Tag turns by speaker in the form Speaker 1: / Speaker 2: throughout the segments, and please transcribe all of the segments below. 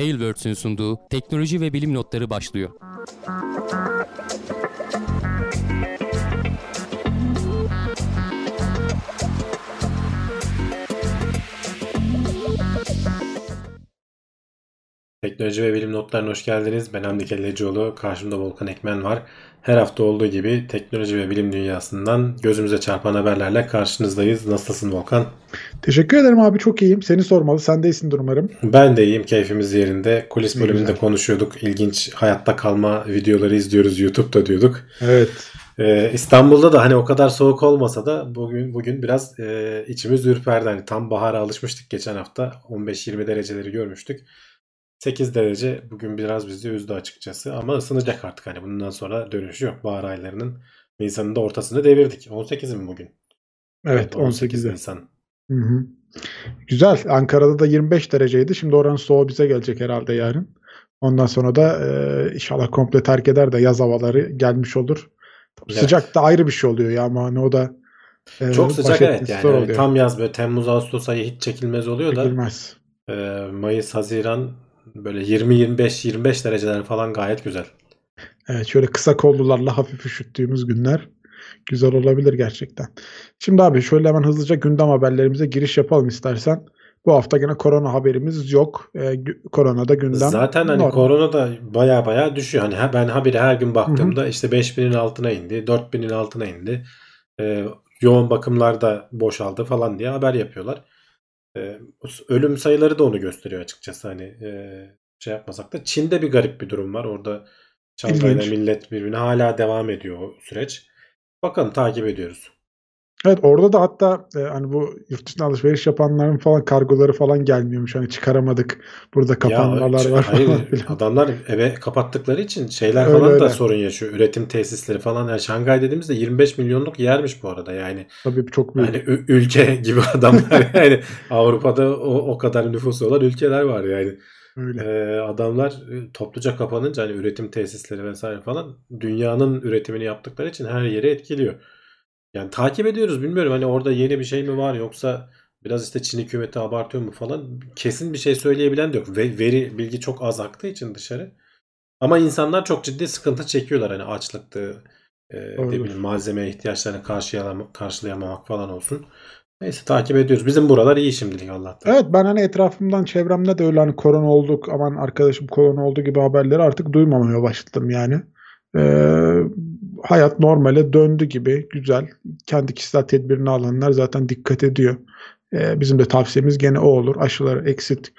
Speaker 1: Tailwords'ün sunduğu teknoloji ve bilim notları başlıyor.
Speaker 2: Teknoloji ve bilim notlarına hoş geldiniz. Ben Hamdi Kellecioğlu. Karşımda Volkan Ekmen var. Her hafta olduğu gibi teknoloji ve bilim dünyasından gözümüze çarpan haberlerle karşınızdayız. Nasılsın Volkan?
Speaker 3: Teşekkür ederim abi çok iyiyim. Seni sormalı. Sen de iyisindir umarım.
Speaker 2: Ben de iyiyim. Keyfimiz yerinde. Kulis ne bölümünde güzel. konuşuyorduk. İlginç hayatta kalma videoları izliyoruz YouTube'da diyorduk.
Speaker 3: Evet.
Speaker 2: Ee, İstanbul'da da hani o kadar soğuk olmasa da bugün bugün biraz e, içimiz ürperdi. Hani tam bahara alışmıştık geçen hafta. 15-20 dereceleri görmüştük. 8 derece bugün biraz bizi üzdü açıkçası ama ısınacak artık hani bundan sonra dönüşü yok. Bahar aylarının Nisan'ın da ortasını devirdik. 18 mi bugün?
Speaker 3: Evet, 18, Nisan. Hı hı. Güzel. Ankara'da da 25 dereceydi. Şimdi oranın soğuğu bize gelecek herhalde yarın. Ondan sonra da e, inşallah komple terk eder de yaz havaları gelmiş olur. Evet. Sıcak da ayrı bir şey oluyor ya ama hani o da
Speaker 2: e, çok sıcak evet yani. Oluyor. Tam yaz böyle Temmuz Ağustos ayı hiç çekilmez oluyor çekilmez. da. E, Mayıs Haziran Böyle 20-25-25 dereceler falan gayet güzel.
Speaker 3: Evet şöyle kısa kollularla hafif üşüttüğümüz günler güzel olabilir gerçekten. Şimdi abi şöyle hemen hızlıca gündem haberlerimize giriş yapalım istersen. Bu hafta gene korona haberimiz yok. Ee, korona da gündem.
Speaker 2: Zaten hani normal. korona da baya baya düşüyor. Hani ben haberi her gün baktığımda Hı-hı. işte 5000'in altına indi, 4000'in altına indi. Ee, yoğun bakımlarda boşaldı falan diye haber yapıyorlar. E, ölüm sayıları da onu gösteriyor açıkçası hani e, şey yapmasak da. Çin'de bir garip bir durum var. Orada Çantayla millet birbirine hala devam ediyor o süreç. Bakalım takip ediyoruz.
Speaker 3: Evet orada da hatta e, hani bu yurt dışına alışveriş yapanların falan kargoları falan gelmiyormuş. Hani çıkaramadık. Burada kapanmalar ya, var hayır, falan.
Speaker 2: Adamlar eve kapattıkları için şeyler öyle, falan öyle. da sorun yaşıyor. Üretim tesisleri falan. Yani Şangay dediğimizde 25 milyonluk yermiş bu arada. Yani
Speaker 3: Tabii çok büyük.
Speaker 2: Yani ülke gibi adamlar yani Avrupa'da o, o kadar nüfusu olan ülkeler var yani. Öyle. Ee, adamlar e, topluca kapanınca hani üretim tesisleri vesaire falan dünyanın üretimini yaptıkları için her yeri etkiliyor. Yani takip ediyoruz bilmiyorum hani orada yeni bir şey mi var yoksa biraz işte Çin hükümeti abartıyor mu falan kesin bir şey söyleyebilen de yok. Ve veri bilgi çok az aktığı için dışarı. Ama insanlar çok ciddi sıkıntı çekiyorlar hani açlıktı, e, ne bileyim malzeme ihtiyaçlarını karşılayamamak falan olsun. Neyse takip ediyoruz. Bizim buralar iyi şimdilik Allah'tan.
Speaker 3: Evet ben hani etrafımdan çevremde de öyle hani korona olduk aman arkadaşım korona oldu gibi haberleri artık duymamaya başladım yani. Ee, hayat normale döndü gibi güzel. Kendi kişisel tedbirini alanlar zaten dikkat ediyor. Ee, bizim de tavsiyemiz gene o olur. Aşıları eksit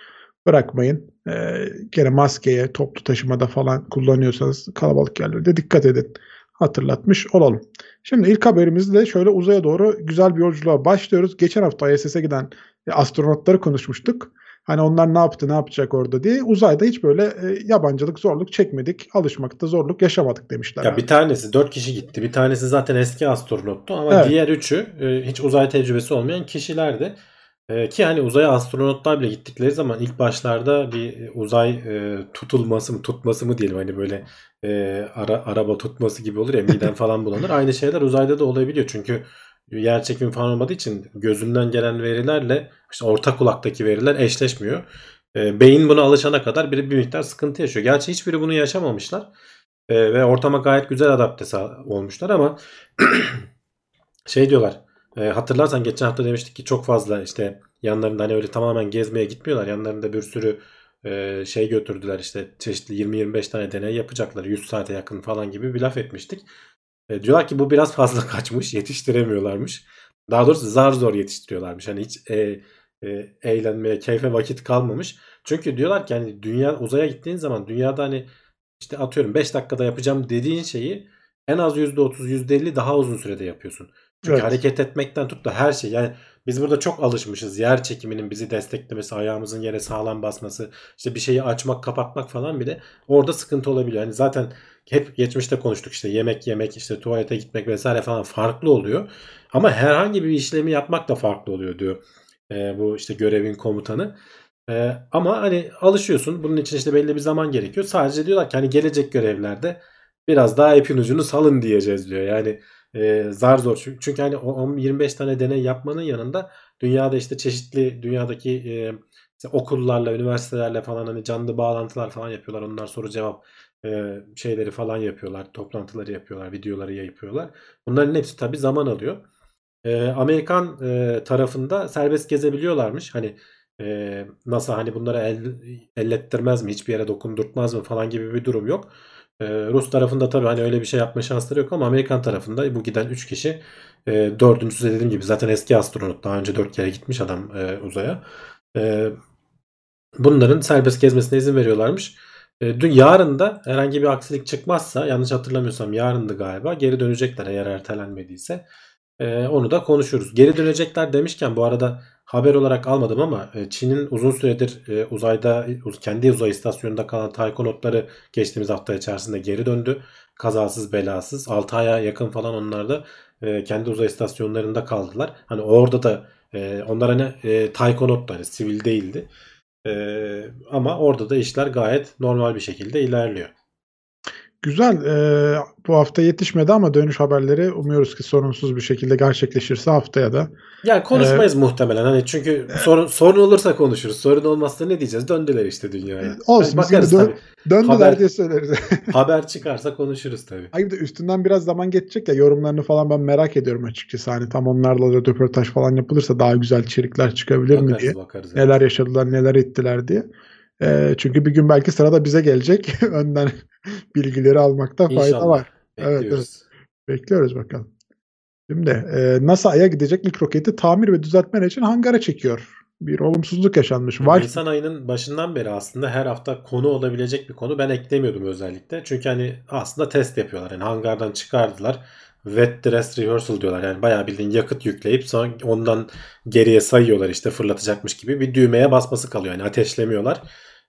Speaker 3: bırakmayın. Ee, gene maskeye, toplu taşımada falan kullanıyorsanız kalabalık yerlerde dikkat edin. Hatırlatmış olalım. Şimdi ilk haberimizde şöyle uzaya doğru güzel bir yolculuğa başlıyoruz. Geçen hafta ISS'e giden astronotları konuşmuştuk. Hani onlar ne yaptı ne yapacak orada diye. Uzayda hiç böyle e, yabancılık zorluk çekmedik. Alışmakta zorluk yaşamadık demişler.
Speaker 2: Ya abi. bir tanesi dört kişi gitti. Bir tanesi zaten eski astronottu ama evet. diğer üçü e, hiç uzay tecrübesi olmayan kişilerdi. E, ki hani uzaya astronotlar bile gittikleri zaman ilk başlarda bir uzay e, tutulması mı tutması mı diyelim hani böyle e, ara, araba tutması gibi olur ya miden falan bulanır. Aynı şeyler uzayda da olabiliyor çünkü yer çekimi falan olmadığı için gözünden gelen verilerle işte orta kulaktaki veriler eşleşmiyor. E, beyin buna alışana kadar bir, bir miktar sıkıntı yaşıyor. Gerçi hiçbiri bunu yaşamamışlar. E, ve ortama gayet güzel adapte olmuşlar ama şey diyorlar. E, hatırlarsan geçen hafta demiştik ki çok fazla işte yanlarında hani öyle tamamen gezmeye gitmiyorlar. Yanlarında bir sürü e, şey götürdüler işte çeşitli 20-25 tane deney yapacaklar 100 saate yakın falan gibi bir laf etmiştik. E, diyorlar ki bu biraz fazla kaçmış yetiştiremiyorlarmış. Daha doğrusu zar zor yetiştiriyorlarmış. Hani hiç e, e, eğlenmeye, keyfe vakit kalmamış. Çünkü diyorlar ki hani dünya uzaya gittiğin zaman dünyada hani işte atıyorum 5 dakikada yapacağım dediğin şeyi en az %30, %50 daha uzun sürede yapıyorsun. Çünkü evet. hareket etmekten tut da her şey yani biz burada çok alışmışız yer çekiminin bizi desteklemesi, ayağımızın yere sağlam basması, işte bir şeyi açmak, kapatmak falan bile orada sıkıntı olabiliyor. Yani zaten hep geçmişte konuştuk işte yemek yemek, işte tuvalete gitmek vesaire falan farklı oluyor. Ama herhangi bir işlemi yapmak da farklı oluyor diyor e, bu işte görevin komutanı. E, ama hani alışıyorsun. Bunun için işte belli bir zaman gerekiyor. Sadece diyorlar ki hani gelecek görevlerde biraz daha ipin ucunu salın diyeceğiz diyor. Yani e, zar zor. Çünkü, çünkü hani 10-25 tane deney yapmanın yanında dünyada işte çeşitli dünyadaki e, işte okullarla, üniversitelerle falan hani canlı bağlantılar falan yapıyorlar. Onlar soru cevap e, şeyleri falan yapıyorlar. Toplantıları yapıyorlar. Videoları yapıyorlar. Bunların hepsi tabii zaman alıyor. E, Amerikan e, tarafında serbest gezebiliyorlarmış. Hani e, NASA hani bunlara el, ellettirmez mi? Hiçbir yere dokundurtmaz mı falan gibi bir durum yok. Rus tarafında tabii hani öyle bir şey yapma şansları yok ama Amerikan tarafında bu giden 3 kişi e, dördüncüsü de dediğim gibi zaten eski astronot. Daha önce 4 kere gitmiş adam uzaya. Bunların serbest gezmesine izin veriyorlarmış. E, dün yarın da herhangi bir aksilik çıkmazsa yanlış hatırlamıyorsam yarındı galiba geri dönecekler eğer ertelenmediyse. E, onu da konuşuruz. Geri dönecekler demişken bu arada haber olarak almadım ama e, Çin'in uzun süredir e, uzayda kendi uzay istasyonunda kalan taykonotları geçtiğimiz hafta içerisinde geri döndü. Kazasız belasız 6 aya yakın falan onlar da e, kendi uzay istasyonlarında kaldılar. Hani orada da onlar hani e, sivil değildi. Ama orada da işler gayet normal bir şekilde ilerliyor.
Speaker 3: Güzel. Ee, bu hafta yetişmedi ama dönüş haberleri umuyoruz ki sorunsuz bir şekilde gerçekleşirse haftaya da.
Speaker 2: Yani konuşmayız ee, muhtemelen. Hani çünkü sorun sorun olursa konuşuruz. Sorun olmazsa ne diyeceğiz? Döndüler işte dünyaya.
Speaker 3: Olsun. Yani bakarız dön, tabii. Döndüler haber, diye söyleriz.
Speaker 2: haber çıkarsa konuşuruz tabii.
Speaker 3: Hayır da üstünden biraz zaman geçecek ya yorumlarını falan ben merak ediyorum açıkçası. Hani tam onlarla da röportaj falan yapılırsa daha güzel içerikler çıkabilir bakarız, mi diye. Bakarız, neler yaşadılar, neler ettiler diye. E, çünkü bir gün belki sırada bize gelecek. Önden bilgileri almakta fayda İnşallah. var. Bekliyoruz. Evet, evet. Bekliyoruz bakalım. Şimdi e, NASA Ay'a gidecek ilk roketi tamir ve düzeltme için hangara çekiyor. Bir olumsuzluk yaşanmış.
Speaker 2: Var. Nisan ayının başından beri aslında her hafta konu olabilecek bir konu ben eklemiyordum özellikle. Çünkü hani aslında test yapıyorlar. Yani hangardan çıkardılar. Wet dress rehearsal diyorlar. Yani bayağı bildiğin yakıt yükleyip sonra ondan geriye sayıyorlar işte fırlatacakmış gibi bir düğmeye basması kalıyor. Yani ateşlemiyorlar.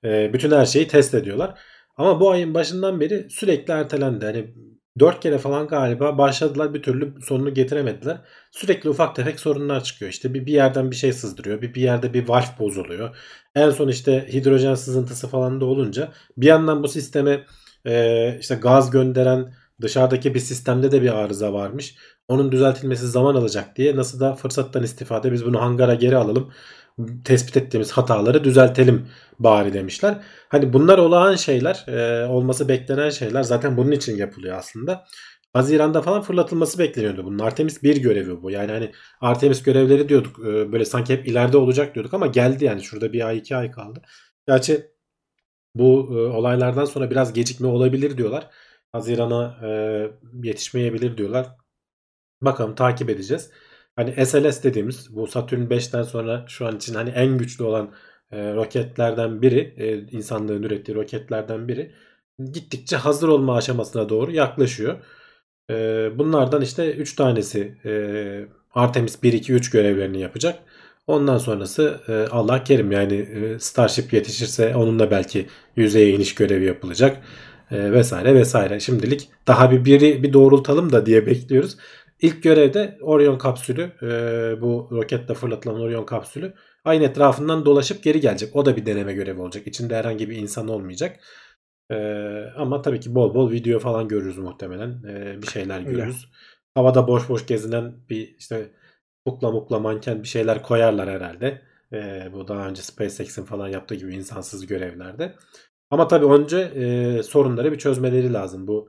Speaker 2: E, bütün her şeyi test ediyorlar. Ama bu ayın başından beri sürekli ertelendi. Hani 4 kere falan galiba başladılar bir türlü sonunu getiremediler. Sürekli ufak tefek sorunlar çıkıyor. İşte bir, bir yerden bir şey sızdırıyor. Bir, bir yerde bir valf bozuluyor. En son işte hidrojen sızıntısı falan da olunca bir yandan bu sisteme e, işte gaz gönderen dışarıdaki bir sistemde de bir arıza varmış. Onun düzeltilmesi zaman alacak diye nasıl da fırsattan istifade biz bunu hangara geri alalım tespit ettiğimiz hataları düzeltelim bari demişler. Hani bunlar olağan şeyler, e, olması beklenen şeyler zaten bunun için yapılıyor aslında. Haziran'da falan fırlatılması bekleniyordu bunun. Artemis 1 görevi bu. Yani hani Artemis görevleri diyorduk. E, böyle sanki hep ileride olacak diyorduk ama geldi yani. Şurada bir ay iki ay kaldı. Gerçi bu e, olaylardan sonra biraz gecikme olabilir diyorlar. Haziran'a e, yetişmeyebilir diyorlar. Bakalım takip edeceğiz. Hani SLS dediğimiz bu Saturn 5'ten sonra şu an için hani en güçlü olan e, roketlerden biri, e, insanlığın ürettiği roketlerden biri gittikçe hazır olma aşamasına doğru yaklaşıyor. E, bunlardan işte 3 tanesi e, Artemis 1 2 3 görevlerini yapacak. Ondan sonrası e, Allah kerim yani e, Starship yetişirse onunla belki yüzeye iniş görevi yapılacak e, vesaire vesaire. Şimdilik daha bir biri bir doğrultalım da diye bekliyoruz. İlk görevde Orion kapsülü e, bu roketle fırlatılan Orion kapsülü ayın etrafından dolaşıp geri gelecek. O da bir deneme görevi olacak. İçinde herhangi bir insan olmayacak. E, ama tabii ki bol bol video falan görürüz muhtemelen. E, bir şeyler görürüz. Öyle. Havada boş boş gezinen bir işte mukla mukla manken bir şeyler koyarlar herhalde. E, bu daha önce SpaceX'in falan yaptığı gibi insansız görevlerde. Ama tabii önce e, sorunları bir çözmeleri lazım. Bu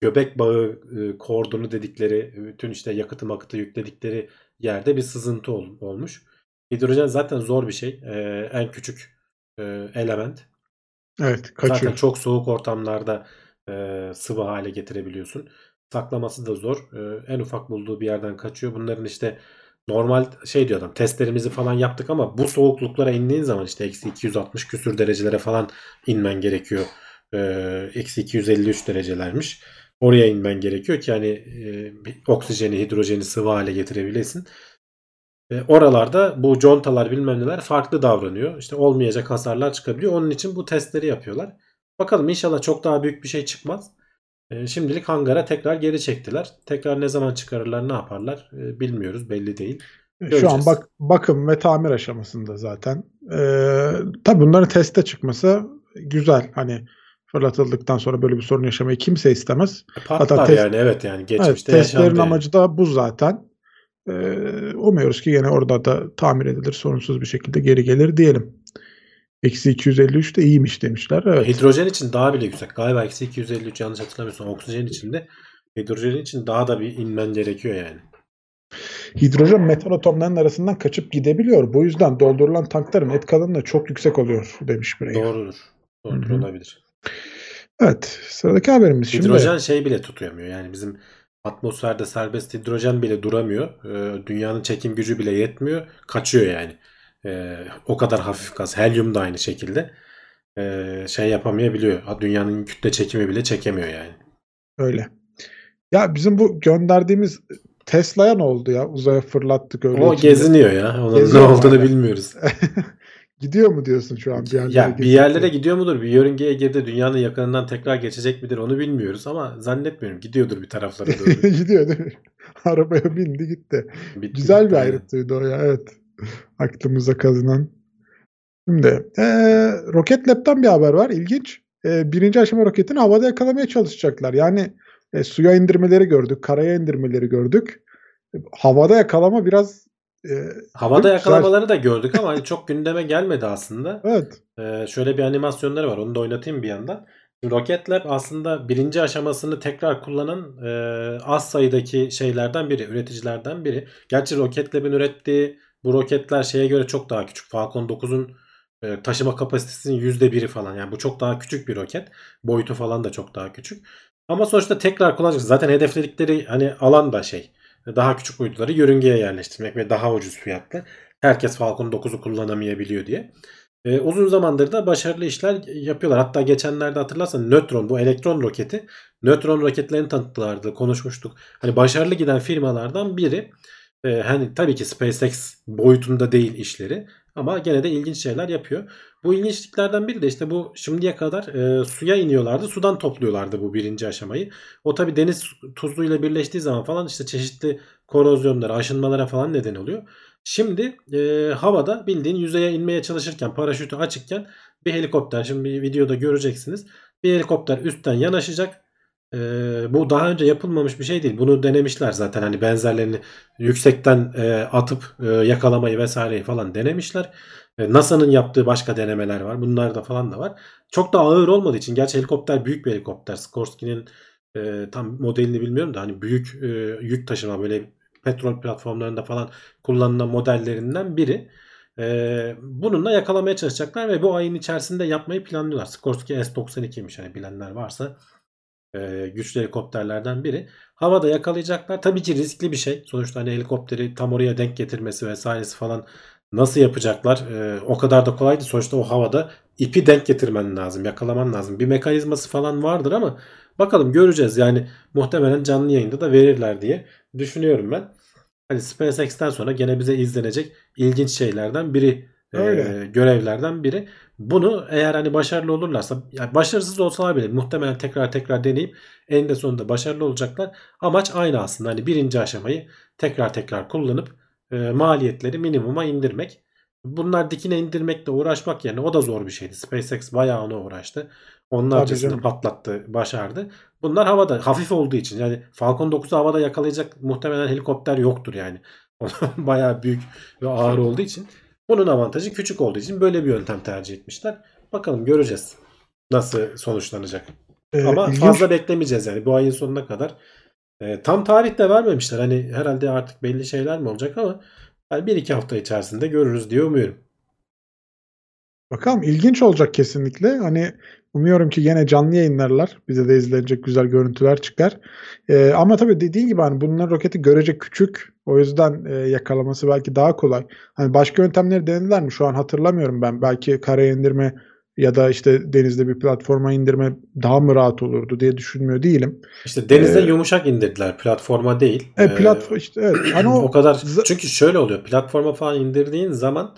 Speaker 2: göbek bağı e, kordonu dedikleri bütün işte yakıtı makıtı yükledikleri yerde bir sızıntı ol, olmuş. Hidrojen zaten zor bir şey. E, en küçük e, element.
Speaker 3: Evet kaçıyor.
Speaker 2: Zaten çok soğuk ortamlarda e, sıvı hale getirebiliyorsun. Saklaması da zor. E, en ufak bulduğu bir yerden kaçıyor. Bunların işte normal şey diyor adam testlerimizi falan yaptık ama bu soğukluklara indiğin zaman işte eksi 260 küsür derecelere falan inmen gerekiyor. Eksi 253 derecelermiş. Oraya inmen gerekiyor ki hani e, oksijeni, hidrojeni sıvı hale getirebilesin. E, oralarda bu contalar bilmem neler farklı davranıyor. İşte olmayacak hasarlar çıkabiliyor. Onun için bu testleri yapıyorlar. Bakalım inşallah çok daha büyük bir şey çıkmaz. E, şimdilik hangara tekrar geri çektiler. Tekrar ne zaman çıkarırlar ne yaparlar e, bilmiyoruz belli değil.
Speaker 3: Göreceğiz. Şu an bak bakım ve tamir aşamasında zaten. Ee, tabii bunların teste çıkması güzel. Hani fırlatıldıktan sonra böyle bir sorun yaşamayı kimse istemez.
Speaker 2: E, patlar Hatta test, yani evet yani geçmişte
Speaker 3: evet, Testlerin yani. amacı da bu zaten. Ee, umuyoruz ki yine orada da tamir edilir sorunsuz bir şekilde geri gelir diyelim. Eksi 253 de iyiymiş demişler. Evet.
Speaker 2: Hidrojen için daha bile yüksek. Galiba eksi 253 yanlış hatırlamıyorsam. Oksijen için de hidrojen için daha da bir inmen gerekiyor yani.
Speaker 3: Hidrojen metal atomlarının arasından kaçıp gidebiliyor. Bu yüzden doldurulan tankların et kalınlığı çok yüksek oluyor demiş birey.
Speaker 2: Doğrudur. Doğrudur
Speaker 3: Hı hı.
Speaker 2: olabilir.
Speaker 3: Evet. Sıradaki haberimiz şimdi.
Speaker 2: Hidrojen şey bile tutuyormuyor. Yani bizim atmosferde serbest hidrojen bile duramıyor. Ee, dünyanın çekim gücü bile yetmiyor. Kaçıyor yani. Ee, o kadar hafif gaz. Helyum da aynı şekilde. Ee, şey yapamayabiliyor. Dünyanın kütle çekimi bile çekemiyor yani.
Speaker 3: Öyle. Ya bizim bu gönderdiğimiz Tesla'ya ne oldu ya? Uzaya fırlattık öyle.
Speaker 2: O
Speaker 3: içinde.
Speaker 2: geziniyor ya. Onun
Speaker 3: Geziyor
Speaker 2: ne olduğunu
Speaker 3: hala.
Speaker 2: bilmiyoruz.
Speaker 3: Gidiyor mu diyorsun şu an? Bir yerlere,
Speaker 2: Ya bir yerlere
Speaker 3: diye.
Speaker 2: gidiyor mudur? Bir yörüngeye girdi. Dünyanın yakınından tekrar geçecek midir? Onu bilmiyoruz ama zannetmiyorum. Gidiyordur bir taraflara doğru.
Speaker 3: Gidiyor değil mi? Arabaya bindi gitti.
Speaker 2: Bitti,
Speaker 3: Güzel bir
Speaker 2: bitti, aynen.
Speaker 3: ayrıntıydı o ya. Evet. Aklımıza kazınan. Şimdi eee Rocket Lab'den bir haber var. İlginç. Eee, birinci aşama roketini havada yakalamaya çalışacaklar. Yani e, suya indirmeleri gördük. Karaya indirmeleri gördük. E, Havada yakalama biraz e,
Speaker 2: Havada
Speaker 3: Güzel.
Speaker 2: yakalamaları da gördük ama hani çok gündeme gelmedi aslında.
Speaker 3: evet.
Speaker 2: Ee, şöyle bir animasyonları var. Onu da oynatayım bir yandan. Rocket Lab aslında birinci aşamasını tekrar kullanan e, az sayıdaki şeylerden biri, üreticilerden biri. Gerçi Rocket Lab'in ürettiği bu roketler şeye göre çok daha küçük. Falcon 9'un e, taşıma kapasitesinin %1'i falan. Yani bu çok daha küçük bir roket. Boyutu falan da çok daha küçük. Ama sonuçta tekrar kullanacak. Zaten hedefledikleri hani alan da şey. Daha küçük uyduları yörüngeye yerleştirmek ve daha ucuz fiyatlı. Herkes Falcon 9'u kullanamayabiliyor diye. E, uzun zamandır da başarılı işler yapıyorlar. Hatta geçenlerde hatırlarsan nötron bu elektron roketi nötron roketlerini tanıttılardı konuşmuştuk. Hani başarılı giden firmalardan biri. E, hani tabii ki SpaceX boyutunda değil işleri ama gene de ilginç şeyler yapıyor. Bu ilginçliklerden biri de işte bu şimdiye kadar e, suya iniyorlardı. Sudan topluyorlardı bu birinci aşamayı. O tabii deniz tuzluyla birleştiği zaman falan işte çeşitli korozyonlara, aşınmalara falan neden oluyor. Şimdi e, havada bildiğin yüzeye inmeye çalışırken paraşütü açıkken bir helikopter şimdi bir videoda göreceksiniz. Bir helikopter üstten yanaşacak. E, bu daha önce yapılmamış bir şey değil. Bunu denemişler zaten hani benzerlerini yüksekten e, atıp e, yakalamayı vesaireyi falan denemişler. E, NASA'nın yaptığı başka denemeler var. Bunlar da falan da var. Çok da ağır olmadığı için gerçi helikopter büyük bir helikopter. Skorsky'nin e, tam modelini bilmiyorum da hani büyük e, yük taşıma böyle petrol platformlarında falan kullanılan modellerinden biri. Ee, bununla yakalamaya çalışacaklar ve bu ayın içerisinde yapmayı planlıyorlar. Skorsky S-92'ymiş hani bilenler varsa e, güçlü helikopterlerden biri. Havada yakalayacaklar. Tabii ki riskli bir şey. Sonuçta hani helikopteri tam oraya denk getirmesi vesairesi falan nasıl yapacaklar? Ee, o kadar da kolay değil. Sonuçta o havada ipi denk getirmen lazım. Yakalaman lazım. Bir mekanizması falan vardır ama bakalım göreceğiz. Yani muhtemelen canlı yayında da verirler diye düşünüyorum ben. Hani SpaceX'ten sonra gene bize izlenecek ilginç şeylerden biri e,
Speaker 3: Öyle.
Speaker 2: görevlerden biri. Bunu eğer hani başarılı olurlarsa yani başarısız olsalar bile muhtemelen tekrar tekrar deneyip eninde sonunda başarılı olacaklar. Amaç aynı aslında. Hani birinci aşamayı tekrar tekrar kullanıp e, maliyetleri minimuma indirmek. Bunlar dikine indirmekle uğraşmak yerine o da zor bir şeydi. SpaceX bayağı ona uğraştı. Onlarcasını patlattı, başardı. Bunlar havada hafif olduğu için yani Falcon 9'u havada yakalayacak muhtemelen helikopter yoktur yani. bayağı büyük ve ağır olduğu için. Bunun avantajı küçük olduğu için böyle bir yöntem tercih etmişler. Bakalım göreceğiz nasıl sonuçlanacak.
Speaker 3: Ee,
Speaker 2: Ama
Speaker 3: ilginç.
Speaker 2: fazla beklemeyeceğiz yani bu ayın sonuna kadar. E, tam tarih de vermemişler. Hani herhalde artık belli şeyler mi olacak ama yani bir iki hafta içerisinde görürüz diye umuyorum.
Speaker 3: Bakalım ilginç olacak kesinlikle. Hani umuyorum ki yine canlı yayınlarlar. Bize de izlenecek güzel görüntüler çıkar. Ee, ama tabii dediğin gibi hani bunların roketi görecek küçük. O yüzden e, yakalaması belki daha kolay. Hani başka yöntemleri denediler mi? Şu an hatırlamıyorum ben. Belki karaya indirme ya da işte denizde bir platforma indirme daha mı rahat olurdu diye düşünmüyor değilim.
Speaker 2: İşte denizde
Speaker 3: Ee,
Speaker 2: yumuşak indirdiler. Platforma değil.
Speaker 3: E,
Speaker 2: Ee,
Speaker 3: platform işte evet. Hani o,
Speaker 2: o kadar çünkü şöyle oluyor. Platforma falan indirdiğin zaman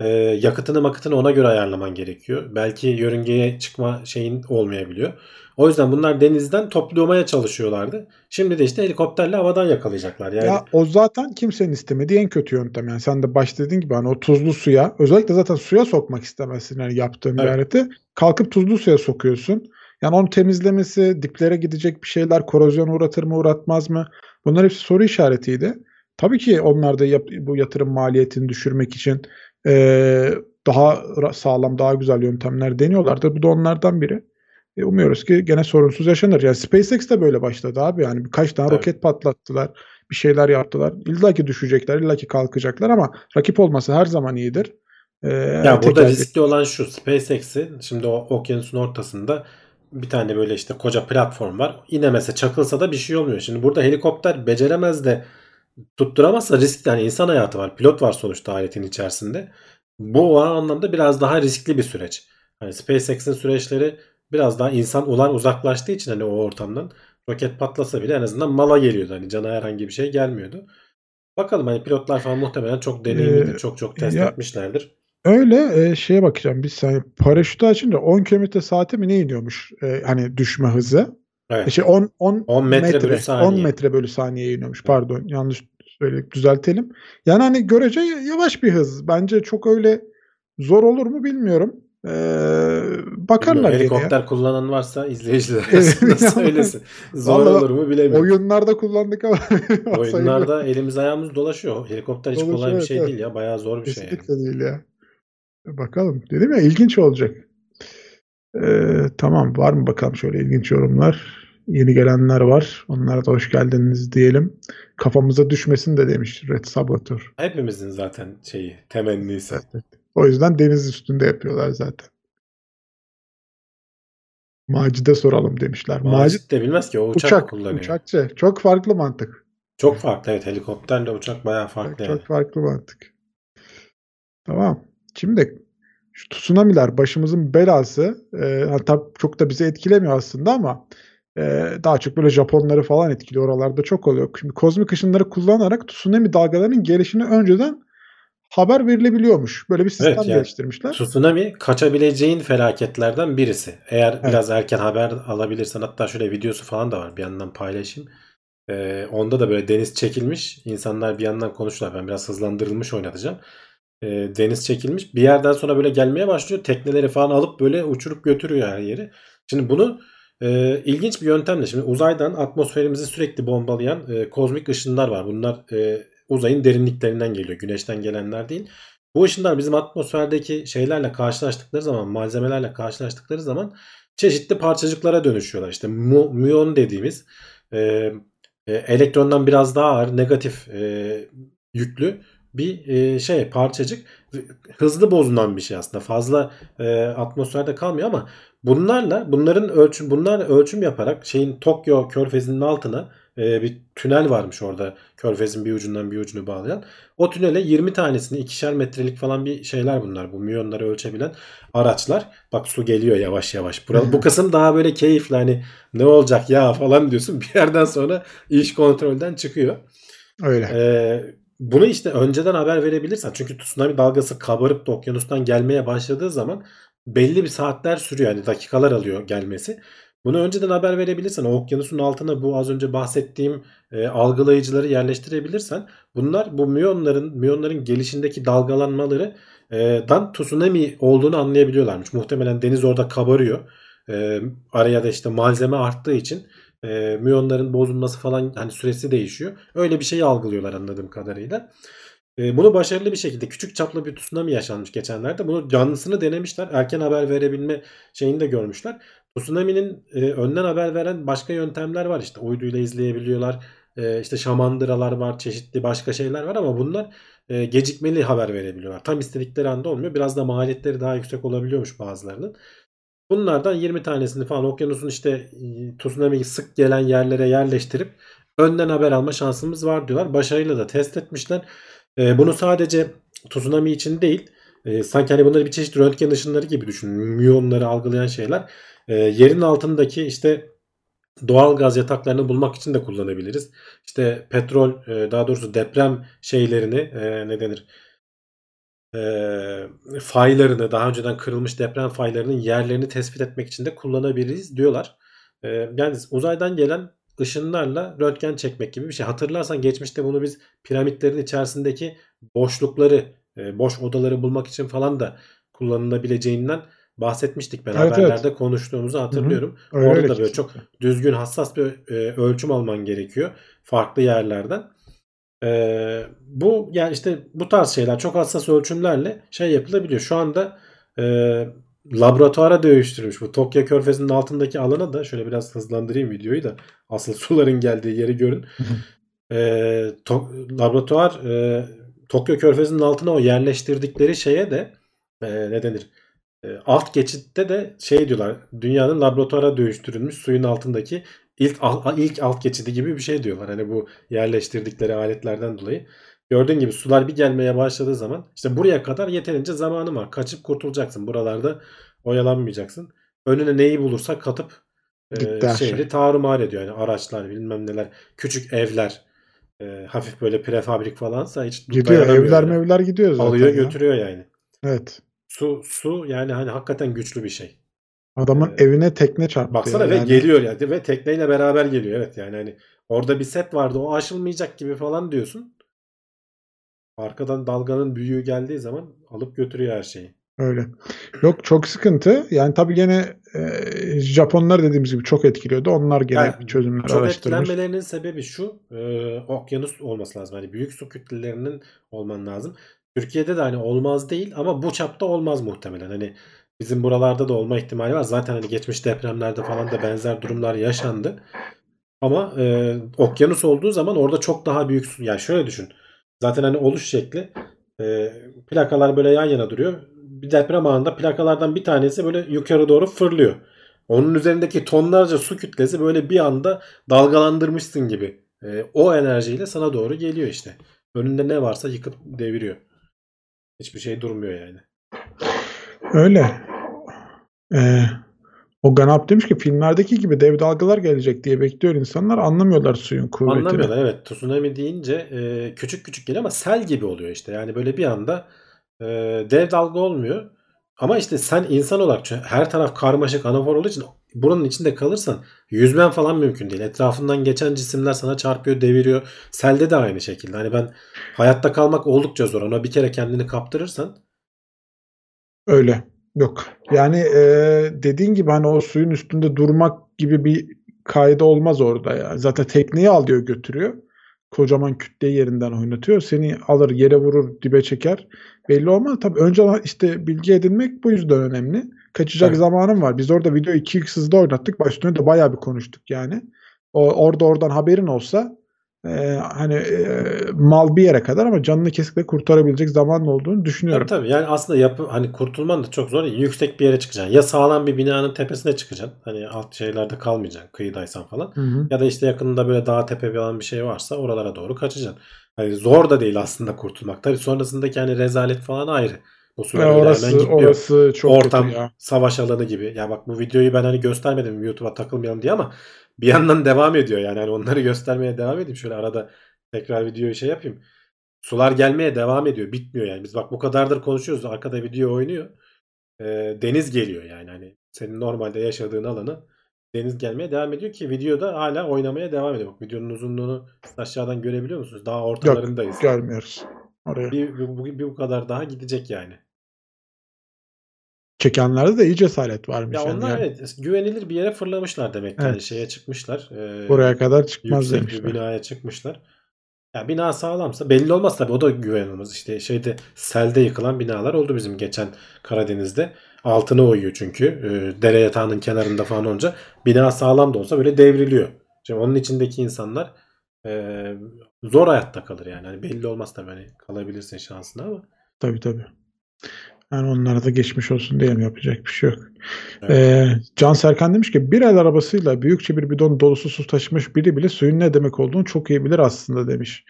Speaker 2: e, yakıtını makıtını ona göre ayarlaman gerekiyor. Belki yörüngeye çıkma şeyin olmayabiliyor. O yüzden bunlar denizden toplamaya çalışıyorlardı. Şimdi de işte helikopterle havadan yakalayacaklar. Yani
Speaker 3: Ya o zaten kimsenin istemediği en kötü yöntem. Yani sen de başta dediğin gibi hani o tuzlu suya özellikle zaten suya sokmak istemezsin yani yaptığın
Speaker 2: Evet.
Speaker 3: bir aleti. Kalkıp tuzlu suya sokuyorsun. Yani onu temizlemesi, diplere gidecek bir şeyler korozyon uğratır mı uğratmaz mı? Bunlar hepsi soru işaretiydi. Tabii ki onlar da yap- bu yatırım maliyetini düşürmek için eee, daha sağlam, daha güzel yöntemler deniyorlardır. Bu da onlardan biri. E, umuyoruz ki gene sorunsuz yaşanır. Yani SpaceX de böyle başladı abi. Yani birkaç tane evet. roket patlattılar. Bir şeyler yaptılar. İlla ki düşecekler, illa ki kalkacaklar ama rakip olması her zaman iyidir.
Speaker 2: Ee, ya burada riskli olan şu SpaceX'in şimdi o okyanusun ortasında bir tane böyle işte koca platform var. İnemese çakılsa da bir şey olmuyor. Şimdi burada helikopter beceremez de tutturamazsa riskli. Yani insan hayatı var. Pilot var sonuçta aletin içerisinde. Bu anlamda biraz daha riskli bir süreç. Hani SpaceX'in süreçleri biraz daha insan olan uzaklaştığı için hani o ortamdan roket patlasa bile en azından mala geliyordu. Hani cana herhangi bir şey gelmiyordu. Bakalım hani pilotlar falan muhtemelen çok deneyimlidir. Ee, çok çok test ya, etmişlerdir.
Speaker 3: Öyle e, şeye bakacağım. Biz hani paraşütü açınca 10 km saate mi ne iniyormuş? E, hani düşme hızı. Evet. Şey 10 10, 10 metre, metre bölü saniye. 10 metre bölü saniye iniyormuş. Pardon yanlış söyledik düzeltelim. Yani hani görece yavaş bir hız. Bence çok öyle zor olur mu bilmiyorum. Ee, bakarlar
Speaker 2: Helikopter ya. kullanan varsa izleyiciler arasında söylesin. Zor olur mu bilemiyorum.
Speaker 3: Oyunlarda kullandık ama.
Speaker 2: oyunlarda elimiz ayağımız dolaşıyor. Helikopter hiç dolaşıyor, kolay bir şey evet. değil ya. Bayağı zor bir
Speaker 3: Kesinlikle
Speaker 2: şey.
Speaker 3: Kesinlikle değil ya. Bakalım. Dedim ya ilginç olacak. Ee, tamam var mı bakalım şöyle ilginç yorumlar. Yeni gelenler var. Onlara da hoş geldiniz diyelim. Kafamıza düşmesin de demiş Red Saboteur.
Speaker 2: Hepimizin zaten şeyi temennisi. Evet.
Speaker 3: O yüzden deniz üstünde yapıyorlar zaten. Macide soralım demişler.
Speaker 2: Macit, Macit de bilmez ki o uçak, uçak kullanıyor.
Speaker 3: Uçakçı. Çok farklı mantık.
Speaker 2: Çok farklı evet. Helikopterle uçak bayağı farklı.
Speaker 3: Çok,
Speaker 2: yani.
Speaker 3: çok farklı mantık. Tamam. Şimdi şu tsunami'ler başımızın belası. E, hatta çok da bizi etkilemiyor aslında ama e, daha çok böyle Japonları falan etkiliyor. Oralarda çok oluyor. Şimdi kozmik ışınları kullanarak tsunami dalgalarının gelişini önceden haber verilebiliyormuş. Böyle bir sistem evet, yani, geliştirmişler.
Speaker 2: Tsunami kaçabileceğin felaketlerden birisi. Eğer evet. biraz erken haber alabilirsen hatta şöyle videosu falan da var bir yandan paylaşayım. Ee, onda da böyle deniz çekilmiş. İnsanlar bir yandan konuşuyorlar. Ben biraz hızlandırılmış oynatacağım. Ee, deniz çekilmiş. Bir yerden sonra böyle gelmeye başlıyor. Tekneleri falan alıp böyle uçurup götürüyor her yeri. Şimdi bunu e, ilginç bir yöntemle şimdi uzaydan atmosferimizi sürekli bombalayan e, kozmik ışınlar var. Bunlar e, uzayın derinliklerinden geliyor. Güneşten gelenler değil. Bu ışınlar bizim atmosferdeki şeylerle karşılaştıkları zaman, malzemelerle karşılaştıkları zaman çeşitli parçacıklara dönüşüyorlar. İşte mu, muon dediğimiz e, e, elektrondan biraz daha ağır, negatif e, yüklü bir e, şey parçacık hızlı bozulan bir şey aslında. Fazla e, atmosferde kalmıyor ama bunlarla bunların ölçüm bunlar ölçüm yaparak şeyin Tokyo körfezinin altına e, bir tünel varmış orada körfezin bir ucundan bir ucunu bağlayan. O tünele 20 tanesini ikişer metrelik falan bir şeyler bunlar. Bu miyonları ölçebilen araçlar. Bak su geliyor yavaş yavaş. Bura, bu kısım daha böyle keyifli hani ne olacak ya falan diyorsun. Bir yerden sonra iş kontrolden çıkıyor.
Speaker 3: Öyle.
Speaker 2: Ee, bunu işte önceden haber verebilirsen çünkü tsunami dalgası kabarıp da okyanustan gelmeye başladığı zaman belli bir saatler sürüyor yani dakikalar alıyor gelmesi. Bunu önceden haber verebilirsen, o okyanusun altına bu az önce bahsettiğim e, algılayıcıları yerleştirebilirsen bunlar bu miyonların miyonların gelişindeki dalgalanmaları e, dan tsunami olduğunu anlayabiliyorlarmış. Muhtemelen deniz orada kabarıyor. E, araya da işte malzeme arttığı için e, miyonların bozulması falan hani süresi değişiyor. Öyle bir şeyi algılıyorlar anladığım kadarıyla. E, bunu başarılı bir şekilde küçük çaplı bir tsunami yaşanmış geçenlerde. Bunu canlısını denemişler. Erken haber verebilme şeyini de görmüşler. Tsunami'nin e, önden haber veren başka yöntemler var. İşte uyduyla izleyebiliyorlar. E, işte şamandıralar var. Çeşitli başka şeyler var ama bunlar e, gecikmeli haber verebiliyorlar. Tam istedikleri anda olmuyor. Biraz da maliyetleri daha yüksek olabiliyormuş bazılarının. Bunlardan 20 tanesini falan okyanusun işte e, tsunami sık gelen yerlere yerleştirip önden haber alma şansımız var diyorlar. Başarıyla da test etmişler. E, bunu sadece tsunami için değil e, sanki hani bunları bir çeşit röntgen ışınları gibi düşünün. Miyonları algılayan şeyler. E, yerin altındaki işte doğal gaz yataklarını bulmak için de kullanabiliriz. İşte petrol e, daha doğrusu deprem şeylerini e, ne denir? E, faylarını daha önceden kırılmış deprem faylarının yerlerini tespit etmek için de kullanabiliriz diyorlar. E, yani uzaydan gelen ışınlarla röntgen çekmek gibi bir şey. Hatırlarsan geçmişte bunu biz piramitlerin içerisindeki boşlukları, e, boş odaları bulmak için falan da kullanılabileceğinden bahsetmiştik ben evet, haberlerde evet. konuştuğumuzu hatırlıyorum. Hı hı. Öyle Orada da böyle çok düzgün hassas bir e, ölçüm alman gerekiyor farklı yerlerden. Ee, bu yani işte bu tarz şeyler çok hassas ölçümlerle şey yapılabiliyor. Şu anda e, laboratuvara dönüştürmüş bu Tokyo Körfezi'nin altındaki alana da şöyle biraz hızlandırayım videoyu da asıl suların geldiği yeri görün. e, to- laboratuvar e, Tokyo Körfezi'nin altına o yerleştirdikleri şeye de e, ne denir? E, alt geçitte de şey diyorlar. Dünyanın laboratuvara dönüştürülmüş suyun altındaki ilk al- ilk alt geçidi gibi bir şey diyorlar. Hani bu yerleştirdikleri aletlerden dolayı. Gördüğün gibi sular bir gelmeye başladığı zaman işte buraya kadar yeterince zamanı var. Kaçıp kurtulacaksın. Buralarda oyalanmayacaksın. Önüne neyi bulursa katıp e, şehri tarumar ediyor. Yani araçlar bilmem neler. Küçük evler. e, hafif böyle prefabrik falansa hiç
Speaker 3: Gidiyor. Evler
Speaker 2: yani.
Speaker 3: mevler gidiyor zaten.
Speaker 2: Alıyor
Speaker 3: ya.
Speaker 2: götürüyor yani.
Speaker 3: Evet.
Speaker 2: Su su yani hani hakikaten güçlü bir şey.
Speaker 3: Adamın
Speaker 2: Ee,
Speaker 3: evine tekne çarptı.
Speaker 2: Baksana
Speaker 3: ya.
Speaker 2: ve
Speaker 3: Yani
Speaker 2: geliyor yani ve tekneyle beraber geliyor. Evet yani hani orada bir set vardı o aşılmayacak gibi falan diyorsun. Arkadan dalganın büyüğü geldiği zaman alıp götürüyor her şeyi.
Speaker 3: Öyle. Yok çok sıkıntı. Yani tabii gene e, Japonlar dediğimiz gibi çok etkiliyordu. Onlar gene
Speaker 2: Yani
Speaker 3: çözümler
Speaker 2: Çok
Speaker 3: araştırmış.
Speaker 2: etkilenmelerinin sebebi şu. e, okyanus olması lazım. Hani büyük su kütlelerinin olman lazım. Türkiye'de de hani olmaz değil ama bu çapta olmaz muhtemelen. Hani bizim buralarda da olma ihtimali var. Zaten hani geçmiş depremlerde falan da benzer durumlar yaşandı. Ama e, okyanus olduğu zaman orada çok daha büyük su. Yani şöyle düşün. Zaten hani oluş şekli e, plakalar böyle yan yana duruyor. Bir deprem anında plakalardan bir tanesi böyle yukarı doğru fırlıyor. Onun üzerindeki tonlarca su kütlesi böyle bir anda dalgalandırmışsın gibi. E, o enerjiyle sana doğru geliyor işte. Önünde ne varsa yıkıp deviriyor. Hiçbir şey durmuyor yani.
Speaker 3: Öyle. Ee, o Ganap demiş ki filmlerdeki gibi dev dalgalar gelecek diye bekliyor insanlar. Anlamıyorlar suyun kuvvetini.
Speaker 2: Anlamıyorlar evet. Tsunami deyince e, küçük küçük geliyor ama sel gibi oluyor işte. Yani böyle bir anda e, dev dalga olmuyor. Ama işte sen insan olarak çünkü her taraf karmaşık anafor olduğu için buranın içinde kalırsan yüzmen falan mümkün değil. Etrafından geçen cisimler sana çarpıyor, deviriyor. Selde de aynı şekilde. Hani ben hayatta kalmak oldukça zor. Ona bir kere kendini kaptırırsan
Speaker 3: Öyle. Yok. Yani e, dediğin gibi hani o suyun üstünde durmak gibi bir kaydı olmaz orada ya. Zaten tekneyi alıyor götürüyor. Kocaman kütleyi yerinden oynatıyor. Seni alır yere vurur dibe çeker. Belli olmaz. Tabii önce işte bilgi edinmek bu yüzden önemli. Kaçacak
Speaker 2: Tabii.
Speaker 3: zamanım var. Biz orada video 2x hızda oynattık. Başta da bayağı bir konuştuk yani. O, orada oradan haberin olsa e, hani e, mal bir yere kadar ama canını kesinlikle kurtarabilecek zamanın olduğunu düşünüyorum.
Speaker 2: Tabii tabii. Yani aslında yapı hani kurtulman da çok zor. Yüksek bir yere çıkacaksın. Ya sağlam bir binanın tepesine çıkacaksın. Hani alt şeylerde kalmayacaksın. Kıyıdaysan falan.
Speaker 3: Hı hı.
Speaker 2: Ya da işte yakında böyle dağ tepe bir alan bir şey varsa oralara doğru kaçacaksın. Hani zor da değil aslında kurtulmak. Tabii sonrasındaki hani rezalet falan ayrı. Öyle hemen
Speaker 3: orası
Speaker 2: gitmiyor.
Speaker 3: orası çok
Speaker 2: Ortam
Speaker 3: kötü ya.
Speaker 2: savaş alanı gibi. Ya bak bu videoyu ben hani göstermedim YouTube'a takılmayalım diye ama bir yandan devam ediyor yani. Hani onları göstermeye devam edeyim. Şöyle arada tekrar videoyu şey yapayım. Sular gelmeye devam ediyor. Bitmiyor yani. Biz bak bu kadardır konuşuyoruz. Arkada video oynuyor. Ee, deniz geliyor yani. Hani senin normalde yaşadığın alanı deniz gelmeye devam ediyor ki videoda hala oynamaya devam ediyor. Bak videonun uzunluğunu aşağıdan görebiliyor musunuz? Daha ortalarındayız.
Speaker 3: Görmüyoruz. Oraya.
Speaker 2: Bir, bir, bir, bir bu kadar daha gidecek yani.
Speaker 3: Çekenlerde de iyi cesaret varmış.
Speaker 2: Ya
Speaker 3: yani.
Speaker 2: onlar
Speaker 3: Yani
Speaker 2: evet güvenilir bir yere fırlamışlar demek ki. Yani
Speaker 3: Evet.
Speaker 2: şeye çıkmışlar. Ee,
Speaker 3: Buraya kadar çıkmaz
Speaker 2: yüksek bir
Speaker 3: demişler.
Speaker 2: binaya çıkmışlar. Ya bina sağlamsa belli olmaz tabii o da güvenilmez. İşte şeyde selde yıkılan binalar oldu bizim geçen Karadeniz'de. Altına uyuyor çünkü. Ee, dere yatağının kenarında falan olunca bina sağlam da olsa böyle devriliyor. Şimdi onun içindeki insanlar e, zor hayatta kalır yani. Hani belli olmaz tabii hani kalabilirsin şansına ama.
Speaker 3: Tabii tabii. Yani onlara da geçmiş olsun diyelim yapacak bir şey yok.
Speaker 2: Evet.
Speaker 3: Ee, Can Serkan demiş ki bir el arabasıyla büyükçe bir bidon dolusu su taşımış biri bile suyun ne demek olduğunu çok iyi bilir aslında demiş.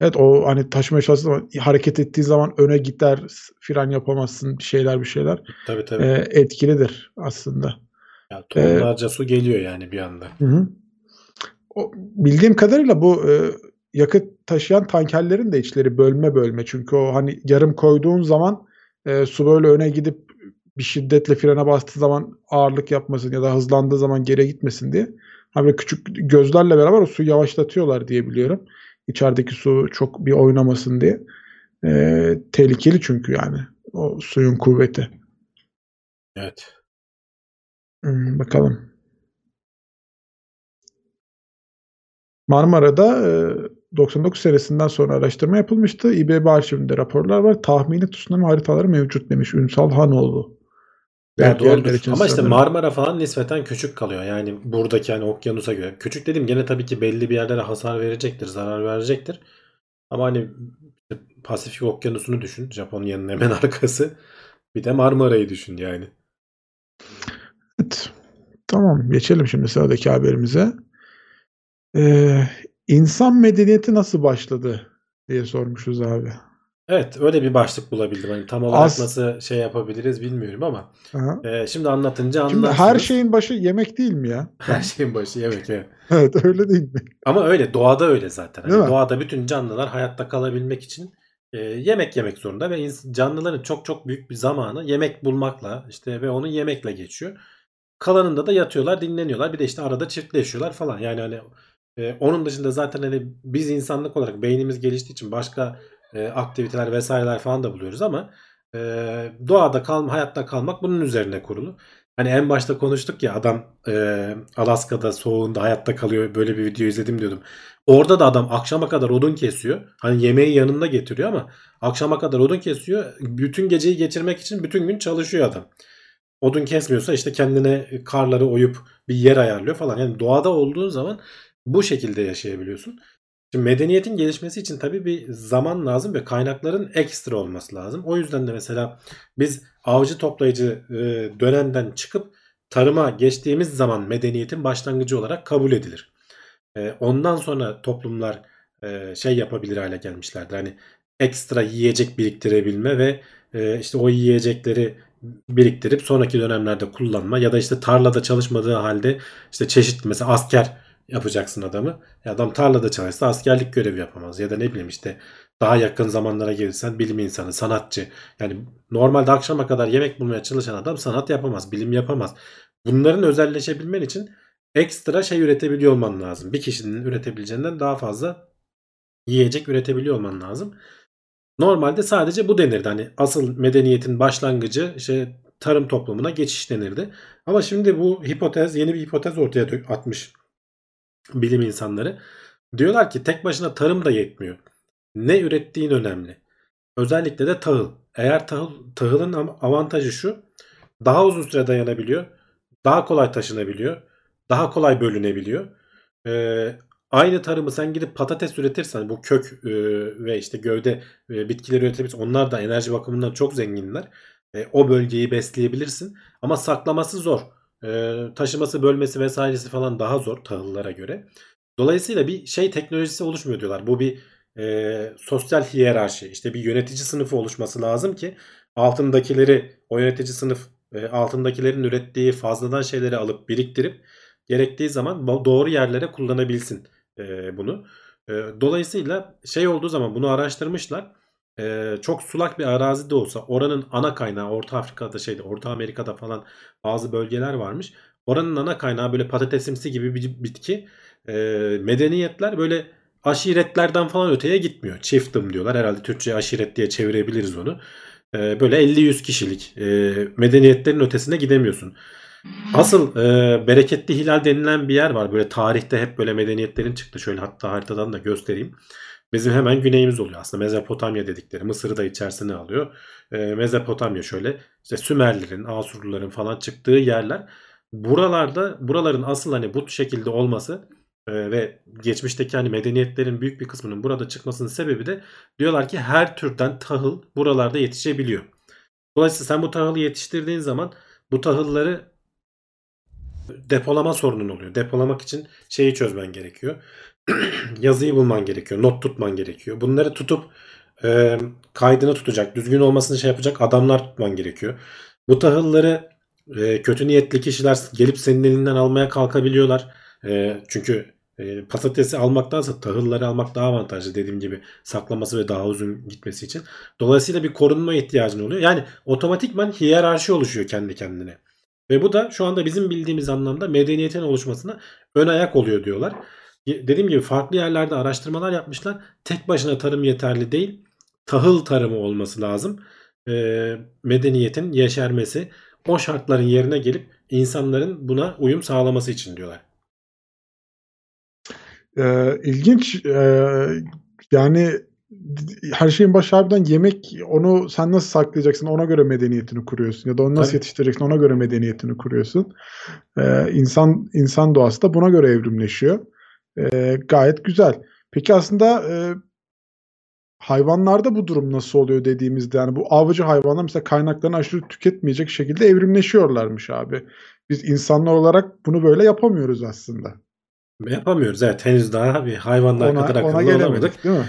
Speaker 3: Evet o hani taşımaya çalıştığı zaman hareket ettiği zaman öne gider fren yapamazsın bir şeyler bir şeyler
Speaker 2: Tabii tabii.
Speaker 3: Ee, etkilidir aslında.
Speaker 2: Ya tonlarca su geliyor yani bir anda.
Speaker 3: Hı hı. O, bildiğim kadarıyla bu e, yakıt taşıyan tankerlerin de içleri bölme bölme. Çünkü o hani yarım koyduğun zaman e, su böyle öne gidip bir şiddetle frene bastığı zaman ağırlık yapmasın ya da hızlandığı zaman geri gitmesin diye. Ha böyle küçük gözlerle beraber o suyu yavaşlatıyorlar diye biliyorum. İçerideki su çok bir oynamasın diye. E, tehlikeli çünkü yani o suyun kuvveti.
Speaker 2: Evet.
Speaker 3: Hmm, bakalım. Marmara'da e, 99 senesinden sonra araştırma yapılmıştı. İBB arşivinde raporlar var. Tahmini tsunami haritaları mevcut demiş Ünsal Hanoğlu.
Speaker 2: Ya doğrudur.
Speaker 3: için
Speaker 2: Ama işte. Marmara falan nispeten küçük kalıyor. Yani buradaki hani okyanusa göre. Küçük dedim gene tabii ki belli bir yerlere hasar verecektir, zarar verecektir. Ama hani Pasifik Okyanusu'nu düşün. Japonya'nın hemen arkası. Bir de Marmara'yı düşün yani.
Speaker 3: Evet. Tamam geçelim şimdi sıradaki haberimize. Ee, insan medeniyeti nasıl başladı diye sormuşuz abi.
Speaker 2: Evet öyle bir başlık bulabildim. Hani tam olarak
Speaker 3: As-
Speaker 2: nasıl şey yapabiliriz bilmiyorum ama
Speaker 3: Aha.
Speaker 2: e, şimdi anlatınca
Speaker 3: Şimdi
Speaker 2: anlarsınız.
Speaker 3: her şeyin başı yemek değil mi ya?
Speaker 2: her şeyin başı yemek evet.
Speaker 3: Evet öyle değil mi?
Speaker 2: Ama öyle doğada öyle zaten. Hani
Speaker 3: Değil mi?
Speaker 2: doğada bütün canlılar hayatta kalabilmek için e, yemek yemek zorunda ve canlıların çok çok büyük bir zamanı yemek bulmakla işte ve onu yemekle geçiyor. Kalanında da yatıyorlar, dinleniyorlar. Bir de işte arada çiftleşiyorlar falan. Yani hani e, onun dışında zaten hani biz insanlık olarak beynimiz geliştiği için başka e, aktiviteler vesaireler falan da buluyoruz ama e, doğada kalma, hayatta kalmak bunun üzerine kurulu. Hani en başta konuştuk ya adam e, Alaska'da soğuğunda hayatta kalıyor. Böyle bir video izledim diyordum. Orada da adam akşama kadar odun kesiyor. Hani yemeği yanında getiriyor ama akşama kadar odun kesiyor. Bütün geceyi geçirmek için bütün gün çalışıyor adam. Odun kesmiyorsa işte kendine karları oyup bir yer ayarlıyor falan. Yani doğada olduğun zaman bu şekilde yaşayabiliyorsun. Şimdi medeniyetin gelişmesi için tabii bir zaman lazım ve kaynakların ekstra olması lazım. O yüzden de mesela biz avcı toplayıcı e, dönemden çıkıp tarıma geçtiğimiz zaman medeniyetin başlangıcı olarak kabul edilir. E, ondan sonra toplumlar e, şey yapabilir hale gelmişlerdir. Hani ekstra yiyecek biriktirebilme ve işte o yiyecekleri biriktirip sonraki dönemlerde kullanma ya da işte tarlada çalışmadığı halde işte çeşitli mesela asker yapacaksın adamı. Ya adam tarlada çalışsa askerlik görevi yapamaz ya da ne bileyim işte daha yakın zamanlara gelirsen bilim insanı, sanatçı. Yani normalde akşama kadar yemek bulmaya çalışan adam sanat yapamaz, bilim yapamaz. Bunların özelleşebilmen için ekstra şey üretebiliyor olman lazım. Bir kişinin üretebileceğinden daha fazla yiyecek üretebiliyor olman lazım. Normalde sadece bu denirdi. Hani asıl medeniyetin başlangıcı işte tarım toplumuna geçiş denirdi. Ama şimdi bu hipotez yeni bir hipotez ortaya atmış bilim insanları. Diyorlar ki tek başına tarım da yetmiyor. Ne ürettiğin önemli. Özellikle de tahıl. Eğer tahıl, tahılın avantajı şu. Daha uzun süre dayanabiliyor. Daha kolay taşınabiliyor. Daha kolay bölünebiliyor. Ee, aynı tarımı sen gidip patates üretirsen bu kök e, ve işte gövde e, bitkileri üretebilirsin. Onlar da enerji bakımından çok zenginler. E, o bölgeyi besleyebilirsin. Ama saklaması zor. E, taşıması, bölmesi vesairesi falan daha zor tahıllara göre. Dolayısıyla bir şey teknolojisi oluşmuyor diyorlar. Bu bir e, sosyal hiyerarşi. İşte bir yönetici sınıfı oluşması lazım ki altındakileri o yönetici sınıf e, altındakilerin ürettiği fazladan şeyleri alıp biriktirip gerektiği zaman doğru yerlere kullanabilsin e, bunu. E, dolayısıyla şey olduğu zaman bunu araştırmışlar. E, çok sulak bir arazi de olsa oranın ana kaynağı Orta Afrika'da şeyde Orta Amerika'da falan bazı bölgeler varmış. Oranın ana kaynağı böyle patatesimsi gibi bir bitki. E, medeniyetler böyle aşiretlerden falan öteye gitmiyor. Çiftim diyorlar. Herhalde Türkçe aşiret diye çevirebiliriz onu. E, böyle 50-100 kişilik e, medeniyetlerin ötesine gidemiyorsun. Asıl e, bereketli hilal denilen bir yer var. Böyle tarihte hep böyle medeniyetlerin çıktı. Şöyle hatta haritadan da göstereyim. Bizim hemen güneyimiz oluyor aslında Mezopotamya dedikleri. Mısır'ı da içerisine alıyor. E, Mezopotamya şöyle işte Sümerlerin, Asurluların falan çıktığı yerler. Buralarda buraların asıl hani bu şekilde olması e, ve geçmişteki hani medeniyetlerin büyük bir kısmının burada çıkmasının sebebi de diyorlar ki her türden tahıl buralarda yetişebiliyor. Dolayısıyla sen bu tahılı yetiştirdiğin zaman bu tahılları depolama sorunun oluyor. Depolamak için şeyi çözmen gerekiyor. Yazıyı bulman gerekiyor. Not tutman gerekiyor. Bunları tutup e, kaydını tutacak, düzgün olmasını şey yapacak adamlar tutman gerekiyor. Bu tahılları e, kötü niyetli kişiler gelip senin elinden almaya kalkabiliyorlar. E, çünkü e, patatesi almaktansa tahılları almak daha avantajlı dediğim gibi saklaması ve daha uzun gitmesi için. Dolayısıyla bir korunma ihtiyacın oluyor. Yani otomatikman hiyerarşi oluşuyor kendi kendine. Ve bu da şu anda bizim bildiğimiz anlamda medeniyetin oluşmasına ön ayak oluyor diyorlar. Dediğim gibi farklı yerlerde araştırmalar yapmışlar. Tek başına tarım yeterli değil. Tahıl tarımı olması lazım. E, medeniyetin yeşermesi o şartların yerine gelip insanların buna uyum sağlaması için diyorlar.
Speaker 3: Ee, ilginç. Ee, yani her şeyin başı harbiden yemek onu sen nasıl saklayacaksın ona göre medeniyetini kuruyorsun ya da onu nasıl
Speaker 2: Tabii.
Speaker 3: yetiştireceksin ona göre medeniyetini kuruyorsun. Ee, insan insan doğası da buna göre evrimleşiyor. Ee, gayet güzel. Peki aslında e, hayvanlarda bu durum nasıl oluyor dediğimizde yani bu avcı hayvanlar mesela kaynaklarını aşırı tüketmeyecek şekilde evrimleşiyorlarmış abi. Biz insanlar olarak bunu böyle yapamıyoruz aslında.
Speaker 2: Yapamıyoruz evet henüz daha bir hayvanlar
Speaker 3: Ona,
Speaker 2: kadar akıllı olamadık.
Speaker 3: değil mi?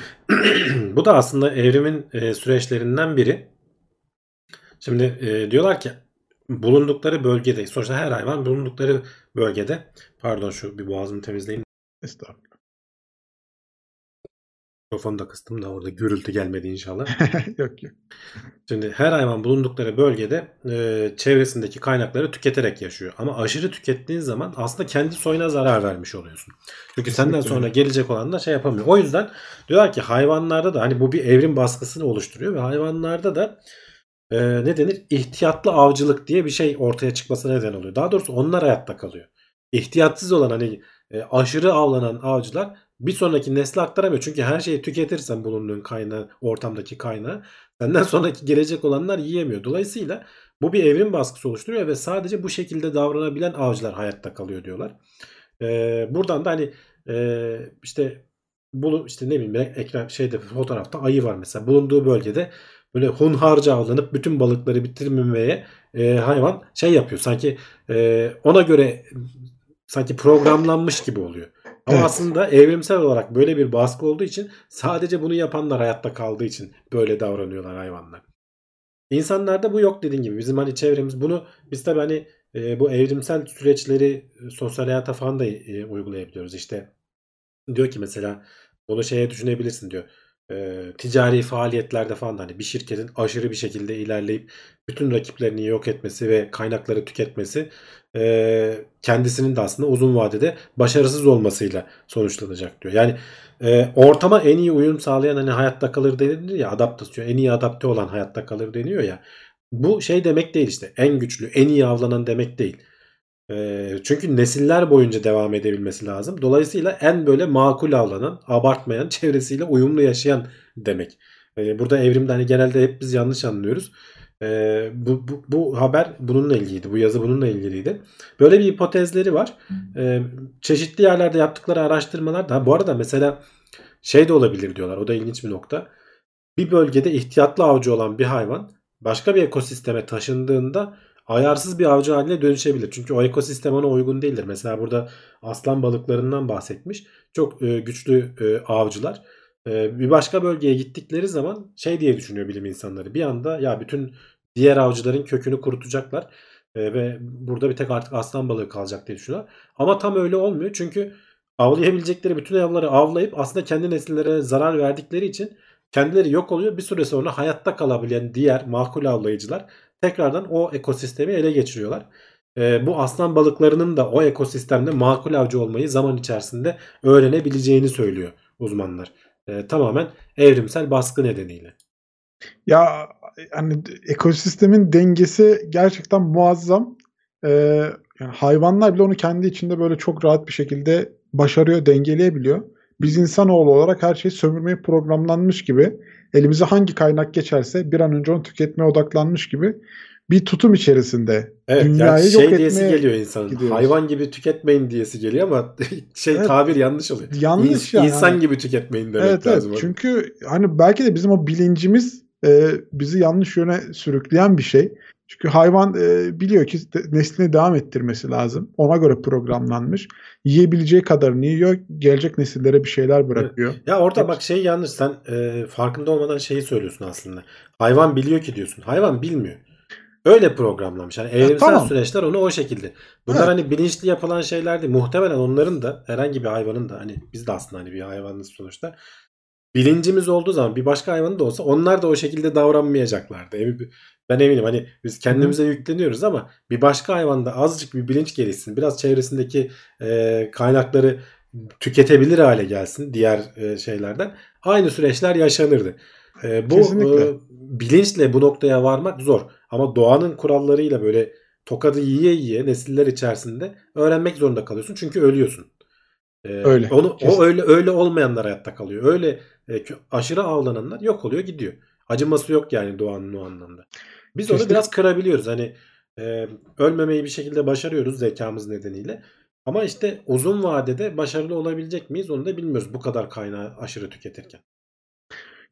Speaker 2: Bu da aslında evrimin e, süreçlerinden biri. Şimdi e, diyorlar ki bulundukları bölgede sonuçta her hayvan bulundukları bölgede pardon şu bir boğazımı temizleyeyim.
Speaker 3: Estağfurullah.
Speaker 2: Mikrofonu da kıstım da orada gürültü gelmedi inşallah.
Speaker 3: yok yok.
Speaker 2: Şimdi her hayvan bulundukları bölgede e, çevresindeki kaynakları tüketerek yaşıyor. Ama aşırı tükettiğin zaman aslında kendi soyuna zarar vermiş oluyorsun. Çünkü senden
Speaker 3: Kesinlikle.
Speaker 2: sonra gelecek olan da şey yapamıyor. O yüzden diyorlar ki hayvanlarda da hani bu bir evrim baskısını oluşturuyor ve hayvanlarda da e, ne denir? İhtiyatlı avcılık diye bir şey ortaya çıkmasına neden oluyor. Daha doğrusu onlar hayatta kalıyor. İhtiyatsız olan hani e, aşırı avlanan avcılar bir sonraki nesle aktaramıyor. Çünkü her şeyi tüketirsen bulunduğun kaynağı, ortamdaki kaynağı senden sonraki gelecek olanlar yiyemiyor. Dolayısıyla bu bir evrim baskısı oluşturuyor ve sadece bu şekilde davranabilen avcılar hayatta kalıyor diyorlar. Ee, buradan da hani e, işte bulu işte ne bileyim ekran şeyde fotoğrafta ayı var mesela bulunduğu bölgede böyle hunharca avlanıp bütün balıkları bitirmemeye e, hayvan şey yapıyor. Sanki e, ona göre sanki programlanmış gibi oluyor. Ama
Speaker 3: Evet.
Speaker 2: aslında evrimsel olarak böyle bir baskı olduğu için sadece bunu yapanlar hayatta kaldığı için böyle davranıyorlar hayvanlar. İnsanlarda bu yok dediğin gibi. Bizim hani çevremiz bunu biz tabii hani e, bu evrimsel süreçleri e, sosyal hayata falan da e, uygulayabiliyoruz. İşte diyor ki mesela bunu şeye düşünebilirsin diyor. E, ticari faaliyetlerde falan da hani bir şirketin aşırı bir şekilde ilerleyip bütün rakiplerini yok etmesi ve kaynakları tüketmesi e, kendisinin de aslında uzun vadede başarısız olmasıyla sonuçlanacak diyor. Yani e, ortama en iyi uyum sağlayan hani hayatta kalır denilir ya adaptasyon en iyi adapte olan hayatta kalır deniyor ya. Bu şey demek değil işte en güçlü en iyi avlanan demek değil. E, çünkü nesiller boyunca devam edebilmesi lazım. Dolayısıyla en böyle makul avlanan, abartmayan, çevresiyle uyumlu yaşayan demek. E, burada evrimde hani genelde hep biz yanlış anlıyoruz. E, bu, bu, bu haber bununla ilgiliydi. Bu yazı bununla ilgiliydi. Böyle bir hipotezleri var. Çeşitli yerlerde yaptıkları araştırmalar da bu arada mesela şey de olabilir diyorlar. O da ilginç bir nokta. Bir bölgede ihtiyatlı avcı olan bir hayvan başka bir ekosisteme taşındığında ayarsız bir avcı haline dönüşebilir. Çünkü o ekosistem ona uygun değildir. Mesela burada aslan balıklarından bahsetmiş. Çok e, güçlü e, avcılar. E, bir başka bölgeye gittikleri zaman şey diye düşünüyor bilim insanları. Bir anda ya bütün diğer avcıların kökünü kurutacaklar. E, ve burada bir tek artık aslan balığı kalacak diye düşünüyorlar. Ama tam öyle olmuyor. Çünkü avlayabilecekleri bütün avları avlayıp aslında kendi nesillere zarar verdikleri için kendileri yok oluyor. Bir süre sonra hayatta kalabilen diğer makul avlayıcılar tekrardan o ekosistemi ele geçiriyorlar. Ee, bu aslan balıklarının da o ekosistemde makul avcı olmayı zaman içerisinde öğrenebileceğini söylüyor uzmanlar. Ee, tamamen evrimsel baskı nedeniyle.
Speaker 3: Ya hani ekosistemin dengesi gerçekten muazzam. Ee, yani hayvanlar bile onu kendi içinde böyle çok rahat bir şekilde başarıyor, dengeleyebiliyor. Biz insanoğlu olarak her şeyi sömürmeye programlanmış gibi elimize hangi kaynak geçerse bir an önce onu tüketmeye odaklanmış gibi bir tutum içerisinde
Speaker 2: Evet,
Speaker 3: dünyayı
Speaker 2: yani
Speaker 3: yok
Speaker 2: şey diyesi
Speaker 3: etmeye
Speaker 2: geliyor insanın.
Speaker 3: gidiyoruz.
Speaker 2: Hayvan gibi tüketmeyin diyesi geliyor ama şey
Speaker 3: Evet.
Speaker 2: tabir yanlış oluyor.
Speaker 3: Yanlış
Speaker 2: İns-
Speaker 3: yani.
Speaker 2: İnsan gibi tüketmeyin demek
Speaker 3: Evet evet
Speaker 2: lazım.
Speaker 3: çünkü hani belki de bizim o bilincimiz e, bizi yanlış yöne sürükleyen bir şey. Çünkü hayvan e, biliyor ki neslini devam ettirmesi lazım. Ona göre programlanmış. Yiyebileceği kadarını yiyor. Gelecek nesillere bir şeyler bırakıyor.
Speaker 2: Ya orada
Speaker 3: Evet.
Speaker 2: bak şey yanlış. Sen e, farkında olmadan şeyi söylüyorsun aslında. Hayvan biliyor ki diyorsun. Hayvan bilmiyor. Öyle programlamış. Yani evrimsel
Speaker 3: tamam.
Speaker 2: süreçler onu o şekilde. Bunlar
Speaker 3: Evet.
Speaker 2: hani bilinçli yapılan şeyler değil. Muhtemelen onların da herhangi bir hayvanın da hani biz de aslında hani bir hayvanız sonuçta. Bilincimiz olduğu zaman bir başka hayvanın da olsa onlar da o şekilde davranmayacaklardı. Ben eminim hani biz kendimize yükleniyoruz ama bir başka hayvanda azıcık bir bilinç gelişsin. Biraz çevresindeki e, kaynakları tüketebilir hale gelsin diğer e, şeylerden. Aynı süreçler yaşanırdı. E, bu
Speaker 3: Kesinlikle.
Speaker 2: e, bilinçle bu noktaya varmak zor. Ama doğanın kurallarıyla böyle tokadı yiye yiye nesiller içerisinde öğrenmek zorunda kalıyorsun. Çünkü ölüyorsun. Ee,
Speaker 3: Öyle,
Speaker 2: Onu,
Speaker 3: kesin.
Speaker 2: o öyle öyle olmayanlar hayatta kalıyor. Öyle e, aşırı avlananlar yok oluyor gidiyor. Acıması yok yani doğanın o anlamda. Biz onu
Speaker 3: Kesinlikle.
Speaker 2: biraz kırabiliyoruz. Hani e, ölmemeyi bir şekilde başarıyoruz zekamız nedeniyle. Ama işte uzun vadede başarılı olabilecek miyiz onu da bilmiyoruz bu kadar kaynağı aşırı tüketirken.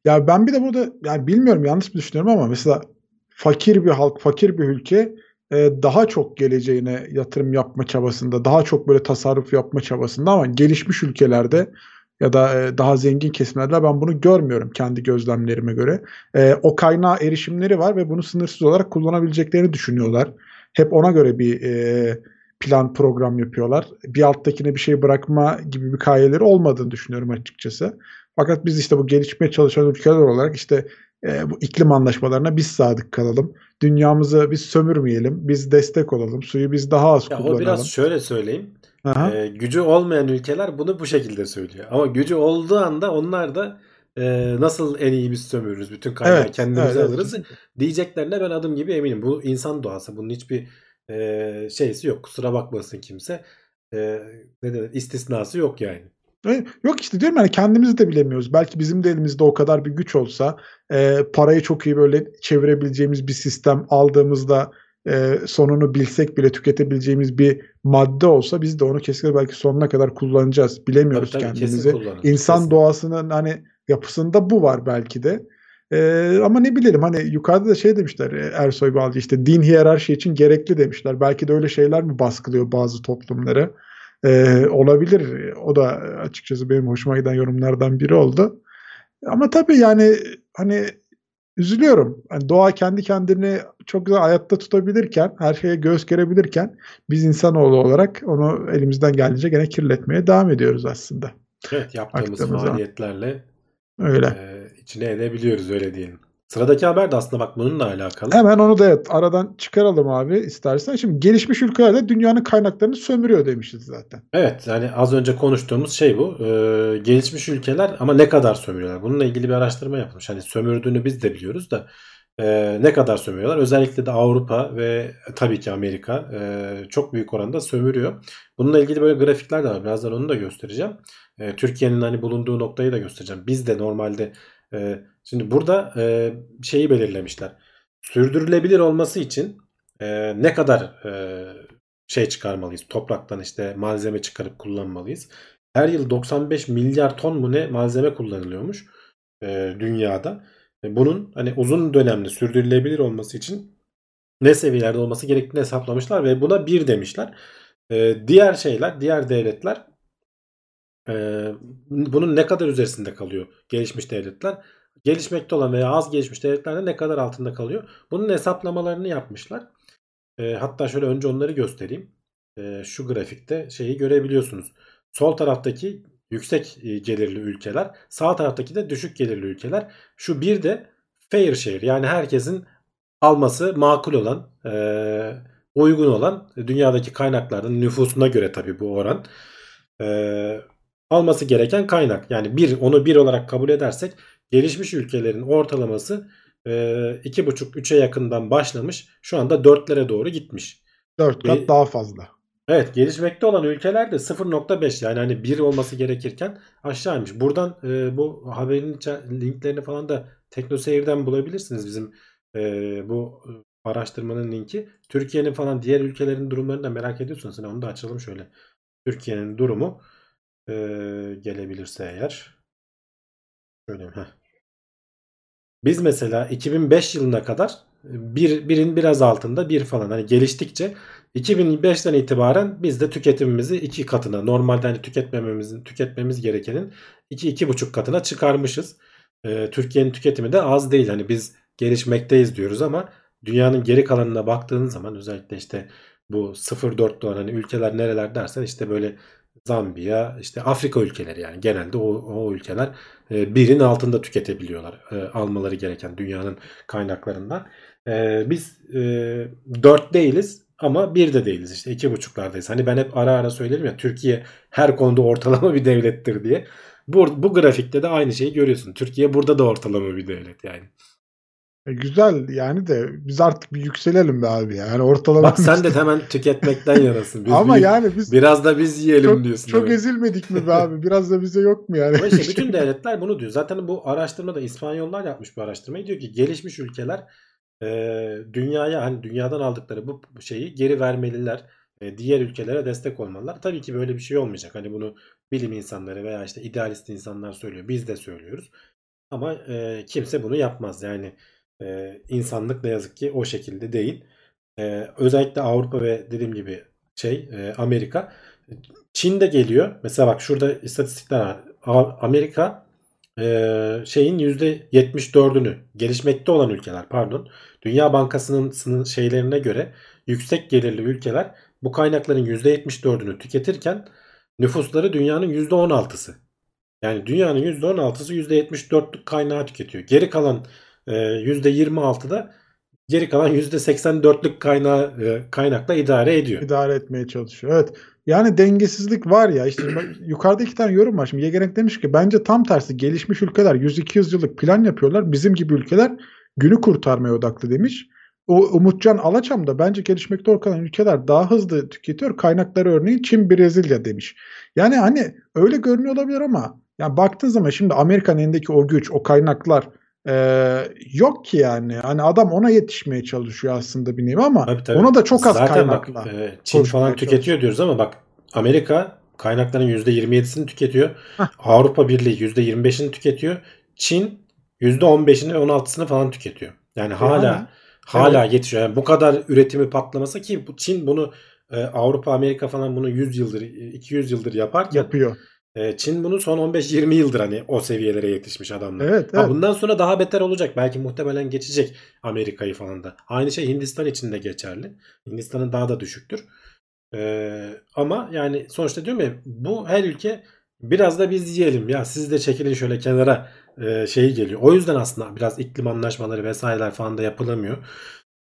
Speaker 3: Ya ben bir de burada yani bilmiyorum yanlış mı düşünüyorum ama mesela fakir bir halk, fakir bir ülke daha çok geleceğine yatırım yapma çabasında, daha çok böyle tasarruf yapma çabasında ama gelişmiş ülkelerde ya da e, daha zengin kesimlerde ben bunu görmüyorum kendi gözlemlerime göre. E, o kaynağa erişimleri var ve bunu sınırsız olarak kullanabileceklerini düşünüyorlar. Hep ona göre bir e, plan program yapıyorlar. Bir alttakine bir şey bırakma gibi bir kayeleri olmadığını düşünüyorum açıkçası. Fakat biz işte bu gelişmeye çalışan ülkeler olarak işte e, bu iklim anlaşmalarına biz sadık kalalım. Dünyamızı biz sömürmeyelim. Biz destek olalım. Suyu biz daha az
Speaker 2: Ya o
Speaker 3: kullanalım.
Speaker 2: biraz şöyle söyleyeyim.
Speaker 3: Aha.
Speaker 2: E, gücü olmayan ülkeler bunu bu şekilde söylüyor. Ama gücü olduğu anda onlar da e, nasıl en iyi biz sömürürüz, bütün kaynağı
Speaker 3: Evet,
Speaker 2: kendimize
Speaker 3: evet, evet.
Speaker 2: alırız diyeceklerine ben adım gibi eminim. Bu insan doğası. Bunun hiçbir e, şeysi yok. Kusura bakmasın kimse. E, ne denir? İstisnası yok yani.
Speaker 3: Yok işte diyorum yani kendimiz de bilemiyoruz. Belki bizim de elimizde o kadar bir güç olsa e, parayı çok iyi böyle çevirebileceğimiz bir sistem aldığımızda e, sonunu bilsek bile tüketebileceğimiz bir madde olsa biz de onu kesinlikle belki sonuna kadar kullanacağız. Bilemiyoruz
Speaker 2: Tabii, tabii,
Speaker 3: kendimizi. İnsan
Speaker 2: kesin.
Speaker 3: doğasının hani yapısında bu var belki de. Ee, ama ne bilelim hani yukarıda da şey demişler e, Ersoy Balcı işte din hiyerarşi için gerekli demişler. Belki de öyle şeyler mi baskılıyor bazı toplumları? Ee, olabilir. O da açıkçası benim hoşuma giden yorumlardan biri oldu. Ama tabii yani hani üzülüyorum. Hani doğa kendi kendini çok güzel hayatta tutabilirken, her şeye göz gerebilirken biz insanoğlu olarak onu elimizden geldiğince gene kirletmeye devam ediyoruz aslında.
Speaker 2: Evet yaptığımız
Speaker 3: Baktığımız
Speaker 2: faaliyetlerle
Speaker 3: Öyle.
Speaker 2: e, içine edebiliyoruz öyle diyelim. Sıradaki haber de aslında bak bununla alakalı.
Speaker 3: Hemen onu da evet aradan çıkaralım abi istersen. Şimdi gelişmiş ülkelerde dünyanın kaynaklarını sömürüyor demişiz zaten.
Speaker 2: Evet yani az önce konuştuğumuz şey bu. Ee, gelişmiş ülkeler ama ne kadar sömürüyorlar? Bununla ilgili bir araştırma yapılmış. Hani sömürdüğünü biz de biliyoruz da e, ne kadar sömürüyorlar? Özellikle de Avrupa ve tabii ki Amerika e, çok büyük oranda sömürüyor. Bununla ilgili böyle grafikler de var. Birazdan onu da göstereceğim. E, Türkiye'nin hani bulunduğu noktayı da göstereceğim. Biz de normalde e, şimdi burada e, şeyi belirlemişler. Sürdürülebilir olması için e, ne kadar e, şey çıkarmalıyız. Topraktan işte malzeme çıkarıp kullanmalıyız. Her yıl 95 milyar ton mu ne malzeme kullanılıyormuş dünyada. Bunun hani uzun dönemli sürdürülebilir olması için ne seviyelerde olması gerektiğini hesaplamışlar ve buna bir demişler. Diğer şeyler, diğer devletler e, bunun ne kadar üzerisinde kalıyor gelişmiş devletler? Gelişmekte olan veya az gelişmiş devletlerde ne kadar altında kalıyor? Bunun hesaplamalarını yapmışlar. E, hatta şöyle önce onları göstereyim. E, şu grafikte şeyi görebiliyorsunuz. Sol taraftaki yüksek e, gelirli ülkeler, sağ taraftaki de düşük gelirli ülkeler. Şu bir de fair share yani herkesin alması makul olan, e, uygun olan dünyadaki kaynaklardan nüfusuna göre tabii bu oran. E, alması gereken kaynak. Yani bir onu bir olarak kabul edersek gelişmiş ülkelerin ortalaması e, 2,5-3'e yakından başlamış. Şu anda 4'lere doğru gitmiş.
Speaker 3: 4 kat
Speaker 2: E,
Speaker 3: daha fazla.
Speaker 2: Evet gelişmekte olan ülkelerde 0.5 yani hani 1 olması gerekirken aşağıymış. Buradan e, bu haberin linklerini falan da TeknoSeyir'den bulabilirsiniz bizim e, bu araştırmanın linki. Türkiye'nin falan diğer ülkelerin durumlarını da merak ediyorsanız hani onu da açalım şöyle. Türkiye'nin durumu e, gelebilirse eğer. Şöyle heh. Biz mesela 2005 yılına kadar bir, birin biraz altında bir falan hani geliştikçe 2005'ten itibaren biz de tüketimimizi iki katına normalde hani tüketmememizin tüketmemiz gerekenin 2 iki, buçuk katına çıkarmışız. Ee, Türkiye'nin tüketimi de az değil. Hani biz gelişmekteyiz diyoruz ama dünyanın geri kalanına baktığınız zaman özellikle işte bu 0.4'te olan hani ülkeler nereler dersen işte böyle Zambiya, işte Afrika ülkeleri yani genelde o, o ülkeler e, birin altında tüketebiliyorlar e, almaları gereken dünyanın kaynaklarından. E, biz e, 4 değiliz ama bir de değiliz işte iki buçuklardayız. Hani ben hep ara ara söylerim ya Türkiye her konuda ortalama bir devlettir diye. Bu, bu grafikte de aynı şeyi görüyorsun. Türkiye burada da ortalama bir devlet yani.
Speaker 3: E, güzel yani de biz artık bir yükselelim be abi yani ortalama.
Speaker 2: Bak sen de hemen tüketmekten yanasın. Biz
Speaker 3: Ama
Speaker 2: bir-
Speaker 3: yani biz
Speaker 2: biraz da biz yiyelim
Speaker 3: çok,
Speaker 2: diyorsun.
Speaker 3: çok
Speaker 2: evet.
Speaker 3: ezilmedik mi be abi? Biraz da bize yok mu yani?
Speaker 2: Ama işte bütün devletler bunu diyor. Zaten bu araştırmada İspanyollar yapmış bir araştırmayı. Diyor ki gelişmiş ülkeler e, dünyaya hani dünyadan aldıkları bu şeyi geri vermeliler. E, diğer ülkelere destek olmalılar. Tabii ki böyle bir şey olmayacak. Hani bunu bilim insanları veya işte idealist insanlar söylüyor. Biz de söylüyoruz. Ama e, kimse bunu yapmaz. Yani e, insanlık ne yazık ki o şekilde değil. E, özellikle Avrupa ve dediğim gibi şey e, Amerika Çin de geliyor. Mesela bak şurada istatistikler var. Amerika e, şeyin %74'ünü gelişmekte olan ülkeler pardon Dünya Bankası'nın sının şeylerine göre yüksek gelirli ülkeler bu kaynakların %74'ünü tüketirken nüfusları dünyanın %16'sı. Yani dünyanın %16'sı %74'lük kaynağı tüketiyor. Geri kalan %26'da geri kalan %84'lük kaynağı e, kaynakla idare ediyor.
Speaker 3: idare etmeye çalışıyor. Evet. Yani dengesizlik var ya işte yukarıda iki tane yorum var. Şimdi Yegenek demiş ki bence tam tersi gelişmiş ülkeler 100-200 yıllık plan yapıyorlar. Bizim gibi ülkeler günü kurtarmaya odaklı demiş. O Umutcan Alaçam da bence gelişmekte olan ülkeler daha hızlı tüketiyor. Kaynakları örneğin Çin, Brezilya demiş. Yani hani öyle görünüyor olabilir ama yani baktığın zaman şimdi Amerika'nın elindeki o güç, o kaynaklar eee, yok ki yani. Hani adam ona yetişmeye çalışıyor aslında bir nevi ama
Speaker 2: Tabii, tabii.
Speaker 3: ona da çok az
Speaker 2: Zaten
Speaker 3: kaynakla.
Speaker 2: bak e, Çin falan tüketiyor
Speaker 3: çalışıyor.
Speaker 2: diyoruz ama bak Amerika kaynakların %27'sini tüketiyor.
Speaker 3: Hah.
Speaker 2: Avrupa Birliği %25'ini tüketiyor. Çin %15'ini 16'sını falan tüketiyor. Yani hala
Speaker 3: Yani,
Speaker 2: hala yetişiyor. Yani bu kadar üretimi patlaması ki bu Çin bunu e, Avrupa Amerika falan bunu 100 yıldır 200 yıldır yaparken
Speaker 3: yapıyor.
Speaker 2: E, Çin bunu son 15-20 yıldır hani o seviyelere yetişmiş adamlar.
Speaker 3: Evet,
Speaker 2: Ha,
Speaker 3: evet.
Speaker 2: bundan sonra daha beter olacak. Belki muhtemelen geçecek Amerika'yı falan da. Aynı şey Hindistan için de geçerli. Hindistan'ın daha da düşüktür. Ee, ama yani sonuçta diyorum ya bu her ülke biraz da biz yiyelim ya siz de çekilin şöyle kenara e, şeyi geliyor. O yüzden aslında biraz iklim anlaşmaları vesaireler falan da yapılamıyor.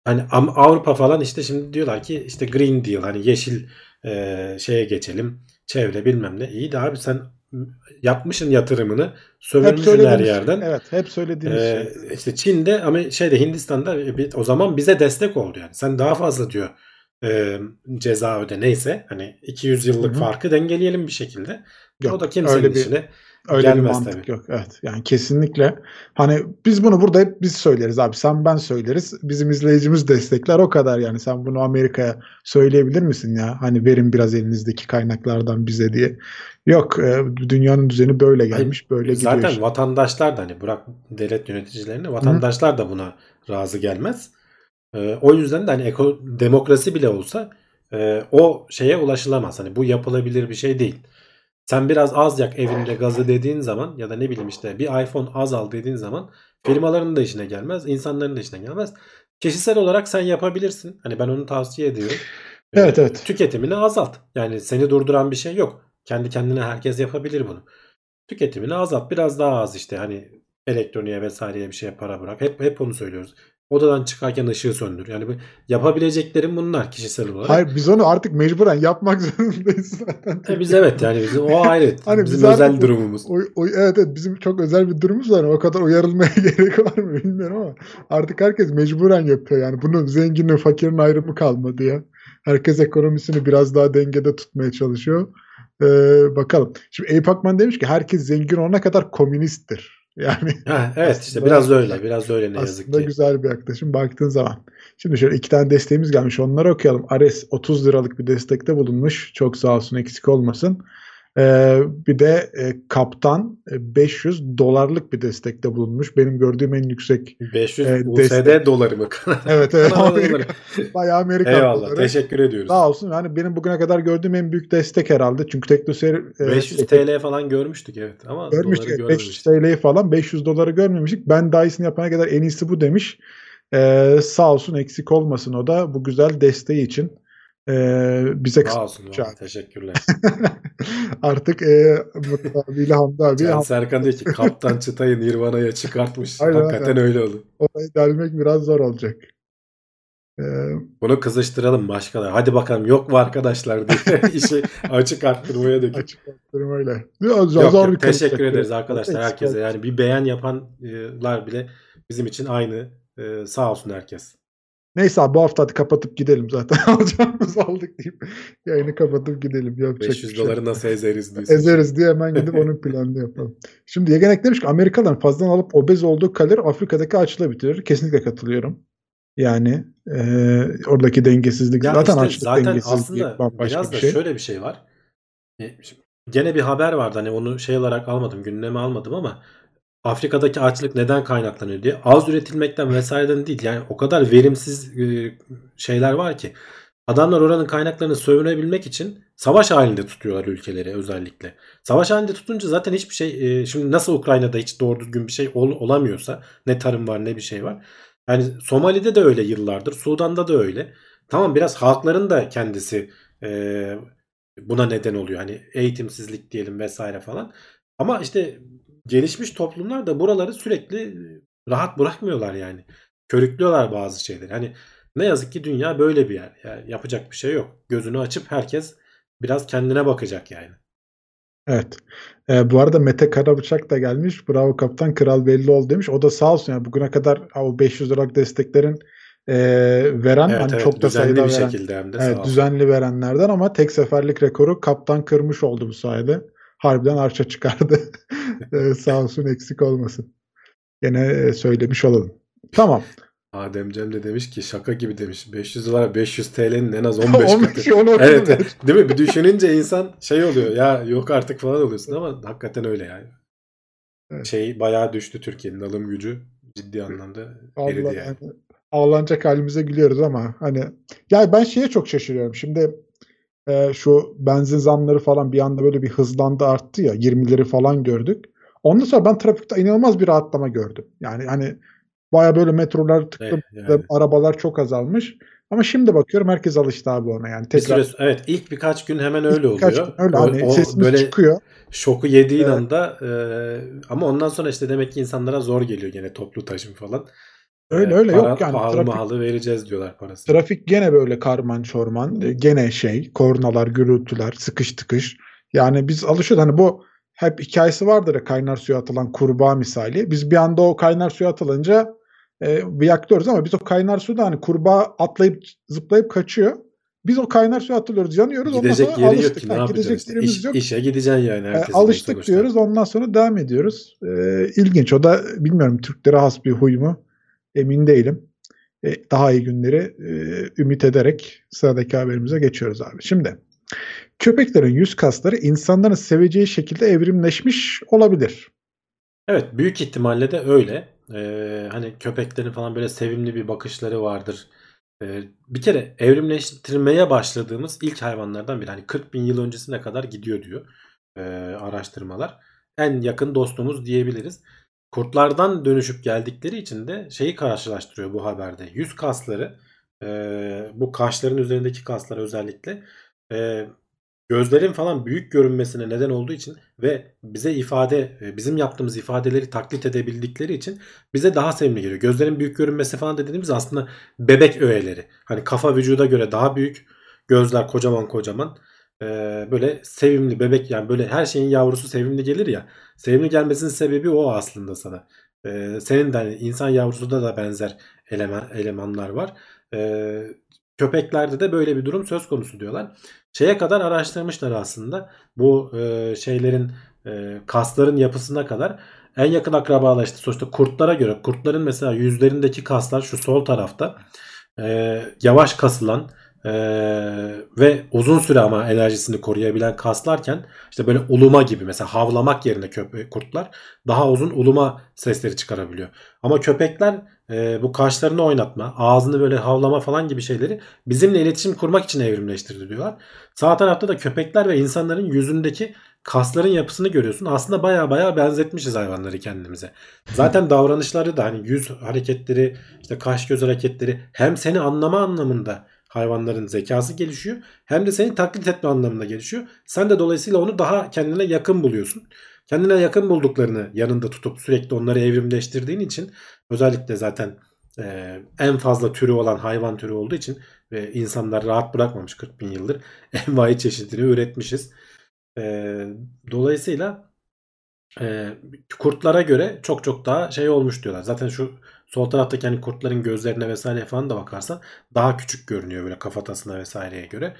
Speaker 2: Hani Avrupa falan işte şimdi diyorlar ki işte Green Deal hani yeşil e, şeye geçelim. Çevre bilmem ne. İyi de abi sen yapmışın yatırımını sömürmüşsün her
Speaker 3: söylediğimiz
Speaker 2: yerden.
Speaker 3: Evet, hep söylediğimiz
Speaker 2: Ee,
Speaker 3: şey.
Speaker 2: işte Çin'de ama şeyde Hindistan'da bir- o zaman bize destek oldu yani. Sen daha fazla diyor e, ceza öde neyse hani 200 yıllık
Speaker 3: Hı hı.
Speaker 2: farkı dengeleyelim bir şekilde.
Speaker 3: Yok,
Speaker 2: o da kimsenin
Speaker 3: öyle bir-
Speaker 2: işine
Speaker 3: Öyle bir
Speaker 2: gelmez
Speaker 3: mantık
Speaker 2: tabii.
Speaker 3: yok. Evet. Yani kesinlikle. Hani biz bunu burada hep biz söyleriz abi. Sen ben söyleriz. Bizim izleyicimiz destekler o kadar yani. Sen bunu Amerika'ya söyleyebilir misin ya? Hani verin biraz elinizdeki kaynaklardan bize diye. Yok. e, dünyanın düzeni böyle gelmiş. Böyle gidiyor.
Speaker 2: Zaten
Speaker 3: işte.
Speaker 2: vatandaşlar da hani bırak devlet yöneticilerini vatandaşlar da buna razı gelmez. Ee, o yüzden de hani eko, demokrasi bile olsa e, o şeye ulaşılamaz. Hani bu yapılabilir bir şey değil. Sen biraz az yak evinde gazı dediğin zaman ya da ne bileyim işte bir iPhone az al dediğin zaman firmaların da işine gelmez, insanların da işine gelmez. Kişisel olarak sen yapabilirsin. Hani ben onu tavsiye ediyorum. Ee,
Speaker 3: Evet, evet.
Speaker 2: Tüketimini azalt. Yani seni durduran bir şey yok. Kendi kendine herkes yapabilir bunu. Tüketimini azalt. Biraz daha az işte hani elektroniğe vesaireye bir şeye para bırak. Hep hep onu söylüyoruz. Odadan çıkarken ışığı söndür. Yani yapabileceklerim bunlar kişisel olarak.
Speaker 3: Hayır biz onu artık mecburen yapmak zorundayız zaten.
Speaker 2: E biz evet yani bizim o ayrı.
Speaker 3: Hani
Speaker 2: bizim
Speaker 3: biz artık
Speaker 2: özel
Speaker 3: bu-
Speaker 2: durumumuz.
Speaker 3: O, o- evet, evet bizim çok özel bir durumumuz var. O kadar uyarılmaya gerek var mı bilmiyorum ama artık herkes mecburen yapıyor. Yani bunun zenginle fakirin ayrımı kalmadı ya. Herkes ekonomisini biraz daha dengede tutmaya çalışıyor. Ee, bakalım. Şimdi Eyüp Akman demiş ki herkes zengin olana kadar komünisttir. Yani
Speaker 2: Ha, evet işte biraz öyle. Biraz öyle ne yazık
Speaker 3: aslında
Speaker 2: ki.
Speaker 3: güzel bir yaklaşım baktığın zaman. Şimdi şöyle iki tane desteğimiz gelmiş. Onları okuyalım. Ares 30 liralık bir destekte bulunmuş. Çok sağ olsun eksik olmasın. Ee, bir de e, Kaptan e, 500 dolarlık bir destekte bulunmuş. Benim gördüğüm en yüksek.
Speaker 2: 500
Speaker 3: Evet,
Speaker 2: USD
Speaker 3: destek.
Speaker 2: doları mı?
Speaker 3: Evet evet. Amerika, bayağı Amerikan
Speaker 2: Eyvallah.
Speaker 3: doları.
Speaker 2: Teşekkür ediyoruz.
Speaker 3: Sağ olsun. Yani benim bugüne kadar gördüğüm en büyük destek herhalde. Çünkü Teknoseyir e,
Speaker 2: 500 TL falan görmüştük evet ama
Speaker 3: görmüştük.
Speaker 2: doları
Speaker 3: Evet, 500
Speaker 2: görmemiştik.
Speaker 3: TL'yi falan 500 doları görmemiştik. Ben daha iyisini yapana kadar en iyisi bu demiş. Ee, sağ olsun eksik olmasın o da bu güzel desteği için. Ee, bize
Speaker 2: Sağ olsun. Teşekkürler.
Speaker 3: Artık e, Mutlu abiyle Hamdi abi
Speaker 2: Can Serkan diyor ki Kaptan Çıtay'ı Nirvana'ya çıkartmış.
Speaker 3: Aynen,
Speaker 2: Hakikaten
Speaker 3: aynen.
Speaker 2: öyle oldu.
Speaker 3: orayı delmek biraz zor olacak. Ee,
Speaker 2: Bunu kızıştıralım başkalar. Hadi bakalım yok mu arkadaşlar diye işi açık arttırmaya dökün.
Speaker 3: açık. Zor,
Speaker 2: Yok,
Speaker 3: zor
Speaker 2: yok, teşekkür ederiz arkadaşlar herkese. Yani bir beğen yapanlar bile bizim için aynı Ee, sağ olsun herkes.
Speaker 3: Neyse abi bu hafta hadi kapatıp gidelim zaten. Alacağımızı aldık deyip yayını kapatıp gidelim. Yapacak
Speaker 2: 500
Speaker 3: bir şey
Speaker 2: doları nasıl ezeriz diyorsun.
Speaker 3: Ezeriz diye hemen gidip onun planını yapalım. Şimdi Yegenek demiş ki Amerikalıların fazladan alıp obez olduğu kalori Afrika'daki açlığı bitirir. Kesinlikle katılıyorum. Yani e, oradaki dengesizlik
Speaker 2: Ya
Speaker 3: zaten
Speaker 2: işte
Speaker 3: açlık
Speaker 2: zaten
Speaker 3: dengesizliği
Speaker 2: aslında
Speaker 3: bambaşka
Speaker 2: biraz
Speaker 3: bir
Speaker 2: da
Speaker 3: şey.
Speaker 2: şöyle bir şey var. E, Gene bir haber vardı hani onu şey olarak almadım gündeme almadım ama Afrika'daki açlık neden kaynaklanıyor diye az üretilmekten vesaireden değil yani o kadar verimsiz e, şeyler var ki adamlar oranın kaynaklarını sömürebilmek için savaş halinde tutuyorlar ülkeleri özellikle. Savaş halinde tutunca zaten hiçbir şey e, şimdi nasıl Ukrayna'da hiç doğru düzgün bir şey ol- olamıyorsa ne tarım var ne bir şey var. Yani Somali'de de öyle yıllardır Sudan'da da öyle. Tamam biraz halkların da kendisi e, buna neden oluyor. Hani eğitimsizlik diyelim vesaire falan. Ama işte gelişmiş toplumlar da buraları sürekli rahat bırakmıyorlar yani. Körüklüyorlar bazı şeyleri. Hani ne yazık ki dünya böyle bir yer. Yani yapacak bir şey yok. Gözünü açıp herkes biraz kendine bakacak yani.
Speaker 3: Evet. Ee, bu arada Mete Karabıçak da gelmiş. Bravo kaptan kral belli oldu demiş. O da sağ olsun yani bugüne kadar o 500 liralık desteklerin e, veren
Speaker 2: Evet,
Speaker 3: hani
Speaker 2: evet,
Speaker 3: çok da sayıda
Speaker 2: bir
Speaker 3: veren
Speaker 2: şekilde hem de
Speaker 3: evet, düzenli verenlerden ama tek seferlik rekoru kaptan kırmış oldu bu sayede. Harbiden arşa çıkardı. Ee, sağ olsun eksik olmasın. Gene e, söylemiş olalım. Tamam.
Speaker 2: Adem Cem de demiş ki şaka gibi demiş. 500 dolar 500 TL'nin en az 15
Speaker 3: 15
Speaker 2: katı.
Speaker 3: onu okudum
Speaker 2: Evet,
Speaker 3: ben.
Speaker 2: evet. değil mi? Bir düşününce insan şey oluyor. Ya yok artık falan oluyorsun ama hakikaten öyle yani.
Speaker 3: Evet.
Speaker 2: Şey bayağı düştü Türkiye'nin alım gücü ciddi anlamda eridi
Speaker 3: Vallahi
Speaker 2: yani.
Speaker 3: yani ağlanacak halimize gülüyoruz ama hani ya ben şeye çok şaşırıyorum. Şimdi e, şu benzin zamları falan bir anda böyle bir hızlandı arttı ya 20'leri falan gördük. Ondan sonra ben trafikte inanılmaz bir rahatlama gördüm. Yani hani baya böyle metrolar tıklım
Speaker 2: Evet,
Speaker 3: ve
Speaker 2: yani.
Speaker 3: arabalar çok azalmış. Ama şimdi bakıyorum herkes alıştı abi ona yani.
Speaker 2: Bir
Speaker 3: Tekrar
Speaker 2: süre, evet ilk birkaç gün hemen öyle
Speaker 3: birkaç
Speaker 2: oluyor.
Speaker 3: gün öyle
Speaker 2: O-
Speaker 3: hani
Speaker 2: o
Speaker 3: sesimiz
Speaker 2: böyle
Speaker 3: çıkıyor.
Speaker 2: şoku yediğin
Speaker 3: Evet.
Speaker 2: anda e, ama ondan sonra işte demek ki insanlara zor geliyor gene toplu taşım falan.
Speaker 3: Öyle
Speaker 2: E,
Speaker 3: öyle
Speaker 2: para,
Speaker 3: yok yani
Speaker 2: pahalı
Speaker 3: trafik
Speaker 2: mahalı vereceğiz diyorlar parasını.
Speaker 3: Trafik gene böyle karman çorman. e, Gene şey, kornalar, gürültüler, sıkış tıkış. Yani biz alışıyoruz. Hani bu hep hikayesi vardır ya kaynar suya atılan kurbağa misali. Biz bir anda o kaynar suya atılınca e, yaklıyoruz ama biz o kaynar suda hani kurbağa atlayıp zıplayıp kaçıyor. Biz o kaynar suya atılıyoruz, yanıyoruz. Ondan
Speaker 2: Gidecek
Speaker 3: sonra
Speaker 2: yeri yok
Speaker 3: alıştık.
Speaker 2: ki ne yapacaksın
Speaker 3: gidecek
Speaker 2: işte.
Speaker 3: yerimiz
Speaker 2: İş,
Speaker 3: yok.
Speaker 2: işe gideceksin yani
Speaker 3: E, alıştık diyoruz. Ondan sonra devam ediyoruz. E, ilginç. O da bilmiyorum Türklere has bir huy mu? Emin değilim. E, daha iyi günleri e, ümit ederek sıradaki haberimize geçiyoruz abi. Şimdi köpeklerin yüz kasları insanların seveceği şekilde evrimleşmiş olabilir.
Speaker 2: Evet büyük ihtimalle de öyle. Ee, hani köpeklerin falan böyle sevimli bir bakışları vardır. Ee, bir kere evrimleştirmeye başladığımız ilk hayvanlardan biri. Hani 40 bin yıl öncesine kadar gidiyor diyor ee, araştırmalar. En yakın dostumuz diyebiliriz. Kurtlardan dönüşüp geldikleri için de şeyi karşılaştırıyor bu haberde. Yüz kasları e, bu kaşların üzerindeki kaslar özellikle e, gözlerin falan büyük görünmesine neden olduğu için ve bize ifade e, bizim yaptığımız ifadeleri taklit edebildikleri için bize daha sevimli geliyor. Gözlerin büyük görünmesi falan dediğimiz aslında bebek öğeleri. Hani kafa vücuda göre daha büyük, gözler kocaman kocaman. E, böyle sevimli bebek yani böyle her şeyin yavrusu sevimli gelir ya. Sevimli gelmesinin sebebi o aslında sana. E, senin de hani insan yavrusuda da benzer eleman, elemanlar var. E, köpeklerde de böyle bir durum söz konusu diyorlar şeye kadar araştırmışlar aslında. Bu e, şeylerin e, kasların yapısına kadar en yakın akrabalar işte sonuçta kurtlara göre kurtların mesela yüzlerindeki kaslar şu sol tarafta e, yavaş kasılan e, ve uzun süre ama enerjisini koruyabilen kaslarken işte böyle uluma gibi mesela havlamak yerine köpe kurtlar daha uzun uluma sesleri çıkarabiliyor. Ama köpekler e, bu kaşlarını oynatma, ağzını böyle havlama falan gibi şeyleri bizimle iletişim kurmak için evrimleştirdi diyorlar. Sağ tarafta da köpekler ve insanların yüzündeki kasların yapısını görüyorsun. Aslında baya baya benzetmişiz hayvanları kendimize. Zaten davranışları da hani yüz hareketleri, işte kaş göz hareketleri hem seni anlama anlamında hayvanların zekası gelişiyor hem de seni taklit etme anlamında gelişiyor. Sen de dolayısıyla onu daha kendine yakın buluyorsun. Kendine yakın bulduklarını yanında tutup sürekli onları evrimleştirdiğin için özellikle zaten e, en fazla türü olan hayvan türü olduğu için ve insanlar rahat bırakmamış 40 bin yıldır envai çeşidini üretmişiz. E, dolayısıyla e, kurtlara göre çok çok daha şey olmuş diyorlar. Zaten şu Sol taraftaki hani kurtların gözlerine vesaire falan da bakarsan daha küçük görünüyor böyle kafatasına vesaireye göre.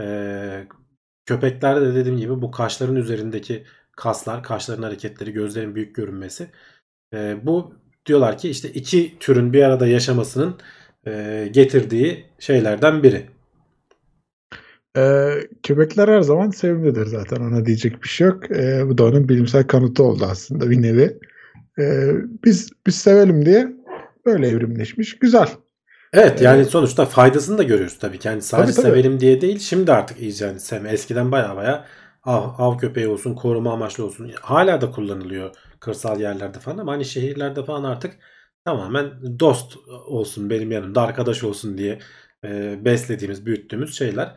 Speaker 2: Ee, köpeklerde de dediğim gibi bu kaşların üzerindeki kaslar, kaşların hareketleri, gözlerin büyük görünmesi. Ee, bu diyorlar ki işte iki türün bir arada yaşamasının e, getirdiği şeylerden biri.
Speaker 3: Ee, köpekler her zaman sevimlidir zaten ona diyecek bir şey yok. Ee, bu da onun bilimsel kanıtı oldu aslında bir nevi. Ee, biz biz sevelim diye böyle evrimleşmiş. Güzel.
Speaker 2: Evet yani sonuçta faydasını da görüyoruz tabii ki. Yani sadece
Speaker 3: Tabii, tabii.
Speaker 2: sevelim diye değil. Şimdi artık iyice yani sevme. Eskiden baya baya av, av köpeği olsun, koruma amaçlı olsun. Hala da kullanılıyor kırsal yerlerde falan ama hani şehirlerde falan artık tamamen dost olsun benim yanımda arkadaş olsun diye e, beslediğimiz, büyüttüğümüz şeyler.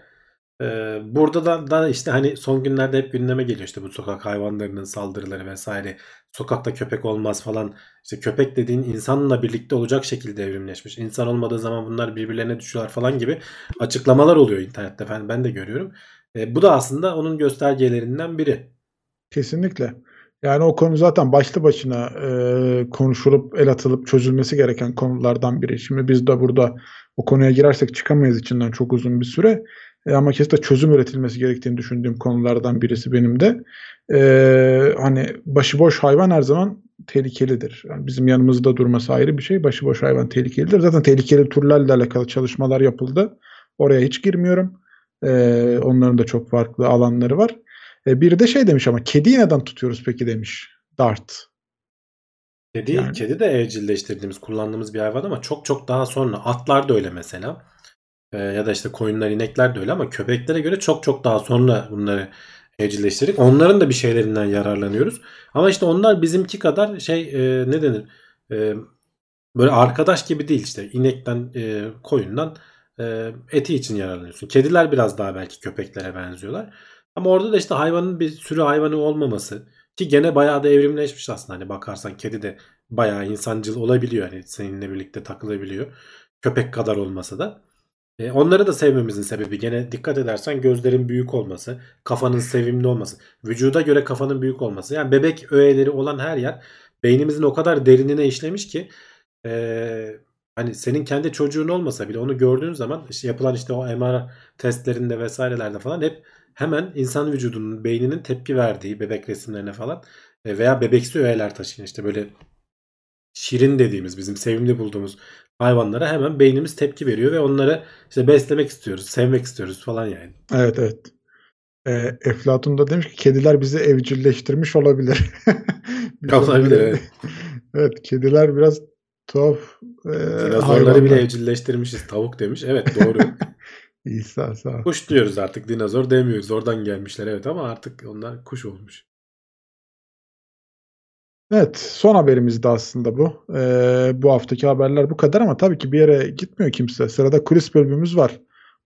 Speaker 2: E, burada da, da işte hani son günlerde hep gündeme geliyor işte bu sokak hayvanlarının saldırıları vesaire. Sokakta köpek olmaz falan. İşte köpek dediğin insanla birlikte olacak şekilde evrimleşmiş. İnsan olmadığı zaman bunlar birbirlerine düşüyorlar falan gibi açıklamalar oluyor internette. Ben, ben de görüyorum. E, bu da aslında onun göstergelerinden biri.
Speaker 3: Kesinlikle. Yani o konu zaten başlı başına e, konuşulup el atılıp çözülmesi gereken konulardan biri. Şimdi biz de burada o konuya girersek çıkamayız içinden çok uzun bir süre. E, ama kesinlikle çözüm üretilmesi gerektiğini düşündüğüm konulardan birisi benim de. E, hani başıboş hayvan her zaman tehlikelidir. Yani bizim yanımızda durması ayrı bir şey. Başıboş hayvan tehlikelidir. Zaten tehlikeli türlerle alakalı çalışmalar yapıldı. Oraya hiç girmiyorum. E, onların da çok farklı alanları var. E, biri de şey demiş ama kediyi neden tutuyoruz peki demiş Dart.
Speaker 2: Kedi,
Speaker 3: Yani-
Speaker 2: kedi de evcilleştirdiğimiz, kullandığımız bir hayvan ama çok çok daha sonra. Atlar da öyle mesela. E, ya da işte koyunlar, inekler de öyle ama köpeklere göre çok çok daha sonra bunları evcilleştirdik. Onların da bir şeylerinden yararlanıyoruz. Ama işte onlar bizimki kadar şey e, ne denir? E, böyle arkadaş gibi değil işte. İnekten, e, koyundan e, eti için yararlanıyorsun. Kediler biraz daha belki köpeklere benziyorlar. Ama orada da işte hayvanın bir sürü hayvanı olmaması ki gene bayağı da evrimleşmiş aslında. Hani bakarsan kedi de bayağı insancıl olabiliyor. Hani seninle birlikte takılabiliyor. Köpek kadar olmasa da. E, onları da sevmemizin sebebi gene dikkat edersen gözlerin büyük olması, kafanın sevimli olması, vücuda göre kafanın büyük olması. Yani bebek öğeleri olan her yer beynimizin o kadar derinine işlemiş ki e, hani senin kendi çocuğun olmasa bile onu gördüğün zaman işte yapılan işte o MR testlerinde vesairelerde falan hep hemen insan vücudunun beyninin tepki verdiği bebek resimlerine falan e, veya bebeksi öğeler taşıyan işte böyle şirin dediğimiz bizim sevimli bulduğumuz hayvanlara hemen beynimiz tepki veriyor ve onları işte beslemek istiyoruz, sevmek istiyoruz falan yani.
Speaker 3: Evet evet. E, Eflatun da demiş ki kediler bizi evcilleştirmiş olabilir.
Speaker 2: Olabilir, evet.
Speaker 3: evet kediler biraz tuhaf e,
Speaker 2: Dinozorları bile evcilleştirmişiz. Tavuk demiş. Evet doğru.
Speaker 3: İsa sağ
Speaker 2: kuş diyoruz artık. Dinozor demiyoruz. Oradan gelmişler evet ama artık onlar kuş olmuş.
Speaker 3: Evet, son haberimiz de aslında bu. Ee, bu haftaki haberler bu kadar ama tabii ki bir yere gitmiyor kimse. Sırada kulis bölümümüz var.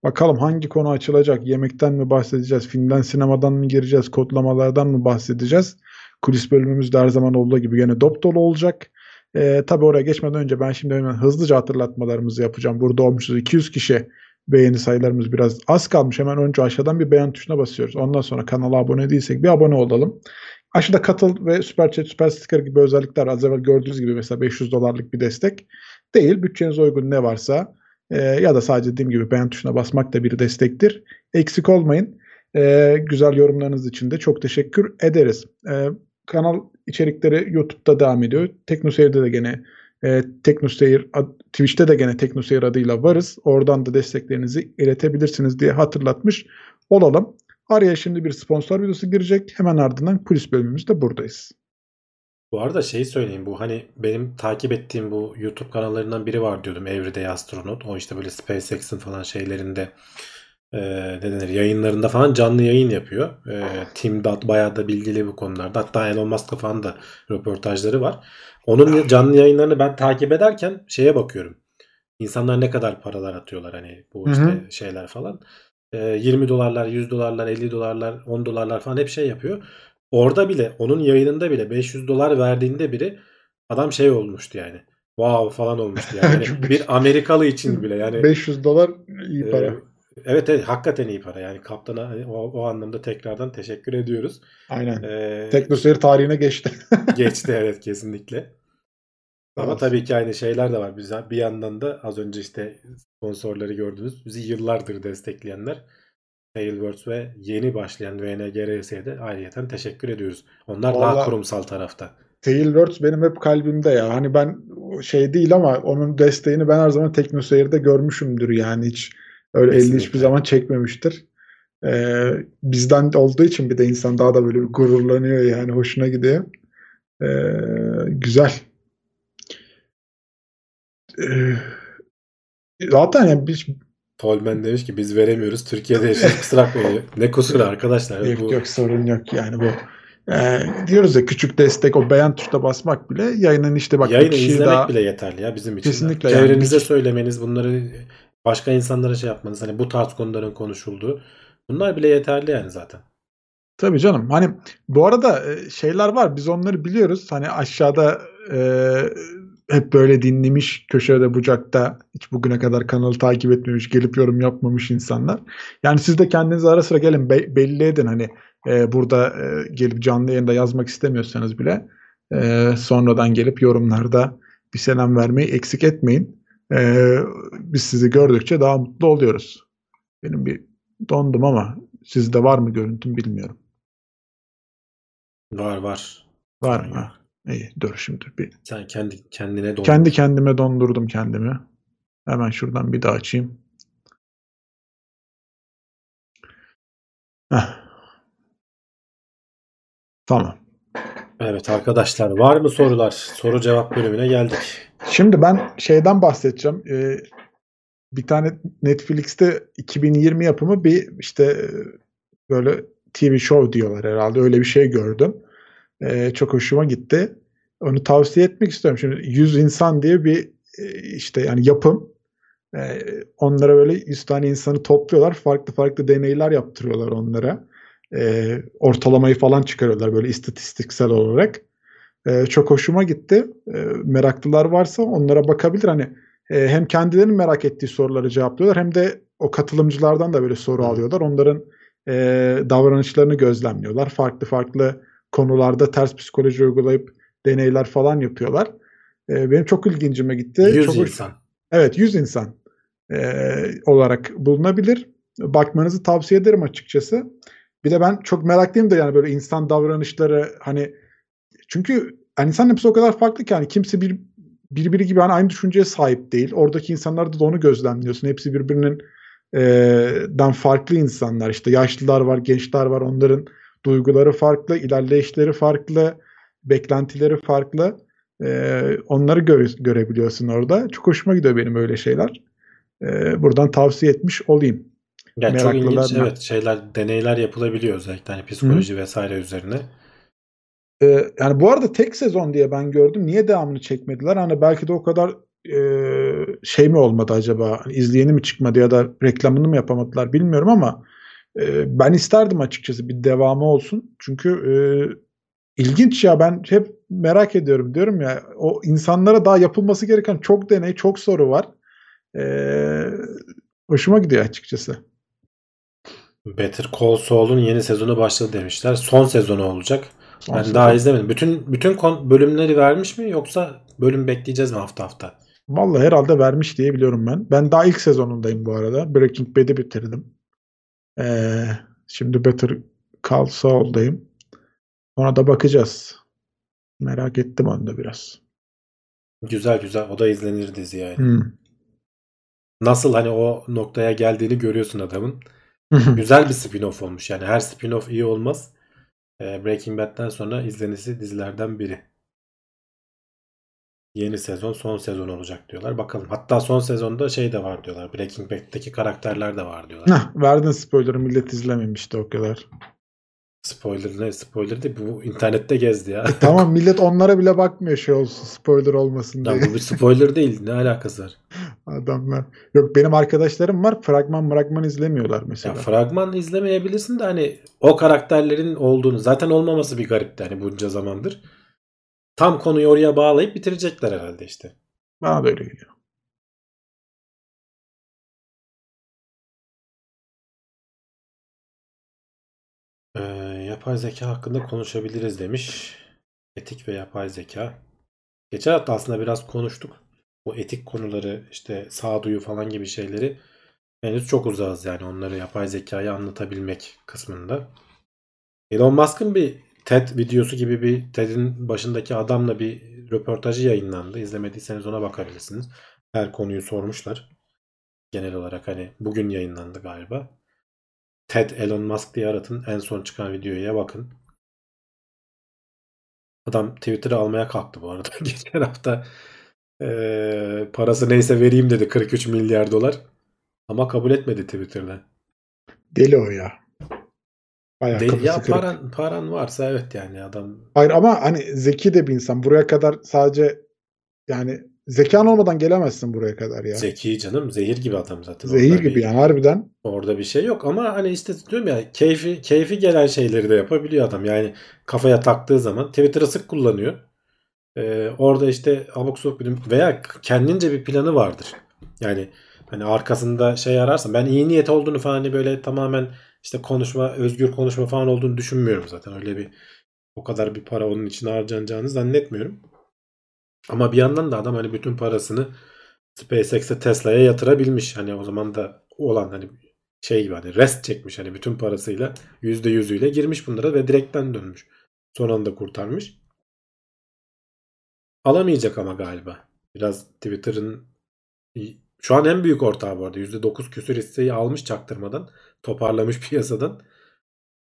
Speaker 3: Bakalım hangi konu açılacak? Yemekten mi bahsedeceğiz? Filmden, sinemadan mı gireceğiz? Kodlamalardan mı bahsedeceğiz? Kulis bölümümüz de her zaman olduğu gibi yine dop dolu olacak. Ee, tabii oraya geçmeden önce ben şimdi hemen hızlıca hatırlatmalarımızı yapacağım. Burada olmuşuz 200 kişi. Beğeni sayılarımız biraz az kalmış. Hemen önce aşağıdan bir beğen tuşuna basıyoruz. Ondan sonra kanala abone değilsek bir abone olalım. Aşağıda katıl ve süper chat, süper sticker gibi özellikler az evvel gördüğünüz gibi mesela 500 dolarlık bir destek değil. Bütçenize uygun ne varsa e, ya da sadece dediğim gibi beğen tuşuna basmak da bir destektir. Eksik olmayın. E, güzel yorumlarınız için de çok teşekkür ederiz. E, kanal içerikleri YouTube'da devam ediyor. TeknoSeyir'de de gene e, TeknoSeyir Twitch'te de gene TeknoSeyir adıyla varız. Oradan da desteklerinizi iletebilirsiniz diye hatırlatmış olalım. Araya şimdi bir sponsor videosu girecek. Hemen ardından kulis bölümümüzde buradayız.
Speaker 2: Bu arada şeyi söyleyeyim bu hani benim takip ettiğim bu YouTube kanallarından biri var diyordum Everyday Astronaut. O işte böyle SpaceX'in falan şeylerinde e, ne denir yayınlarında falan canlı yayın yapıyor. E, Tim Dot bayağı da bilgili bu konularda. Hatta Elon Musk'la falan da röportajları var. Onun canlı yayınlarını ben takip ederken şeye bakıyorum. İnsanlar ne kadar paralar atıyorlar hani bu işte
Speaker 3: hı.
Speaker 2: şeyler falan. E, 20 dolarlar, 100 dolarlar, 50 dolarlar, 10 dolarlar falan hep şey yapıyor. Orada bile onun yayınında bile 500 dolar verdiğinde biri adam şey olmuştu yani. Wow falan olmuştu yani. Yani bir Amerikalı için bile yani
Speaker 3: 500 dolar iyi para.
Speaker 2: e, evet evet hakikaten iyi para. Yani kaptana hani o, o anlamda tekrardan teşekkür ediyoruz.
Speaker 3: Aynen.
Speaker 2: E,
Speaker 3: Teknoseyir tarihine geçti.
Speaker 2: geçti evet kesinlikle. Ama
Speaker 3: Evet.
Speaker 2: tabii ki aynı şeyler de var. Biz bir yandan da az önce işte sponsorları gördünüz. Bizi yıllardır destekleyenler Tailwords ve yeni başlayan VNGRS'ye de ayrıyeten teşekkür ediyoruz. Onlar daha
Speaker 3: Vallahi-
Speaker 2: kurumsal tarafta.
Speaker 3: Tailwords benim hep kalbimde ya. Hani ben şey değil ama onun desteğini ben her zaman TeknoSeyir'de görmüşümdür yani hiç öyle elini
Speaker 2: Kesinlikle.
Speaker 3: hiçbir zaman çekmemiştir. Ee, bizden olduğu için bir de insan daha da böyle bir gururlanıyor yani hoşuna gidiyor. Ee, güzel. Ee, zaten yani biz
Speaker 2: Tolmen demiş ki biz veremiyoruz. Türkiye'de yaşıyoruz. Kusura bakmayın. Ne kusuru arkadaşlar.
Speaker 3: yok
Speaker 2: Bu
Speaker 3: yok sorun yok yani bu. Ee, diyoruz ya küçük destek o beğen tuşuna basmak bile yayının işte bak
Speaker 2: yayını izlemek
Speaker 3: daha
Speaker 2: bile yeterli ya bizim için.
Speaker 3: Kesinlikle yani.
Speaker 2: Çevrenize
Speaker 3: Bir-
Speaker 2: söylemeniz, bunları başka insanlara şey yapmanız. Hani bu tarz konuların konuşulduğu. Bunlar bile yeterli yani zaten.
Speaker 3: Tabii canım. Hani bu arada e, şeyler var. Biz onları biliyoruz. Hani aşağıda e, hep böyle dinlemiş köşede bucakta hiç bugüne kadar kanalı takip etmemiş, gelip yorum yapmamış insanlar. Yani siz de kendinizi ara sıra gelin be- belli edin. Hani e, burada e, gelip canlı yayında yazmak istemiyorsanız bile e, sonradan gelip yorumlarda bir selam vermeyi eksik etmeyin. E, biz sizi gördükçe daha mutlu oluyoruz. Benim bir dondum ama sizde var mı görüntüm bilmiyorum.
Speaker 2: Var var.
Speaker 3: Var mı? İyi dur şimdi bir.
Speaker 2: Sen kendi kendine don.
Speaker 3: Kendi kendime dondurdum kendimi. Hemen şuradan bir daha açayım. Heh. Tamam.
Speaker 2: Evet arkadaşlar var mı sorular? Soru cevap bölümüne geldik.
Speaker 3: Şimdi ben şeyden bahsedeceğim. Ee, bir tane Netflix'te 2020 yapımı bir işte e, böyle TV show diyorlar herhalde. Öyle bir şey gördüm. Ee, çok hoşuma gitti. Onu tavsiye etmek istiyorum. Şimdi 100 insan diye bir e, işte yani yapım. Ee, onlara böyle 100 tane insanı topluyorlar. Farklı farklı deneyler yaptırıyorlar onlara. Ee, ortalamayı falan çıkarıyorlar böyle istatistiksel olarak. Ee, çok hoşuma gitti. Ee, meraklılar varsa onlara bakabilir. Hani e, hem kendilerinin merak ettiği soruları cevaplıyorlar hem de o katılımcılardan da böyle soru alıyorlar. Onların e, davranışlarını gözlemliyorlar. Farklı farklı konularda ters psikoloji uygulayıp deneyler falan yapıyorlar. E, benim çok ilgincime gitti.
Speaker 2: 100
Speaker 3: çok hoş-
Speaker 2: insan.
Speaker 3: Evet 100 insan e, olarak bulunabilir. Bakmanızı tavsiye ederim açıkçası. Bir de ben çok meraklıyım da yani böyle insan davranışları hani çünkü yani insan hepsi o kadar farklı ki hani kimse bir birbiri gibi hani aynı düşünceye sahip değil. Oradaki insanlarda da onu gözlemliyorsun. Hepsi birbirinin e, den farklı insanlar. İşte yaşlılar var, gençler var. Onların duyguları farklı, ilerleyişleri farklı, beklentileri farklı. E, onları göre- görebiliyorsun orada. Çok hoşuma gidiyor benim öyle şeyler. E, buradan tavsiye etmiş olayım.
Speaker 2: Yani çok ilginç evet şeyler deneyler yapılabiliyor özellikle hani psikoloji vesaire üzerine.
Speaker 3: Ee, yani bu arada tek sezon diye ben gördüm. Niye devamını çekmediler? Hani belki de o kadar e, şey mi olmadı acaba? Hani izleyeni mi çıkmadı ya da reklamını mı yapamadılar bilmiyorum ama e, ben isterdim açıkçası bir devamı olsun. Çünkü e, ilginç ya ben hep merak ediyorum diyorum ya o insanlara daha yapılması gereken çok deney, çok soru var. E, hoşuma gidiyor açıkçası.
Speaker 2: Better Call Saul'un yeni sezonu başladı demişler. Son sezonu olacak.
Speaker 3: Son
Speaker 2: ben
Speaker 3: sezon.
Speaker 2: daha izlemedim. Bütün bütün bölümleri vermiş mi yoksa bölüm bekleyeceğiz mi hafta hafta?
Speaker 3: Vallahi herhalde vermiş diye biliyorum ben. Ben daha ilk sezonundayım bu arada. Breaking Bad'i bitirdim. Ee, şimdi Better Call Saul'dayım. Ona da bakacağız. Merak ettim onu da biraz.
Speaker 2: Güzel güzel. O da izlenir dizi yani.
Speaker 3: Hmm.
Speaker 2: Nasıl hani o noktaya geldiğini görüyorsun adamın. Güzel bir spin-off olmuş. Yani her spin-off iyi olmaz. Ee, Breaking Bad'den sonra izlenisi dizilerden biri. Yeni sezon son sezon olacak diyorlar. Bakalım. Hatta son sezonda şey de var diyorlar. Breaking Bad'deki karakterler de var diyorlar.
Speaker 3: Heh, verdin spoiler'ı millet izlememişti o kadar.
Speaker 2: Spoiler ne? Spoiler değil. Bu internette gezdi ya.
Speaker 3: Tamam millet onlara bile bakmıyor şey olsun spoiler olmasın
Speaker 2: Ya
Speaker 3: diye.
Speaker 2: bu bir spoiler değil. Ne alakası var?
Speaker 3: Adamlar. Yok benim arkadaşlarım var fragman fragman izlemiyorlar
Speaker 2: Ya
Speaker 3: mesela.
Speaker 2: fragman izlemeyebilirsin de hani o karakterlerin olduğunu zaten olmaması bir garipti hani bunca zamandır. Tam konuyu oraya bağlayıp bitirecekler herhalde işte.
Speaker 3: Bana da öyle geliyor.
Speaker 2: Ee, yapay zeka hakkında konuşabiliriz demiş. Etik ve yapay zeka. geçen hafta aslında biraz konuştuk. Bu etik konuları işte sağduyu falan gibi şeyleri henüz çok uzağız yani onları yapay zekayı anlatabilmek kısmında. Elon Musk'ın bir TED videosu gibi bir TED'in başındaki adamla bir röportajı yayınlandı. İzlemediyseniz ona bakabilirsiniz. Her konuyu sormuşlar. Genel olarak hani bugün yayınlandı galiba. TED Elon Musk diye aratın. En son çıkan videoya bakın. Adam Twitter'ı almaya kalktı bu arada. Geçen hafta eee, parası neyse vereyim dedi 43 milyar dolar. Ama kabul etmedi Twitter'da.
Speaker 3: Deli o ya. Bayağı
Speaker 2: Değil, ya
Speaker 3: kırık.
Speaker 2: paran, paran varsa evet yani adam
Speaker 3: Hayır ama hani zeki de bir insan. Buraya kadar sadece yani zekan olmadan gelemezsin buraya kadar ya.
Speaker 2: zeki canım. Zehir gibi adam zaten.
Speaker 3: Zehir
Speaker 2: Orada
Speaker 3: gibi
Speaker 2: bir-
Speaker 3: yani harbiden.
Speaker 2: Orada bir şey yok ama hani işte diyorum ya keyfi keyfi gelen şeyleri de yapabiliyor adam. Yani kafaya taktığı zaman Twitter'ı sık kullanıyor. Ee, orada işte abuk sabuk veya kendince bir planı vardır. Yani hani arkasında şey ararsan ben iyi niyet olduğunu falan hani böyle tamamen işte konuşma, özgür konuşma falan olduğunu düşünmüyorum zaten. Öyle bir o kadar bir para onun için harcanacağını zannetmiyorum. Ama bir yandan da adam hani bütün parasını SpaceX'e Tesla'ya yatırabilmiş. Hani o zaman da olan hani şey gibi hani rest çekmiş hani bütün parasıyla %100'üyle girmiş bunlara ve direkten dönmüş. Son anda kurtarmış. Alamayacak ama galiba. Biraz Twitter'ın şu an en büyük ortağı bu arada. %9 küsür hisseyi almış çaktırmadan. Toparlamış piyasadan.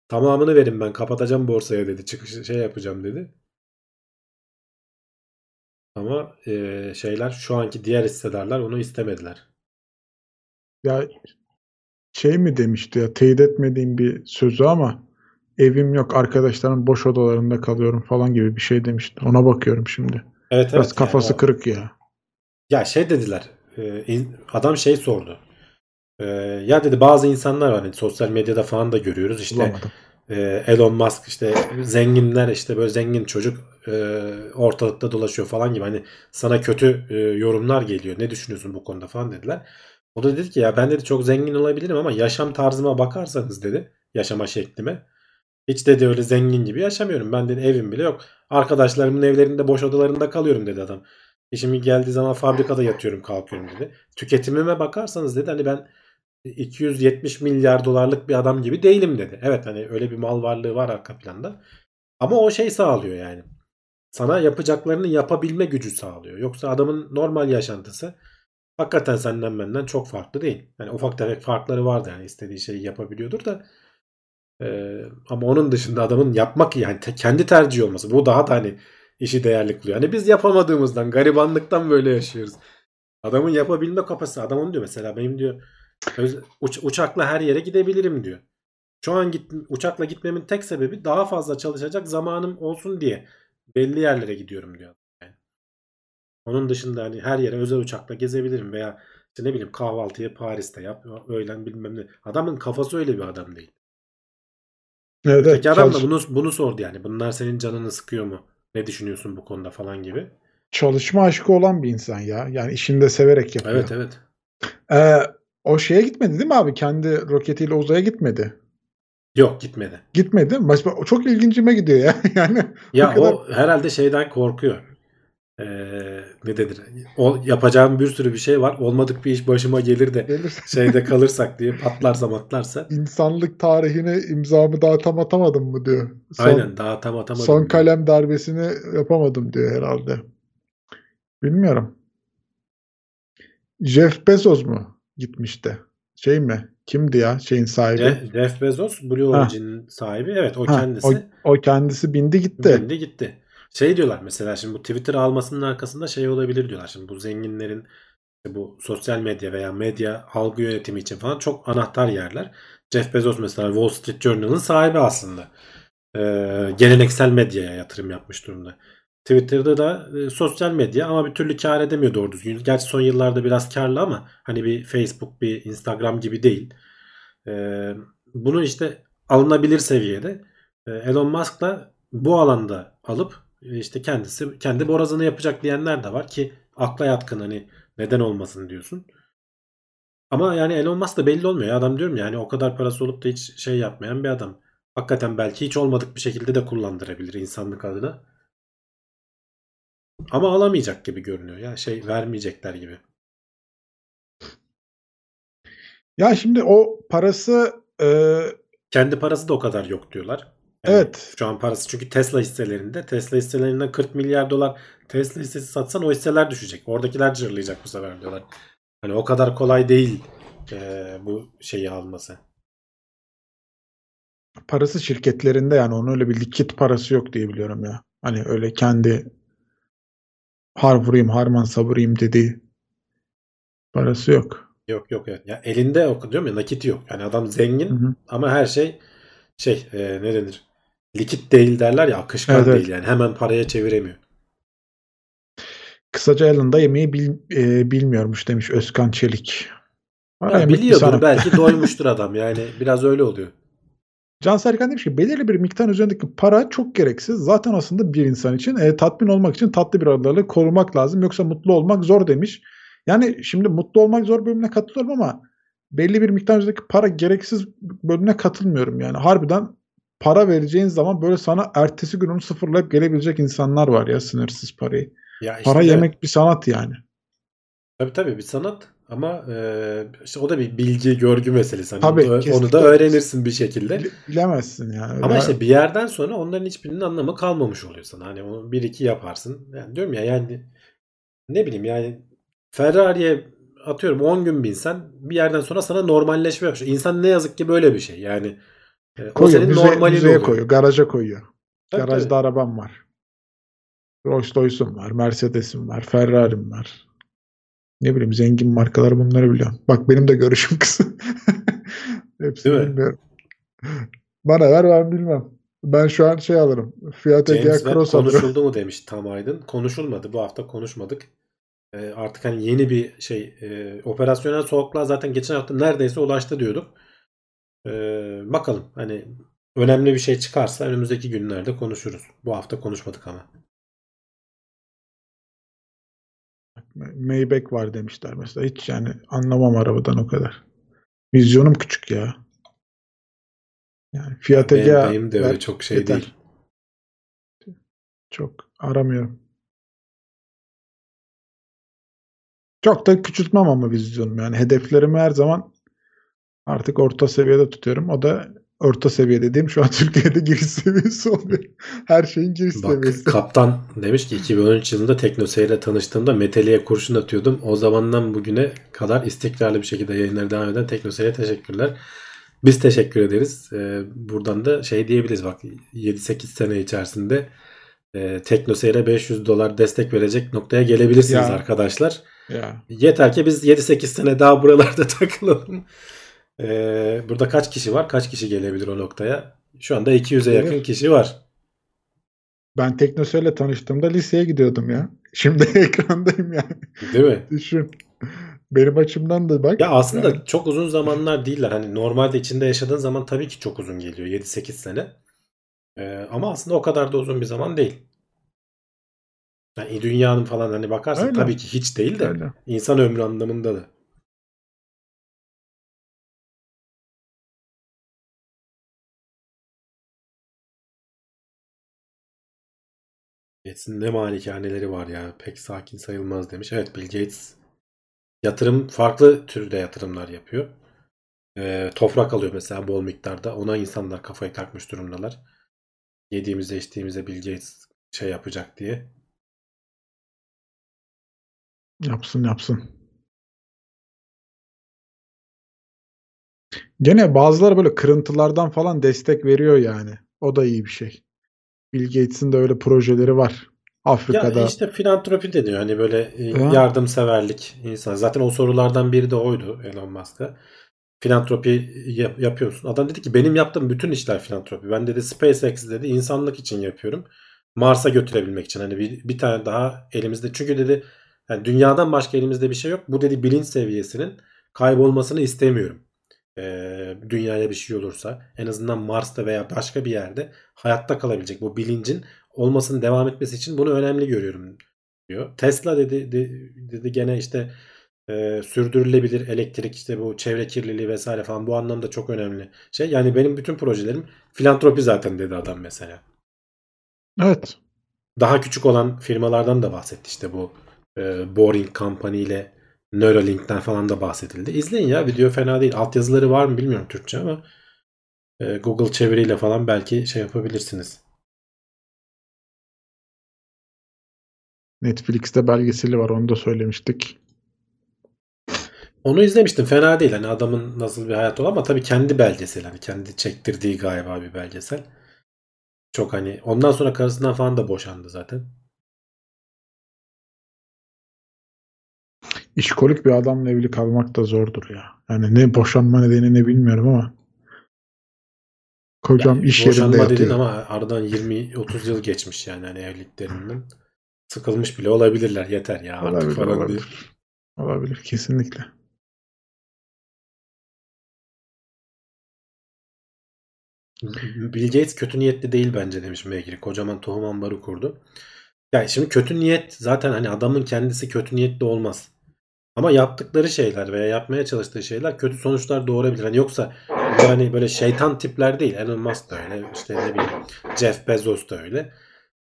Speaker 2: Tamamını verin ben kapatacağım borsaya dedi. Çıkış şey yapacağım dedi. Ama eee, şeyler şu anki diğer hissedarlar onu istemediler.
Speaker 3: Ya şey mi demişti ya teyit etmediğim bir sözü ama evim yok arkadaşlarım boş odalarında kalıyorum falan gibi bir şey demişti. Ona bakıyorum şimdi.
Speaker 2: Evet
Speaker 3: Biraz
Speaker 2: evet.
Speaker 3: kafası
Speaker 2: yani o-
Speaker 3: kırık ya.
Speaker 2: Ya şey dediler. E, in- adam şey sordu. E, ya dedi bazı insanlar var hani sosyal medyada falan da görüyoruz işte
Speaker 3: Bulamadım.
Speaker 2: e, Elon Musk işte zenginler işte böyle zengin çocuk e, ortalıkta dolaşıyor falan gibi hani sana kötü e, yorumlar geliyor. Ne düşünüyorsun bu konuda falan dediler. O da dedi ki ya ben dedi çok zengin olabilirim ama yaşam tarzıma bakarsanız dedi yaşama şeklime hiç dedi öyle zengin gibi yaşamıyorum. Ben dedi evim bile yok. Arkadaşlarımın evlerinde boş odalarında kalıyorum dedi adam. İşimi geldiği zaman fabrikada yatıyorum kalkıyorum dedi. Tüketimime bakarsanız dedi hani ben 270 milyar dolarlık bir adam gibi değilim dedi. Evet hani öyle bir mal varlığı var arka planda. Ama o şey sağlıyor yani. Sana yapacaklarını yapabilme gücü sağlıyor. Yoksa adamın normal yaşantısı hakikaten senden benden çok farklı değil. Yani ufak tefek farkları vardı yani istediği şeyi yapabiliyordur da ee, ama onun dışında adamın yapmak yani te- kendi tercihi olması bu daha da hani işi değerli kılıyor. Hani biz yapamadığımızdan garibanlıktan böyle yaşıyoruz. Adamın yapabilme kapasitesi adam onu diyor mesela benim diyor uç- uçakla her yere gidebilirim diyor. Şu an git, uçakla gitmemin tek sebebi daha fazla çalışacak zamanım olsun diye belli yerlere gidiyorum diyor. Yani. Onun dışında hani her yere özel uçakla gezebilirim veya işte ne bileyim kahvaltıyı Paris'te yap, öğlen bilmem ne. Adamın kafası öyle bir adam değil.
Speaker 3: Evet,
Speaker 2: Öteki adam da bunu, bunu sordu yani. Bunlar senin canını sıkıyor mu? Ne düşünüyorsun bu konuda falan gibi.
Speaker 3: çalışma aşkı olan bir insan ya. Yani işini de severek yapıyor.
Speaker 2: Evet evet.
Speaker 3: Ee, o şeye gitmedi değil mi abi? Kendi roketiyle uzaya gitmedi.
Speaker 2: Yok gitmedi.
Speaker 3: Gitmedi. O çok ilgincime gidiyor ya. yani
Speaker 2: Ya
Speaker 3: kadar-
Speaker 2: o herhalde şeyden korkuyor. Ee, ne denir? O yapacağım bir sürü bir şey var. Olmadık bir iş başıma gelir de
Speaker 3: gelirse
Speaker 2: şeyde kalırsak diye patlarsa matlarsa.
Speaker 3: insanlık tarihine imzamı daha tam atamadım mı diyor. Son,
Speaker 2: Aynen daha tam atamadım.
Speaker 3: son
Speaker 2: diyor.
Speaker 3: kalem darbesini yapamadım diyor herhalde. Bilmiyorum. Jeff Bezos mu gitmişti? Şey mi? Kimdi ya şeyin sahibi?
Speaker 2: Je- Jeff Bezos Blue. Origin'in sahibi. Evet o
Speaker 3: Ha,
Speaker 2: kendisi.
Speaker 3: o, o kendisi bindi gitti.
Speaker 2: Bindi gitti. Şey diyorlar mesela şimdi bu Twitter almasının arkasında şey olabilir diyorlar. Şimdi bu zenginlerin işte bu sosyal medya veya medya algı yönetimi için falan çok anahtar yerler. Jeff Bezos mesela Wall Street Journal'ın sahibi aslında. Ee, geleneksel medyaya yatırım yapmış durumda. Twitter'da da e, sosyal medya ama bir türlü kar edemiyor doğru düzgün. Gerçi son yıllarda biraz karlı ama hani bir Facebook, bir Instagram gibi değil. Ee, bunu işte alınabilir seviyede e, Elon Musk'la bu alanda alıp işte kendisi kendi borazını yapacak diyenler de var ki akla yatkın hani neden olmasın diyorsun. Ama yani Elon Musk da belli olmuyor. Adam diyorum yani o kadar parası olup da hiç şey yapmayan bir adam. Hakikaten belki hiç olmadık bir şekilde de kullandırabilir insanlık adına. Ama alamayacak gibi görünüyor. Ya şey vermeyecekler gibi.
Speaker 3: Ya şimdi o parası e,
Speaker 2: Kendi parası da o kadar yok diyorlar. Yani
Speaker 3: evet
Speaker 2: Şu an parası çünkü Tesla hisselerinde. Tesla hisselerinden 40 milyar dolar Tesla hissesi satsan o hisseler düşecek. Oradakiler cırlayacak bu sefer diyorlar. Hani o kadar kolay değil eee, bu şeyi alması.
Speaker 3: parası şirketlerinde yani onun öyle bir likit parası yok diye biliyorum ya. Hani öyle kendi har vurayım harman savurayım dediği parası yok.
Speaker 2: Yok yok evet. Ya elinde o diyorum ya nakiti yok. Yani adam zengin
Speaker 3: Hı hı.
Speaker 2: ama her şey şey eee, ne denir? Likit değil derler ya akışkan
Speaker 3: Evet, evet.
Speaker 2: değil yani. Hemen paraya çeviremiyor.
Speaker 3: Kısaca Allen'da yemeği bil, e, bilmiyormuş demiş Özkan Çelik.
Speaker 2: Ya biliyordur belki doymuştur adam. Yani biraz öyle oluyor.
Speaker 3: Can Serkan demiş ki belirli bir miktar üzerindeki para çok gereksiz. Zaten aslında bir insan için e, tatmin olmak için tatlı bir aralığı korumak lazım. Yoksa mutlu olmak zor demiş. Yani şimdi mutlu olmak zor bölümüne katılıyorum ama belli bir miktar üzerindeki para gereksiz bölümüne katılmıyorum yani. Harbiden para vereceğin zaman böyle sana ertesi gün onu sıfırlayıp gelebilecek insanlar var ya sınırsız parayı.
Speaker 2: Ya işte
Speaker 3: Para
Speaker 2: evet.
Speaker 3: yemek bir sanat yani.
Speaker 2: Tabii tabii bir sanat ama eee, işte o da bir bilgi görgü meselesi. Hani
Speaker 3: Tabii,
Speaker 2: onu, da, onu da öğrenirsin bir şekilde.
Speaker 3: Bile- Bilemezsin yani.
Speaker 2: Ama işte bir yerden sonra onların hiçbirinin anlamı kalmamış oluyor sana. Hani onu bir iki yaparsın. Yani diyorum ya yani ne bileyim yani Ferrari'ye atıyorum 10 gün binsen bir yerden sonra sana normalleşmeye başlıyor. İnsan ne yazık ki böyle bir şey. Yani e, o
Speaker 3: koyuyor,
Speaker 2: senin
Speaker 3: müze,
Speaker 2: normalin
Speaker 3: müzeye
Speaker 2: oluyor.
Speaker 3: koyuyor, garaja koyuyor.
Speaker 2: Tabii,
Speaker 3: Garajda
Speaker 2: tabii.
Speaker 3: arabam var. Rolls Royce'um var, Mercedes'im var, Ferrari'm var. Ne bileyim zengin markalar bunları biliyorum. Bak benim de görüşüm kısa. Hepsini
Speaker 2: Değil mi?
Speaker 3: bilmiyorum. Bana ver ben bilmem. Ben şu an şey alırım. Fiat Egea Cross alırım.
Speaker 2: konuşuldu mu demiş Tam Aydın. Konuşulmadı. Bu hafta konuşmadık. Ee, artık hani yeni bir şey e, operasyonel soğukluğa zaten geçen hafta neredeyse ulaştı diyorduk. Ee, bakalım hani önemli bir şey çıkarsa önümüzdeki günlerde konuşuruz. Bu hafta konuşmadık ama.
Speaker 3: Maybach var demişler mesela. Hiç yani anlamam arabadan o kadar. Vizyonum küçük ya. Yani Fiat
Speaker 2: Benim,
Speaker 3: Egea
Speaker 2: benim de öyle çok şey
Speaker 3: yeter.
Speaker 2: değil.
Speaker 3: Çok aramıyorum. Çok da küçültmem ama vizyonum. Yani hedeflerimi her zaman artık orta seviyede tutuyorum. O da orta seviye dediğim şu an Türkiye'de giriş seviyesi oluyor. Her şeyin giriş
Speaker 2: Bak
Speaker 3: seviyesi.
Speaker 2: kaptan demiş ki 2013 yılında Teknoseyir ile tanıştığımda Meteli'ye kurşun atıyordum. O zamandan bugüne kadar istikrarlı bir şekilde yayınları devam eden Teknoseyir'e teşekkürler. Biz teşekkür ederiz. Ee, buradan da şey diyebiliriz bak 7-8 sene içerisinde e, Teknoseyir'e 500 dolar destek verecek noktaya gelebilirsiniz
Speaker 3: Ya.
Speaker 2: arkadaşlar.
Speaker 3: Ya.
Speaker 2: Yeter ki biz 7-8 sene daha buralarda takılalım. Ee, burada kaç kişi var? Kaç kişi gelebilir o noktaya? Şu anda 200'e yakın
Speaker 3: Gelir.
Speaker 2: kişi var.
Speaker 3: Ben Teknoseyir'le tanıştığımda liseye gidiyordum ya. Şimdi ekrandayım yani.
Speaker 2: Değil mi?
Speaker 3: Düşün. Benim açımdan da bak.
Speaker 2: Ya aslında
Speaker 3: Yani
Speaker 2: çok uzun zamanlar değiller. Hani normalde içinde yaşadığın zaman tabii ki çok uzun geliyor. 7-8 sene. Ee, ama aslında o kadar da uzun bir zaman değil. Yani dünyanın falan hani bakarsan
Speaker 3: Öyle.
Speaker 2: tabii ki hiç değil de
Speaker 3: öyle.
Speaker 2: insan ömrü anlamında da. Gates'in ne malikaneleri var ya. Pek sakin sayılmaz demiş. Evet Bill Gates yatırım farklı türde yatırımlar yapıyor. Ee, toprak alıyor mesela bol miktarda. Ona insanlar kafayı takmış durumdalar. Yediğimizde içtiğimizde Bill Gates şey yapacak diye.
Speaker 3: Yapsın yapsın. Gene bazıları böyle kırıntılardan falan destek veriyor yani. O da iyi bir şey. Bill Gates'in de öyle projeleri var. Afrika'da.
Speaker 2: Ya işte filantropi deniyor. Hani böyle e,
Speaker 3: Ya.
Speaker 2: yardımseverlik insan. Zaten o sorulardan biri de oydu Elon Musk'a. Filantropi yap- yapıyor musun? Adam dedi ki benim yaptığım bütün işler filantropi. Ben dedi SpaceX dedi insanlık için yapıyorum. Mars'a götürebilmek için. Hani bir, bir tane daha elimizde. Çünkü dedi yani dünyadan başka elimizde bir şey yok. Bu dedi bilinç seviyesinin kaybolmasını istemiyorum. Ee, dünyaya bir şey olursa en azından Mars'ta veya başka bir yerde hayatta kalabilecek bu bilincin olmasının devam etmesi için bunu önemli görüyorum diyor. Tesla dedi dedi, dedi gene işte e, sürdürülebilir elektrik işte bu çevre kirliliği vesaire falan bu anlamda çok önemli şey. Yani benim bütün projelerim filantropi zaten dedi adam mesela.
Speaker 3: Evet.
Speaker 2: daha küçük olan firmalardan da bahsetti. İşte bu e, Boring Company ile Neuralink'ten falan da bahsedildi. İzleyin ya video fena değil. Altyazıları var mı bilmiyorum Türkçe ama e, Google çeviriyle falan belki şey yapabilirsiniz.
Speaker 3: Netflix'te belgeseli var onu da söylemiştik.
Speaker 2: Onu izlemiştim. Fena değil. Hani adamın nasıl bir hayat olan ama tabii kendi belgesel. Hani kendi çektirdiği galiba bir belgesel. Çok hani ondan sonra karısından falan da boşandı zaten.
Speaker 3: İşkolik bir adamla evli kalmak da zordur ya. Yani ne boşanma nedeni ne bilmiyorum ama. Kocam
Speaker 2: Yani
Speaker 3: iş yerinde
Speaker 2: boşanma
Speaker 3: yatıyor.
Speaker 2: dedin ama aradan 20-30 yıl geçmiş yani hani evliliklerinden. Sıkılmış bile olabilirler. Yeter ya artık
Speaker 3: Olabilir,
Speaker 2: falan diye.
Speaker 3: olabilir. Olabilir kesinlikle.
Speaker 2: Bill Gates kötü niyetli değil bence demiş Megri. Kocaman tohum ambarı kurdu. Yani şimdi kötü niyet zaten hani adamın kendisi kötü niyetli olmaz. Ama yaptıkları şeyler veya yapmaya çalıştığı şeyler kötü sonuçlar doğurabilir. Hani yoksa yani böyle şeytan tipler değil. Elon Musk da öyle. işte ne bileyim Jeff Bezos da öyle.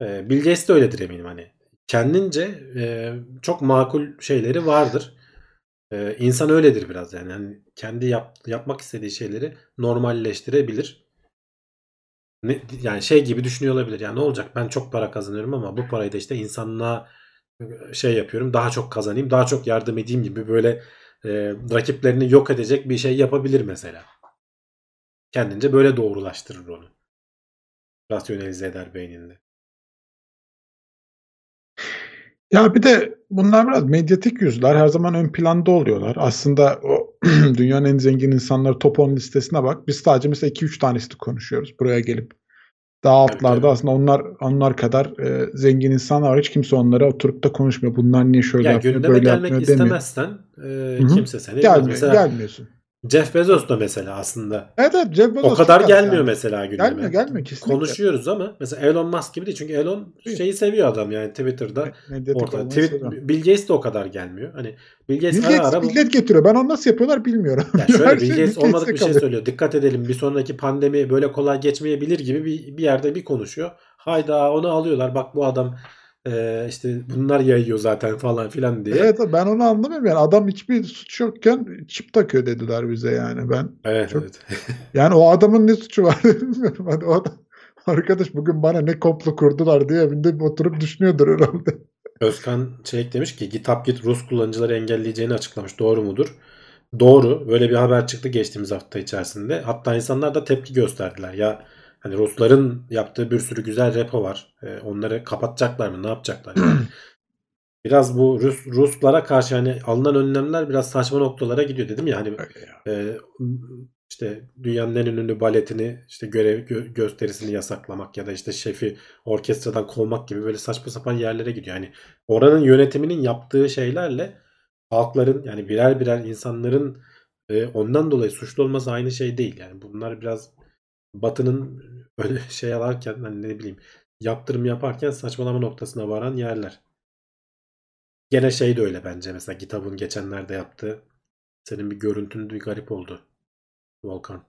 Speaker 2: Ee, Bill Gates de öyledir eminim hani. Kendince e, çok makul şeyleri vardır. Ee, insan öyledir biraz yani. Hani kendi yap, yapmak istediği şeyleri normalleştirebilir. Ne, yani şey gibi düşünüyor olabilir. Yani ne olacak ben çok para kazanıyorum ama bu parayı da işte insanlığa e, şey yapıyorum. Daha çok kazanayım, daha çok yardım edeyim gibi böyle e, rakiplerini yok edecek bir şey yapabilir mesela. Kendince böyle doğrulaştırır onu. Rasyonelize eder beyninde.
Speaker 3: Ya bir de bunlar biraz medyatik yüzler. Her zaman ön planda oluyorlar. Aslında o dünyanın en zengin insanları top 10 listesine bak. Biz sadece mesela 2-3 tanesini konuşuyoruz buraya gelip. Daha altlarda
Speaker 2: tabii.
Speaker 3: aslında onlar onlar kadar e, zengin insanlar var. Hiç kimse onlara oturup da konuşmuyor. Bunlar niye şöyle
Speaker 2: Ya
Speaker 3: yapıyor,
Speaker 2: gündeme
Speaker 3: böyle
Speaker 2: gelmek
Speaker 3: yapmıyor demiyor.
Speaker 2: istemezsen e,
Speaker 3: Hı hı.
Speaker 2: kimse seni
Speaker 3: Gelmiyor,
Speaker 2: mesela
Speaker 3: gelmiyorsun.
Speaker 2: Jeff Bezos da mesela aslında
Speaker 3: Evet evet Jeff Bezos
Speaker 2: o kadar gelmiyor
Speaker 3: yani.
Speaker 2: mesela gündeme.
Speaker 3: Gelmiyor gelmiyor kesinlikle.
Speaker 2: Konuşuyoruz ama mesela Elon Musk gibi değil. Çünkü Elon
Speaker 3: Değil.
Speaker 2: şeyi seviyor adam yani Twitter'da Tweet,
Speaker 3: seviyorum.
Speaker 2: Bill Gates de o kadar gelmiyor. Hani Bill Gates
Speaker 3: Bill
Speaker 2: ara
Speaker 3: Gates
Speaker 2: ara bu-
Speaker 3: millet getiriyor. Ben onu nasıl yapıyorlar bilmiyorum.
Speaker 2: Ya şöyle Bill
Speaker 3: şey
Speaker 2: Gates olmadık bir şey söylüyor. Dikkat edelim bir sonraki pandemi böyle kolay geçmeyebilir gibi bir, bir yerde bir konuşuyor. Hayda onu alıyorlar. Bak bu adam e, işte bunlar yayıyor zaten falan filan diye.
Speaker 3: Evet ben onu anlamıyorum yani adam hiçbir suç yokken çip takıyor dediler bize yani ben
Speaker 2: Evet,
Speaker 3: Çok-
Speaker 2: evet.
Speaker 3: yani o adamın ne suçu var bilmiyorum hani o adam arkadaş bugün bana ne komplo kurdular diye evinde oturup düşünüyordur herhalde.
Speaker 2: Özkan Çelik demiş ki GitHub Git Rus kullanıcıları engelleyeceğini açıklamış. Doğru mudur? Doğru. Böyle bir haber çıktı geçtiğimiz hafta içerisinde. Hatta insanlar da tepki gösterdiler. Ya hani Rusların yaptığı bir sürü güzel repo var. E, onları kapatacaklar mı? Ne yapacaklar? Yani biraz bu Rus Ruslara karşı hani alınan önlemler biraz saçma noktalara gidiyor dedim ya hani e, işte dünyanın en ünlü baletini işte görev gö- gösterisini yasaklamak ya da işte şefi orkestradan kovmak gibi böyle saçma sapan yerlere gidiyor. Yani oranın yönetiminin yaptığı şeylerle halkların yani birer birer insanların e, ondan dolayı suçlu olması aynı şey değil. Yani bunlar biraz Batı'nın öyle şey alarken hani ne bileyim yaptırım yaparken saçmalama noktasına varan yerler. Gene şey de öyle bence. Mesela kitabın geçenlerde yaptığı senin bir görüntün bir garip oldu. Volkan.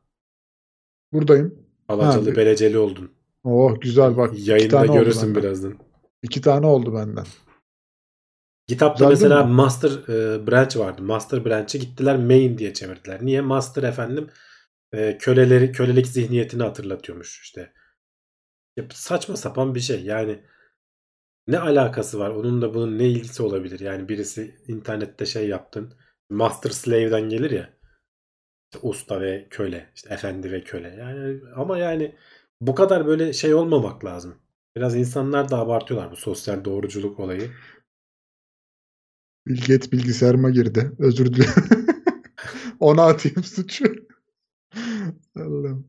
Speaker 3: Buradayım.
Speaker 2: Alacalı
Speaker 3: Ha,
Speaker 2: beleceli oldun.
Speaker 3: Oh güzel bak.
Speaker 2: Yayında görürsün birazdan.
Speaker 3: İki tane oldu benden.
Speaker 2: Kitapta
Speaker 3: Güzel
Speaker 2: mesela? Master e, Branch vardı. Master Branch'i gittiler Main diye çevirdiler. Niye? Master efendim e, köleleri kölelik zihniyetini hatırlatıyormuş işte. Ya, saçma sapan bir şey. Yani ne alakası var? Onun da bunun ne ilgisi olabilir? Yani birisi internette şey yaptın. Master Slave'den gelir ya. İşte usta ve köle. işte efendi ve köle. Yani ama yani bu kadar böyle şey olmamak lazım. Biraz insanlar da abartıyorlar bu sosyal doğruculuk olayı.
Speaker 3: Bill Gates bilgisayarıma girdi. Özür dilerim. Ona atayım suçu. Allah'ım.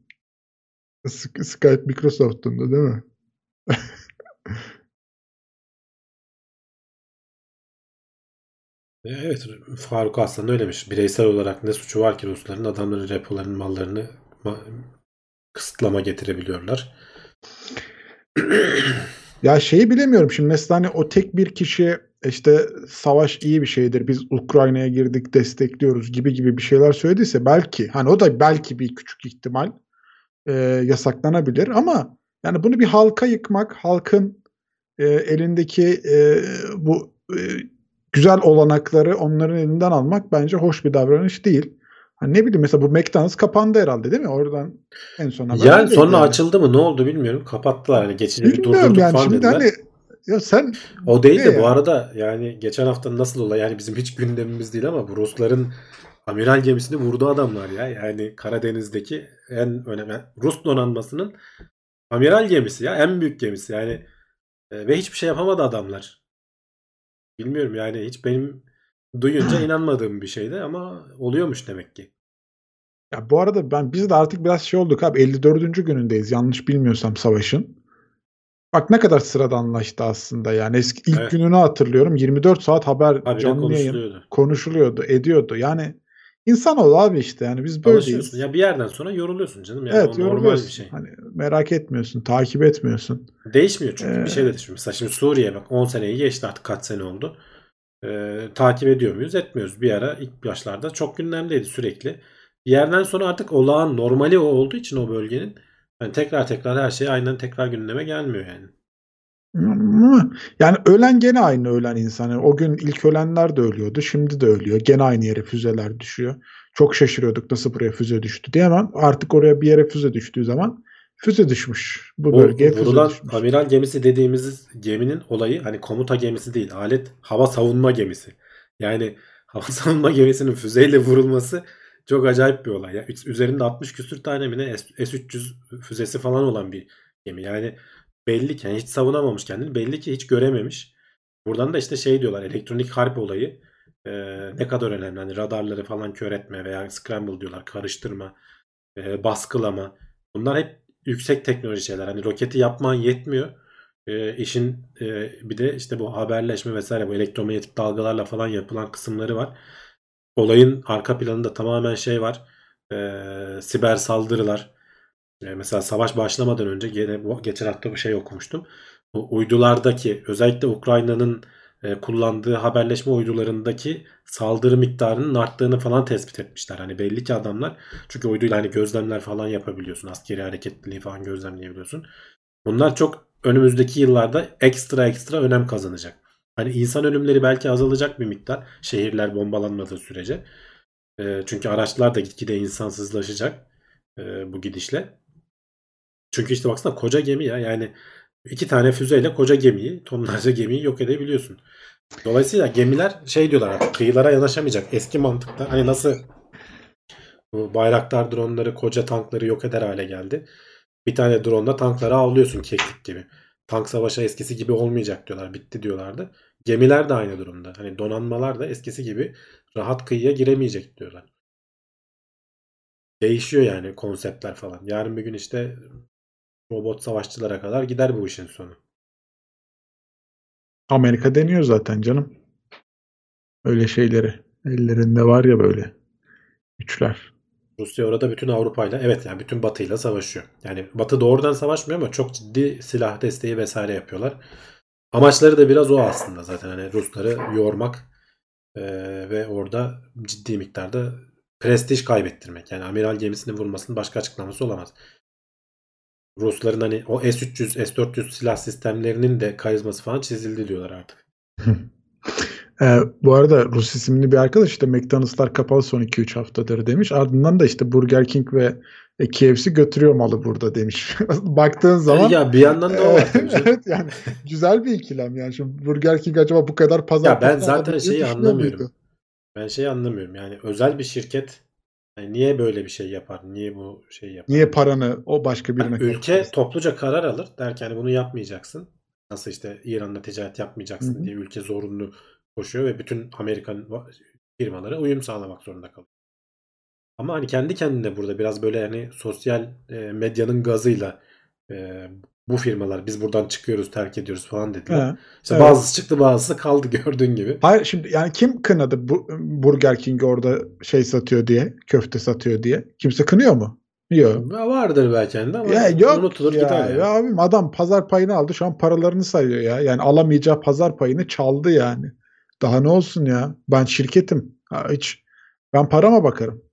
Speaker 3: Sk- Skype Microsoft'un da değil mi?
Speaker 2: E, Evet Faruk Aslan öylemiş. Bireysel olarak ne suçu var ki Rusların adamların repolarının mallarını ma- kısıtlama getirebiliyorlar.
Speaker 3: Ya şeyi bilemiyorum şimdi mesela hani o tek bir kişi işte savaş iyi bir şeydir biz Ukrayna'ya girdik destekliyoruz gibi gibi bir şeyler söylediyse belki hani o da belki bir küçük ihtimal e, yasaklanabilir ama yani bunu bir halka yıkmak halkın e, elindeki e, bu e, güzel olanakları onların elinden almak bence hoş bir davranış değil. Hani ne bileyim mesela bu McDonald's kapandı herhalde değil mi? Oradan en son haber
Speaker 2: Yani sonra
Speaker 3: yani.
Speaker 2: açıldı mı ne oldu bilmiyorum. Kapattılar hani geçici bir durdurduk
Speaker 3: yani
Speaker 2: falan
Speaker 3: şimdi
Speaker 2: dediler.
Speaker 3: hani ya sen
Speaker 2: O değil de
Speaker 3: Ne
Speaker 2: bu
Speaker 3: ya?
Speaker 2: arada yani geçen hafta nasıl olay yani bizim hiç gündemimiz değil ama bu Rusların amiral gemisini vurdu adamlar ya. Yani Karadeniz'deki en önemli Rus donanmasının amiral gemisi ya en büyük gemisi yani E, ve hiçbir şey yapamadı adamlar. Bilmiyorum yani hiç benim duyunca inanmadığım bir şeydi ama oluyormuş demek ki.
Speaker 3: ya bu arada ben biz de artık biraz şey olduk abi 54. günündeyiz yanlış bilmiyorsam savaşın. Bak ne kadar sıradanlaştı aslında yani eski ilk
Speaker 2: Evet.
Speaker 3: gününü hatırlıyorum 24 saat haber
Speaker 2: Habire
Speaker 3: canlı yayın
Speaker 2: konuşuluyordu.
Speaker 3: ediyordu yani insanoğlu abi işte yani biz böyleyiz.
Speaker 2: Ya bir yerden sonra yoruluyorsun canım. Yani
Speaker 3: evet
Speaker 2: o normal bir şey.
Speaker 3: Hani merak etmiyorsun, takip etmiyorsun.
Speaker 2: Değişmiyor çünkü
Speaker 3: Ee,
Speaker 2: bir şey de değişmiyor. Mesela şimdi Suriye bak 10 seneyi geçti artık kaç sene oldu. Ee, takip ediyor muyuz? Etmiyoruz. Bir ara ilk başlarda çok gündemdeydi sürekli. Bir yerden sonra artık olağan normali o olduğu için o bölgenin hani tekrar tekrar her şey aynen tekrar gündeme gelmiyor yani.
Speaker 3: Yani ölen gene aynı ölen insan. Yani o gün ilk ölenler de ölüyordu. Şimdi de ölüyor. Gene aynı yere füzeler düşüyor. Çok şaşırıyorduk nasıl buraya füze düştü diye ama artık oraya bir yere füze düştüğü zaman füze düşmüş. Bu
Speaker 2: Bu
Speaker 3: bölgeye füze
Speaker 2: vurulan
Speaker 3: düşmüş.
Speaker 2: amiral gemisi dediğimiz geminin olayı hani komuta gemisi değil. Alet hava savunma gemisi. Yani hava savunma gemisinin füzeyle vurulması çok acayip bir olay. Ya. Üz- Üzerinde 60 küsür tane mi ne S- S-300 füzesi falan olan bir gemi. Yani belli ki yani hiç savunamamış kendini. Belli ki hiç görememiş. Buradan da işte şey diyorlar elektronik harp olayı e, ne kadar önemli. Hani radarları falan kör etme veya scramble diyorlar karıştırma, e, baskılama. Bunlar hep yüksek teknoloji şeyler. Hani roketi yapman yetmiyor. E, işin e, bir de işte bu haberleşme vesaire bu elektromanyetik dalgalarla falan yapılan kısımları var. Olayın arka planında tamamen şey var. E, siber saldırılar. E, mesela savaş başlamadan önce gene bu geçen hafta bir şey okumuştum. Bu uydulardaki özellikle Ukrayna'nın e, kullandığı haberleşme uydularındaki saldırı miktarının arttığını falan tespit etmişler. Hani belli ki adamlar çünkü uyduyla hani gözlemler falan yapabiliyorsun. Askeri hareketliliği falan gözlemleyebiliyorsun. Bunlar çok önümüzdeki yıllarda ekstra ekstra önem kazanacak. Hani insan ölümleri belki azalacak bir miktar. Şehirler bombalanmadığı sürece. E, çünkü araçlar da gitgide insansızlaşacak e, bu gidişle. Çünkü işte baksana koca gemi ya yani iki tane füzeyle koca gemiyi tonlarca gemiyi yok edebiliyorsun. Dolayısıyla gemiler şey diyorlar artık kıyılara yanaşamayacak. Eski mantıkta hani nasıl bu Bayraktar dronları koca tankları yok eder hale geldi. Bir tane drone'la tankları avlıyorsun keklik gibi. Tank savaşı eskisi gibi olmayacak diyorlar. Bitti diyorlardı. Gemiler de aynı durumda. Hani donanmalar da eskisi gibi rahat kıyıya giremeyecek diyorlar. Değişiyor yani konseptler falan. Yarın bir gün işte robot savaşçılara kadar gider bu işin sonu.
Speaker 3: Amerika deniyor zaten canım. Öyle şeyleri. Ellerinde var ya böyle güçler.
Speaker 2: Rusya orada bütün Avrupa'yla evet yani bütün Batı'yla savaşıyor. Yani Batı doğrudan savaşmıyor ama çok ciddi silah desteği vesaire yapıyorlar. Amaçları da biraz o aslında zaten hani Rusları yormak eee, ve orada ciddi miktarda prestij kaybettirmek. Yani amiral gemisini vurmasının başka açıklaması olamaz. Rusların hani o S-300, S-400 silah sistemlerinin de karizması falan çizildi diyorlar artık.
Speaker 3: Ee, bu arada Rus isimli bir arkadaş işte McDonald'slar kapalı son 2-3 haftadır demiş. Ardından da işte Burger King ve e, KFC götürüyor malı burada demiş. Baktığın zaman
Speaker 2: ya bir yandan da o var
Speaker 3: evet yani güzel bir ikilem yani. Şimdi Burger King acaba bu kadar pazar
Speaker 2: Ya ben zaten şeyi anlamıyorum.
Speaker 3: muydu?
Speaker 2: Ben şeyi anlamıyorum. Yani özel bir şirket yani niye böyle bir şey yapar? Niye bu şey yapar?
Speaker 3: Niye paranı o başka birine
Speaker 2: Yani ülke topluca karar alır. Der ki hani bunu yapmayacaksın. Nasıl işte İran'la ticaret yapmayacaksın
Speaker 3: Hı hı.
Speaker 2: diye ülke zorunlu koşuyor ve bütün Amerikan firmalara uyum sağlamak zorunda kalıyor. Ama hani kendi kendine burada biraz böyle hani sosyal e, medyanın gazıyla e, bu firmalar biz buradan çıkıyoruz terk ediyoruz falan dediler.
Speaker 3: He.
Speaker 2: İşte
Speaker 3: evet.
Speaker 2: bazısı çıktı bazısı kaldı gördüğün gibi.
Speaker 3: Hayır şimdi yani kim kınadı bu Burger King orada şey satıyor diye, köfte satıyor diye? Kimse kınıyor mu? Yok.
Speaker 2: Vardır belki de ama
Speaker 3: Ya yok
Speaker 2: unutulur
Speaker 3: ya,
Speaker 2: gider yani.
Speaker 3: ya abim adam pazar payını aldı şu an paralarını sayıyor ya. Yani alamayacağı pazar payını çaldı yani. Daha ne olsun ya? Ben şirketim. Ha, hiç ben parama bakarım.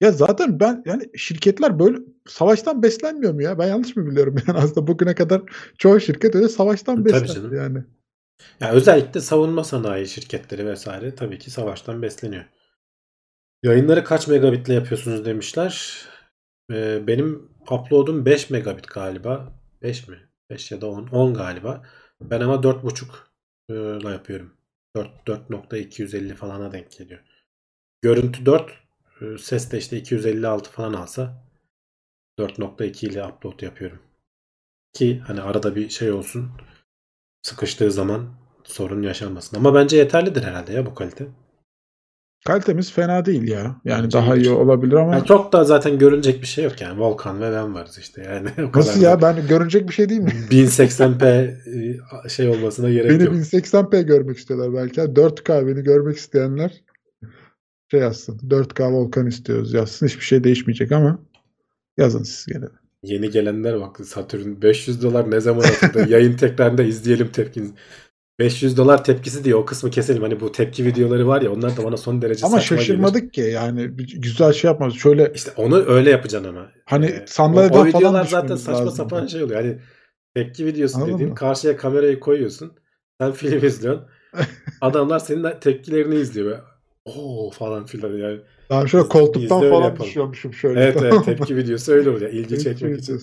Speaker 3: Ya zaten ben yani şirketler böyle savaştan beslenmiyor mu ya? Ben yanlış mı biliyorum yani aslında bugüne kadar çoğu şirket öyle savaştan
Speaker 2: Tabii
Speaker 3: beslendi yani.
Speaker 2: Ya özellikle savunma sanayi şirketleri vesaire tabii ki savaştan besleniyor. Yayınları kaç megabitle yapıyorsunuz demişler. Ee, benim upload'um 5 megabit galiba. 5 mi? 5 ya da 10. 10 galiba. Ben ama 4.5 e, ile yapıyorum. 4 4.250 falana denk geliyor. Görüntü 4, e, ses de işte 256 falan alsa 4.2 ile upload yapıyorum. Ki hani arada bir şey olsun. Sıkıştığı zaman sorun yaşanmasın. Ama bence yeterlidir herhalde ya bu kalite.
Speaker 3: Kalitemiz fena değil ya. Yani
Speaker 2: Bence
Speaker 3: daha iyi olabilir ama
Speaker 2: Yani çok da zaten görülecek bir şey yok yani. Volkan ve ben varız işte yani. O kadar
Speaker 3: nasıl
Speaker 2: da
Speaker 3: ya ben görünecek bir şey değil mi?
Speaker 2: 1080p e, şey olmasına gerek
Speaker 3: Beni
Speaker 2: yok.
Speaker 3: 1080p görmek istiyorlar belki. 4K beni görmek isteyenler şey yazsın. 4K Volkan istiyoruz yazsın. Hiçbir şey değişmeyecek ama yazın siz gene.
Speaker 2: Yeni gelenler bak Satürn 500 dolar ne zaman atıldı? Yayın tekrarında izleyelim tepkinizi. 500 dolar tepkisi diye o kısmı keselim. Hani bu tepki videoları var ya onlar da bana son derece
Speaker 3: Ama
Speaker 2: saçma gelir.
Speaker 3: şaşırmadık ki yani güzel şey yapmaz. Şöyle
Speaker 2: İşte onu öyle yapacaksın ama.
Speaker 3: Hani
Speaker 2: Ee,
Speaker 3: sandalyeden
Speaker 2: o, o videolar zaten saçma
Speaker 3: lazım.
Speaker 2: sapan şey oluyor. Hani tepki videosu
Speaker 3: Anladın
Speaker 2: dediğin
Speaker 3: mı?
Speaker 2: karşıya kamerayı koyuyorsun. Sen film izliyorsun. Adamlar senin tepkilerini izliyor. Oo falan filan yani.
Speaker 3: ben şöyle koltuktan falan
Speaker 2: yapalım.
Speaker 3: düşüyormuşum şöyle.
Speaker 2: Evet
Speaker 3: tamam
Speaker 2: evet tepki videosu öyle oluyor. İlgi çekmek için.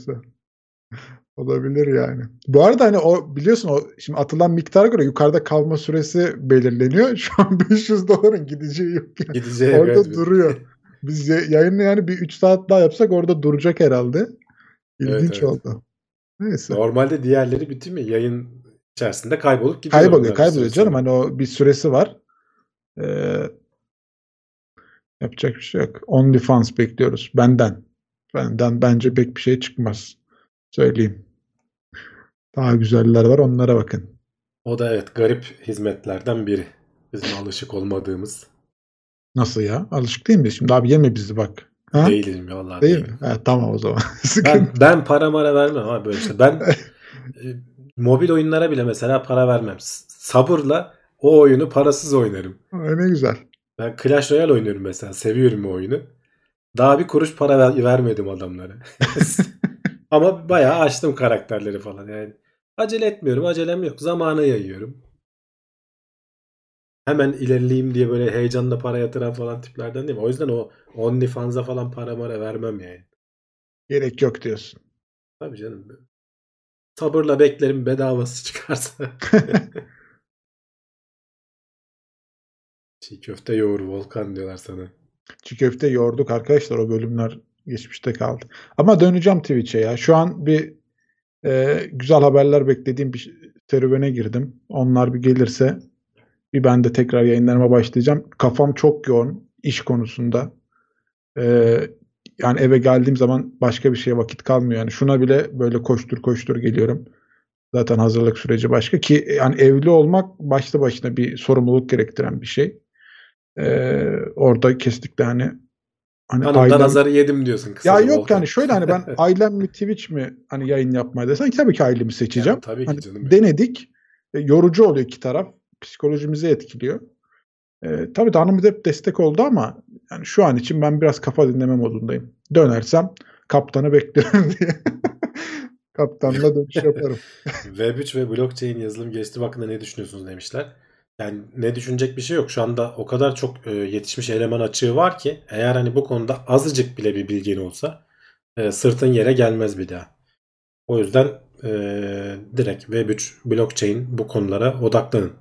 Speaker 3: Olabilir yani. Bu arada hani o biliyorsun o şimdi atılan miktara göre yukarıda kalma süresi belirleniyor. Şu an 500 doların gideceği yok yani.
Speaker 2: Gideceği
Speaker 3: Orada
Speaker 2: evet.
Speaker 3: duruyor. Biz ya- yayını yani bir 3 saat daha yapsak orada duracak herhalde. İlginç
Speaker 2: Evet, evet.
Speaker 3: oldu. Neyse.
Speaker 2: Normalde diğerleri bütün mi? Yayın içerisinde kaybolup gidiyor.
Speaker 3: Kayboluyor, kayboluyor canım. Hani o bir süresi var. Ee, yapacak bir şey yok. OnlyFans bekliyoruz. Benden. Benden bence pek bir şey çıkmaz. Söyleyeyim. Daha güzeller var. Onlara bakın.
Speaker 2: O da evet garip hizmetlerden biri. Bizim alışık olmadığımız.
Speaker 3: Nasıl ya? Alışık değil miyiz? Şimdi abi yeme bizi bak. Ha?
Speaker 2: Değilim ya vallahi
Speaker 3: Değil
Speaker 2: değilim.
Speaker 3: mi? Ha, tamam o zaman.
Speaker 2: Ben, ben para mara vermem ama böyle işte. Ben e, mobil oyunlara bile mesela para vermem. Sabırla o oyunu parasız oynarım.
Speaker 3: Ay, ne güzel.
Speaker 2: Ben Clash Royale oynuyorum mesela. Seviyorum o oyunu. Daha bir kuruş para ver- vermedim adamlara. Ama bayağı açtım karakterleri falan yani. Acele etmiyorum. Acelem yok. Zamanı yayıyorum. Hemen ilerleyeyim diye böyle heyecanla para yatıran falan tiplerden değil mi? O yüzden o OnlyFans'a falan para mara vermem yani.
Speaker 3: Gerek yok diyorsun.
Speaker 2: Tabii canım. Sabırla beklerim bedavası çıkarsa. Çiğ köfte yoğur Volkan diyorlar sana.
Speaker 3: Çiğ köfte yoğurduk arkadaşlar. O bölümler geçmişte kaldı. Ama döneceğim Twitch'e ya. Şu an bir e, güzel haberler beklediğim bir serüvene girdim. Onlar bir gelirse bir ben de tekrar yayınlarıma başlayacağım. Kafam çok yoğun iş konusunda. E, yani eve geldiğim zaman başka bir şeye vakit kalmıyor. Yani şuna bile böyle koştur koştur geliyorum. Zaten hazırlık süreci başka ki yani evli olmak başlı başına bir sorumluluk gerektiren bir şey. Ee, orada kesinlikle hani hani
Speaker 2: Hanımdan
Speaker 3: ailem-
Speaker 2: azarı yedim diyorsun
Speaker 3: ya
Speaker 2: kısaca
Speaker 3: yok
Speaker 2: Volkan.
Speaker 3: yani şöyle hani ben ailem mi Twitch mi hani yayın yapmayı desen tabii ki ailemi seçeceğim.
Speaker 2: Yani tabii ki
Speaker 3: Hani
Speaker 2: canım.
Speaker 3: denedik. E, yorucu oluyor iki taraf. Psikolojimizi etkiliyor. E, tabii de hanım hep destek oldu ama yani şu an için ben biraz kafa dinleme modundayım. Dönersem kaptanı bekliyorum diye. Kaptanla dönüş yaparım.
Speaker 2: Web3 ve blockchain yazılım geliştirme hakkında ne düşünüyorsunuz demişler. Yani ne düşünecek bir şey yok. Şu anda o kadar çok e, yetişmiş eleman açığı var ki eğer hani bu konuda azıcık bile bir bilgin olsa e, sırtın yere gelmez bir daha. O yüzden e, direkt Web3, blockchain bu konulara odaklanın.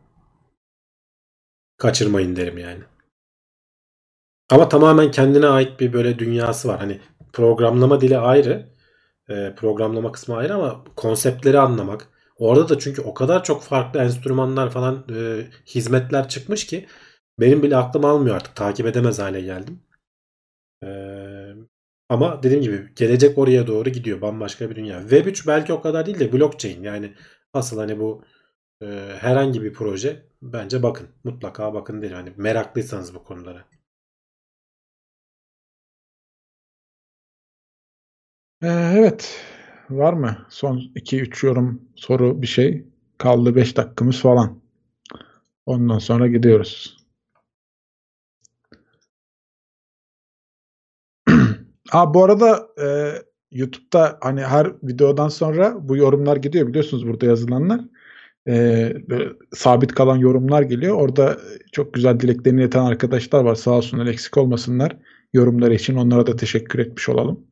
Speaker 2: Kaçırmayın derim yani. Ama tamamen kendine ait bir böyle dünyası var. Hani programlama dili ayrı. e, programlama kısmı ayrı ama konseptleri anlamak. Orada da çünkü o kadar çok farklı enstrümanlar falan e, hizmetler çıkmış ki benim bile aklım almıyor artık. Takip edemez hale geldim. E, ama dediğim gibi gelecek oraya doğru gidiyor. Bambaşka bir dünya. Web3 belki o kadar değil de blockchain. Yani asıl hani bu e, herhangi bir proje bence bakın. Mutlaka bakın derim. Hani meraklıysanız bu konulara.
Speaker 3: E, evet. Var mı? Son 2-3 yorum soru bir şey. Kaldı 5 dakikamız falan. Ondan sonra gidiyoruz. Ha bu arada e, YouTube'da hani her videodan sonra bu yorumlar gidiyor biliyorsunuz burada yazılanlar. E, sabit kalan yorumlar geliyor. Orada çok güzel dileklerini ileten arkadaşlar var. Sağ olsunlar eksik olmasınlar yorumları için. Onlara da teşekkür etmiş olalım.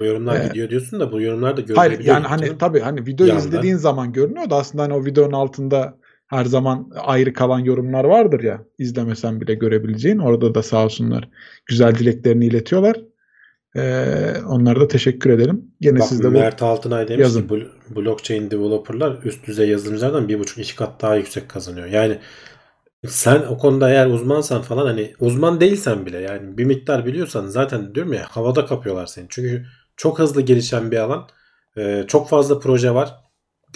Speaker 2: Bu yorumlar
Speaker 3: Ee,
Speaker 2: gidiyor diyorsun da bu yorumlar da
Speaker 3: Hayır
Speaker 2: görülebiliyor.
Speaker 3: yani hani
Speaker 2: canım.
Speaker 3: tabii hani videoyu
Speaker 2: Yanda.
Speaker 3: izlediğin zaman görünüyor da aslında hani o videonun altında her zaman ayrı kalan yorumlar vardır ya izlemesen bile görebileceğin. Orada da sağ olsunlar güzel dileklerini iletiyorlar. Ee, onlara da teşekkür edelim. Gene
Speaker 2: Bak
Speaker 3: siz de
Speaker 2: Mert Altınay demiş
Speaker 3: yazın.
Speaker 2: ki "Bu- blockchain developerlar üst düzey yazılımcılardan bir buçuk iki kat daha yüksek kazanıyor. Yani sen o konuda eğer uzmansan falan hani uzman değilsen bile yani bir miktar biliyorsan zaten diyorum ya havada kapıyorlar seni. Çünkü çok hızlı gelişen bir alan. Ee, çok fazla proje var.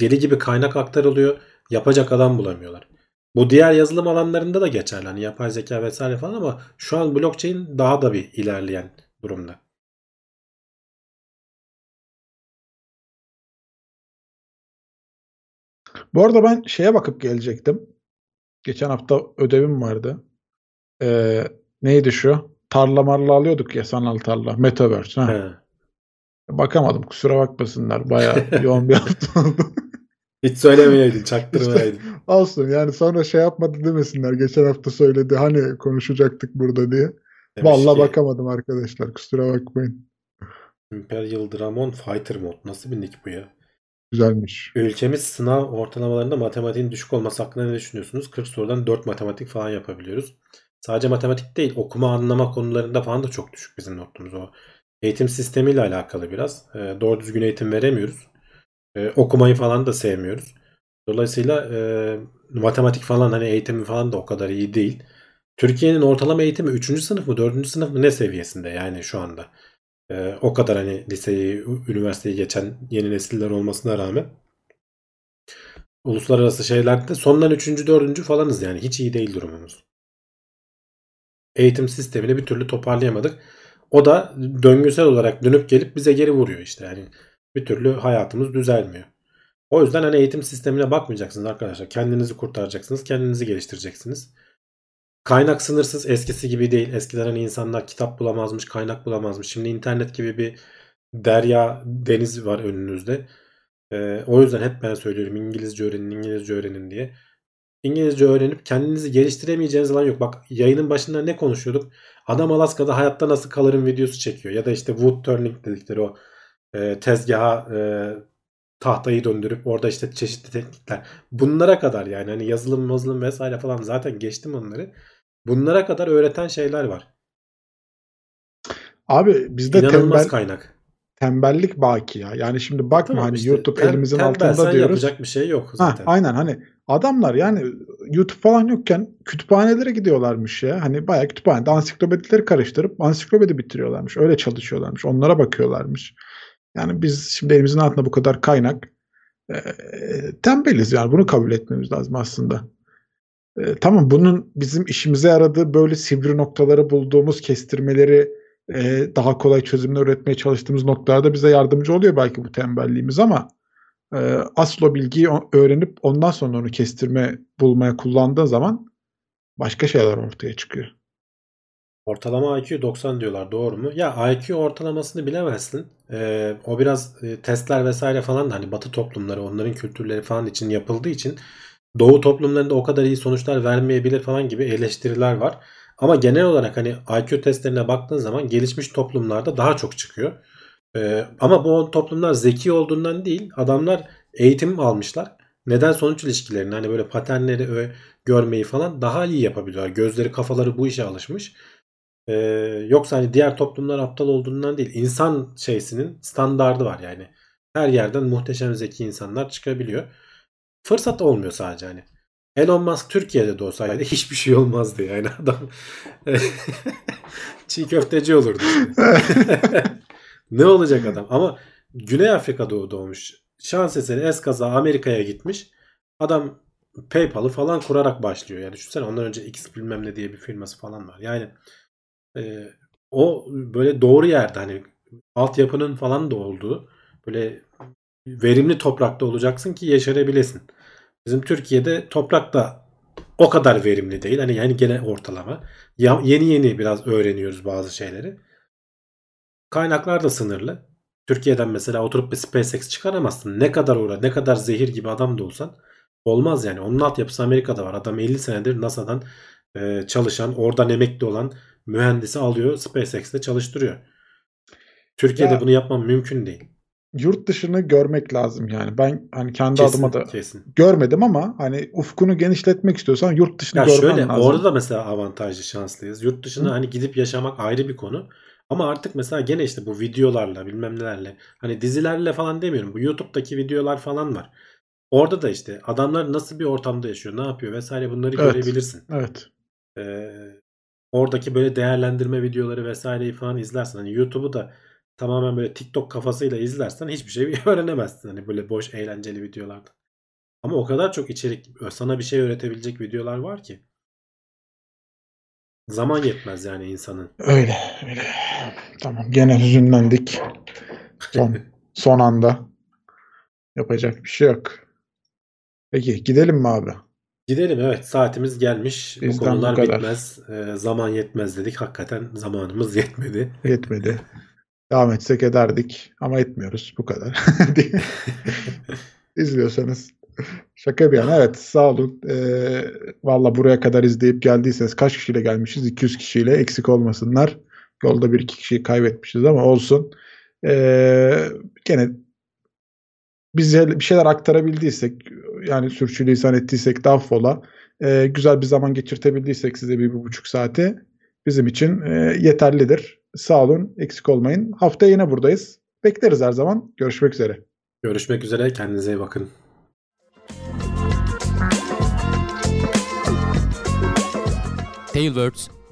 Speaker 2: Deli gibi kaynak aktarılıyor. Yapacak adam bulamıyorlar. Bu diğer yazılım alanlarında da geçerli. Hani yapay zeka vesaire falan ama şu an blockchain daha da bir ilerleyen durumda.
Speaker 3: Bu arada ben şeye bakıp gelecektim. Geçen hafta ödevim vardı. Ee, neydi şu? Tarla marla alıyorduk ya sanal tarla. Metaverse. Ha.
Speaker 2: He.
Speaker 3: Bakamadım kusura bakmasınlar. Bayağı yoğun bir hafta oldu.
Speaker 2: Hiç söylemeyeydin, çaktırmayaydın.
Speaker 3: Olsun yani sonra şey yapmadı demesinler. Geçen hafta söyledi hani konuşacaktık burada diye.
Speaker 2: Demiş
Speaker 3: Vallahi
Speaker 2: ki,
Speaker 3: bakamadım arkadaşlar kusura bakmayın.
Speaker 2: Imperial Dramon Fighter Mod. Nasıl bir nick bu ya?
Speaker 3: Güzelmiş.
Speaker 2: Ülkemiz sınav ortalamalarında matematiğin düşük olması hakkında ne düşünüyorsunuz? 40 sorudan 4 matematik falan yapabiliyoruz. Sadece matematik değil, okuma anlama konularında falan da çok düşük bizim notumuz o. Eğitim sistemiyle alakalı biraz. Ee, doğru düzgün eğitim veremiyoruz. Ee, okumayı falan da sevmiyoruz. Dolayısıyla e, matematik falan hani eğitimi falan da o kadar iyi değil. Türkiye'nin ortalama eğitimi 3. sınıf mı 4. sınıf mı ne seviyesinde yani şu anda. Ee, o kadar hani liseyi, üniversiteyi geçen yeni nesiller olmasına rağmen uluslararası şeylerde sondan 3. 4. falanız yani hiç iyi değil durumumuz. Eğitim sistemini bir türlü toparlayamadık. O da döngüsel olarak dönüp gelip bize geri vuruyor işte yani bir türlü hayatımız düzelmiyor. O yüzden hani eğitim sistemine bakmayacaksınız arkadaşlar. Kendinizi kurtaracaksınız, kendinizi geliştireceksiniz. Kaynak sınırsız eskisi gibi değil. Eskiden hani insanlar kitap bulamazmış, kaynak bulamazmış. Şimdi internet gibi bir derya, deniz var önünüzde. Ee, o yüzden hep ben söylüyorum İngilizce öğrenin, İngilizce öğrenin diye. İngilizce öğrenip kendinizi geliştiremeyeceğiniz alan yok. Bak yayının başında ne konuşuyorduk? Adam Alaska'da hayatta nasıl kalırım videosu çekiyor. Ya da işte wood turning dedikleri o e, tezgaha e, tahtayı döndürüp orada işte çeşitli teknikler. Bunlara kadar yani hani yazılım yazılım vesaire falan zaten geçtim onları. Bunlara kadar öğreten şeyler var.
Speaker 3: Abi bizde
Speaker 2: İnanılmaz
Speaker 3: tembel,
Speaker 2: kaynak.
Speaker 3: tembellik baki ya. Yani şimdi bakma
Speaker 2: Tamam
Speaker 3: hani
Speaker 2: işte,
Speaker 3: YouTube
Speaker 2: tem-
Speaker 3: elimizin altında diyoruz.
Speaker 2: yapacak bir şey yok
Speaker 3: Ha,
Speaker 2: zaten.
Speaker 3: aynen hani adamlar yani YouTube falan yokken kütüphanelere gidiyorlarmış ya. Hani bayağı kütüphanede ansiklopedileri karıştırıp ansiklopedi bitiriyorlarmış. Öyle çalışıyorlarmış. Onlara bakıyorlarmış. Yani biz şimdi elimizin altında bu kadar kaynak e, tembeliz yani bunu kabul etmemiz lazım aslında. E, tamam bunun bizim işimize yaradığı böyle sivri noktaları bulduğumuz kestirmeleri e, daha kolay çözümler üretmeye çalıştığımız noktalarda bize yardımcı oluyor belki bu tembelliğimiz ama e, asıl o bilgiyi öğrenip ondan sonra onu kestirme bulmaya kullandığın zaman başka şeyler ortaya çıkıyor.
Speaker 2: Ortalama IQ 90 diyorlar doğru mu? Ya IQ ortalamasını bilemezsin. Ee, o biraz e, testler vesaire falan da hani batı toplumları onların kültürleri falan için yapıldığı için doğu toplumlarında o kadar iyi sonuçlar vermeyebilir falan gibi eleştiriler var. Ama genel olarak hani IQ testlerine baktığın zaman gelişmiş toplumlarda daha çok çıkıyor. Ee, ama bu toplumlar zeki olduğundan değil adamlar eğitim almışlar. Neden sonuç ilişkilerini hani böyle paternleri görmeyi falan daha iyi yapabiliyorlar. Gözleri kafaları bu işe alışmış. Ee, yoksa hani diğer toplumlar aptal olduğundan değil. insan şeysinin standardı var yani. Her yerden muhteşem zeki insanlar çıkabiliyor. Fırsat olmuyor sadece hani. Elon Musk Türkiye'de de olsaydı hiçbir şey olmazdı yani adam. Çiğ köfteci olurdu. ne olacak adam? Ama Güney Afrika'da doğmuş. Şans eseri eskaza Amerika'ya gitmiş. Adam PayPal'ı falan kurarak başlıyor. Yani düşünsene ondan önce X bilmem ne diye bir firması falan var. Yani e, o böyle doğru yerde hani altyapının falan da olduğu böyle verimli toprakta olacaksın ki yaşarabilesin. Bizim Türkiye'de toprak da o kadar verimli değil. Hani yani gene ortalama. Ya, yeni yeni biraz öğreniyoruz bazı şeyleri. Kaynaklar da sınırlı. Türkiye'den mesela oturup bir SpaceX çıkaramazsın. Ne kadar uğra, ne kadar zehir gibi adam da olsan olmaz yani. Onun altyapısı Amerika'da var. Adam 50 senedir NASA'dan e, çalışan, oradan emekli olan mühendisi alıyor, SpaceX'te çalıştırıyor. Türkiye'de
Speaker 3: Ya-
Speaker 2: bunu yapmam mümkün değil.
Speaker 3: Yurt dışını görmek lazım yani. Ben hani kendi
Speaker 2: Kesin,
Speaker 3: adıma da
Speaker 2: kesin.
Speaker 3: görmedim ama hani ufkunu genişletmek istiyorsan yurt dışını
Speaker 2: Ya
Speaker 3: görmen
Speaker 2: şöyle
Speaker 3: lazım.
Speaker 2: orada da mesela avantajlı şanslıyız. Yurt dışına
Speaker 3: Hı.
Speaker 2: hani gidip yaşamak ayrı bir konu. Ama artık mesela gene işte bu videolarla bilmem nelerle hani dizilerle falan demiyorum. Bu YouTube'daki videolar falan var. Orada da işte adamlar nasıl bir ortamda yaşıyor, ne yapıyor vesaire bunları
Speaker 3: Evet.
Speaker 2: görebilirsin.
Speaker 3: Evet.
Speaker 2: Ee, oradaki böyle değerlendirme videoları vesaireyi falan izlersen hani YouTube'u da tamamen böyle TikTok kafasıyla izlersen hiçbir şey öğrenemezsin. Hani böyle boş eğlenceli videolarda. Ama o kadar çok içerik sana bir şey öğretebilecek videolar var ki. Zaman yetmez yani insanın.
Speaker 3: Öyle. öyle. Tamam. Gene hüzünlendik. Son, son anda. Yapacak bir şey yok. Peki gidelim mi abi?
Speaker 2: Gidelim evet saatimiz gelmiş.
Speaker 3: Bizden
Speaker 2: bu
Speaker 3: bu
Speaker 2: konular
Speaker 3: kadar.
Speaker 2: bitmez. Ee, zaman yetmez dedik. Hakikaten zamanımız yetmedi.
Speaker 3: Yetmedi. Devam etsek ederdik ama etmiyoruz. Bu kadar. İzliyorsanız şaka bir yana evet sağ olun. Ee, Valla buraya kadar izleyip geldiyseniz kaç kişiyle gelmişiz? 200 kişiyle eksik olmasınlar. Yolda bir iki kişiyi kaybetmişiz ama olsun. Ee, gene bize bir şeyler aktarabildiysek yani sürçülisan ettiysek de affola. Ee, güzel bir zaman geçirtebildiysek size bir, bir buçuk saati bizim için e, yeterlidir. Sağ olun, eksik olmayın. Haftaya yine buradayız. Bekleriz her zaman. Görüşmek üzere.
Speaker 2: Görüşmek üzere. Kendinize iyi bakın.
Speaker 1: Tailwords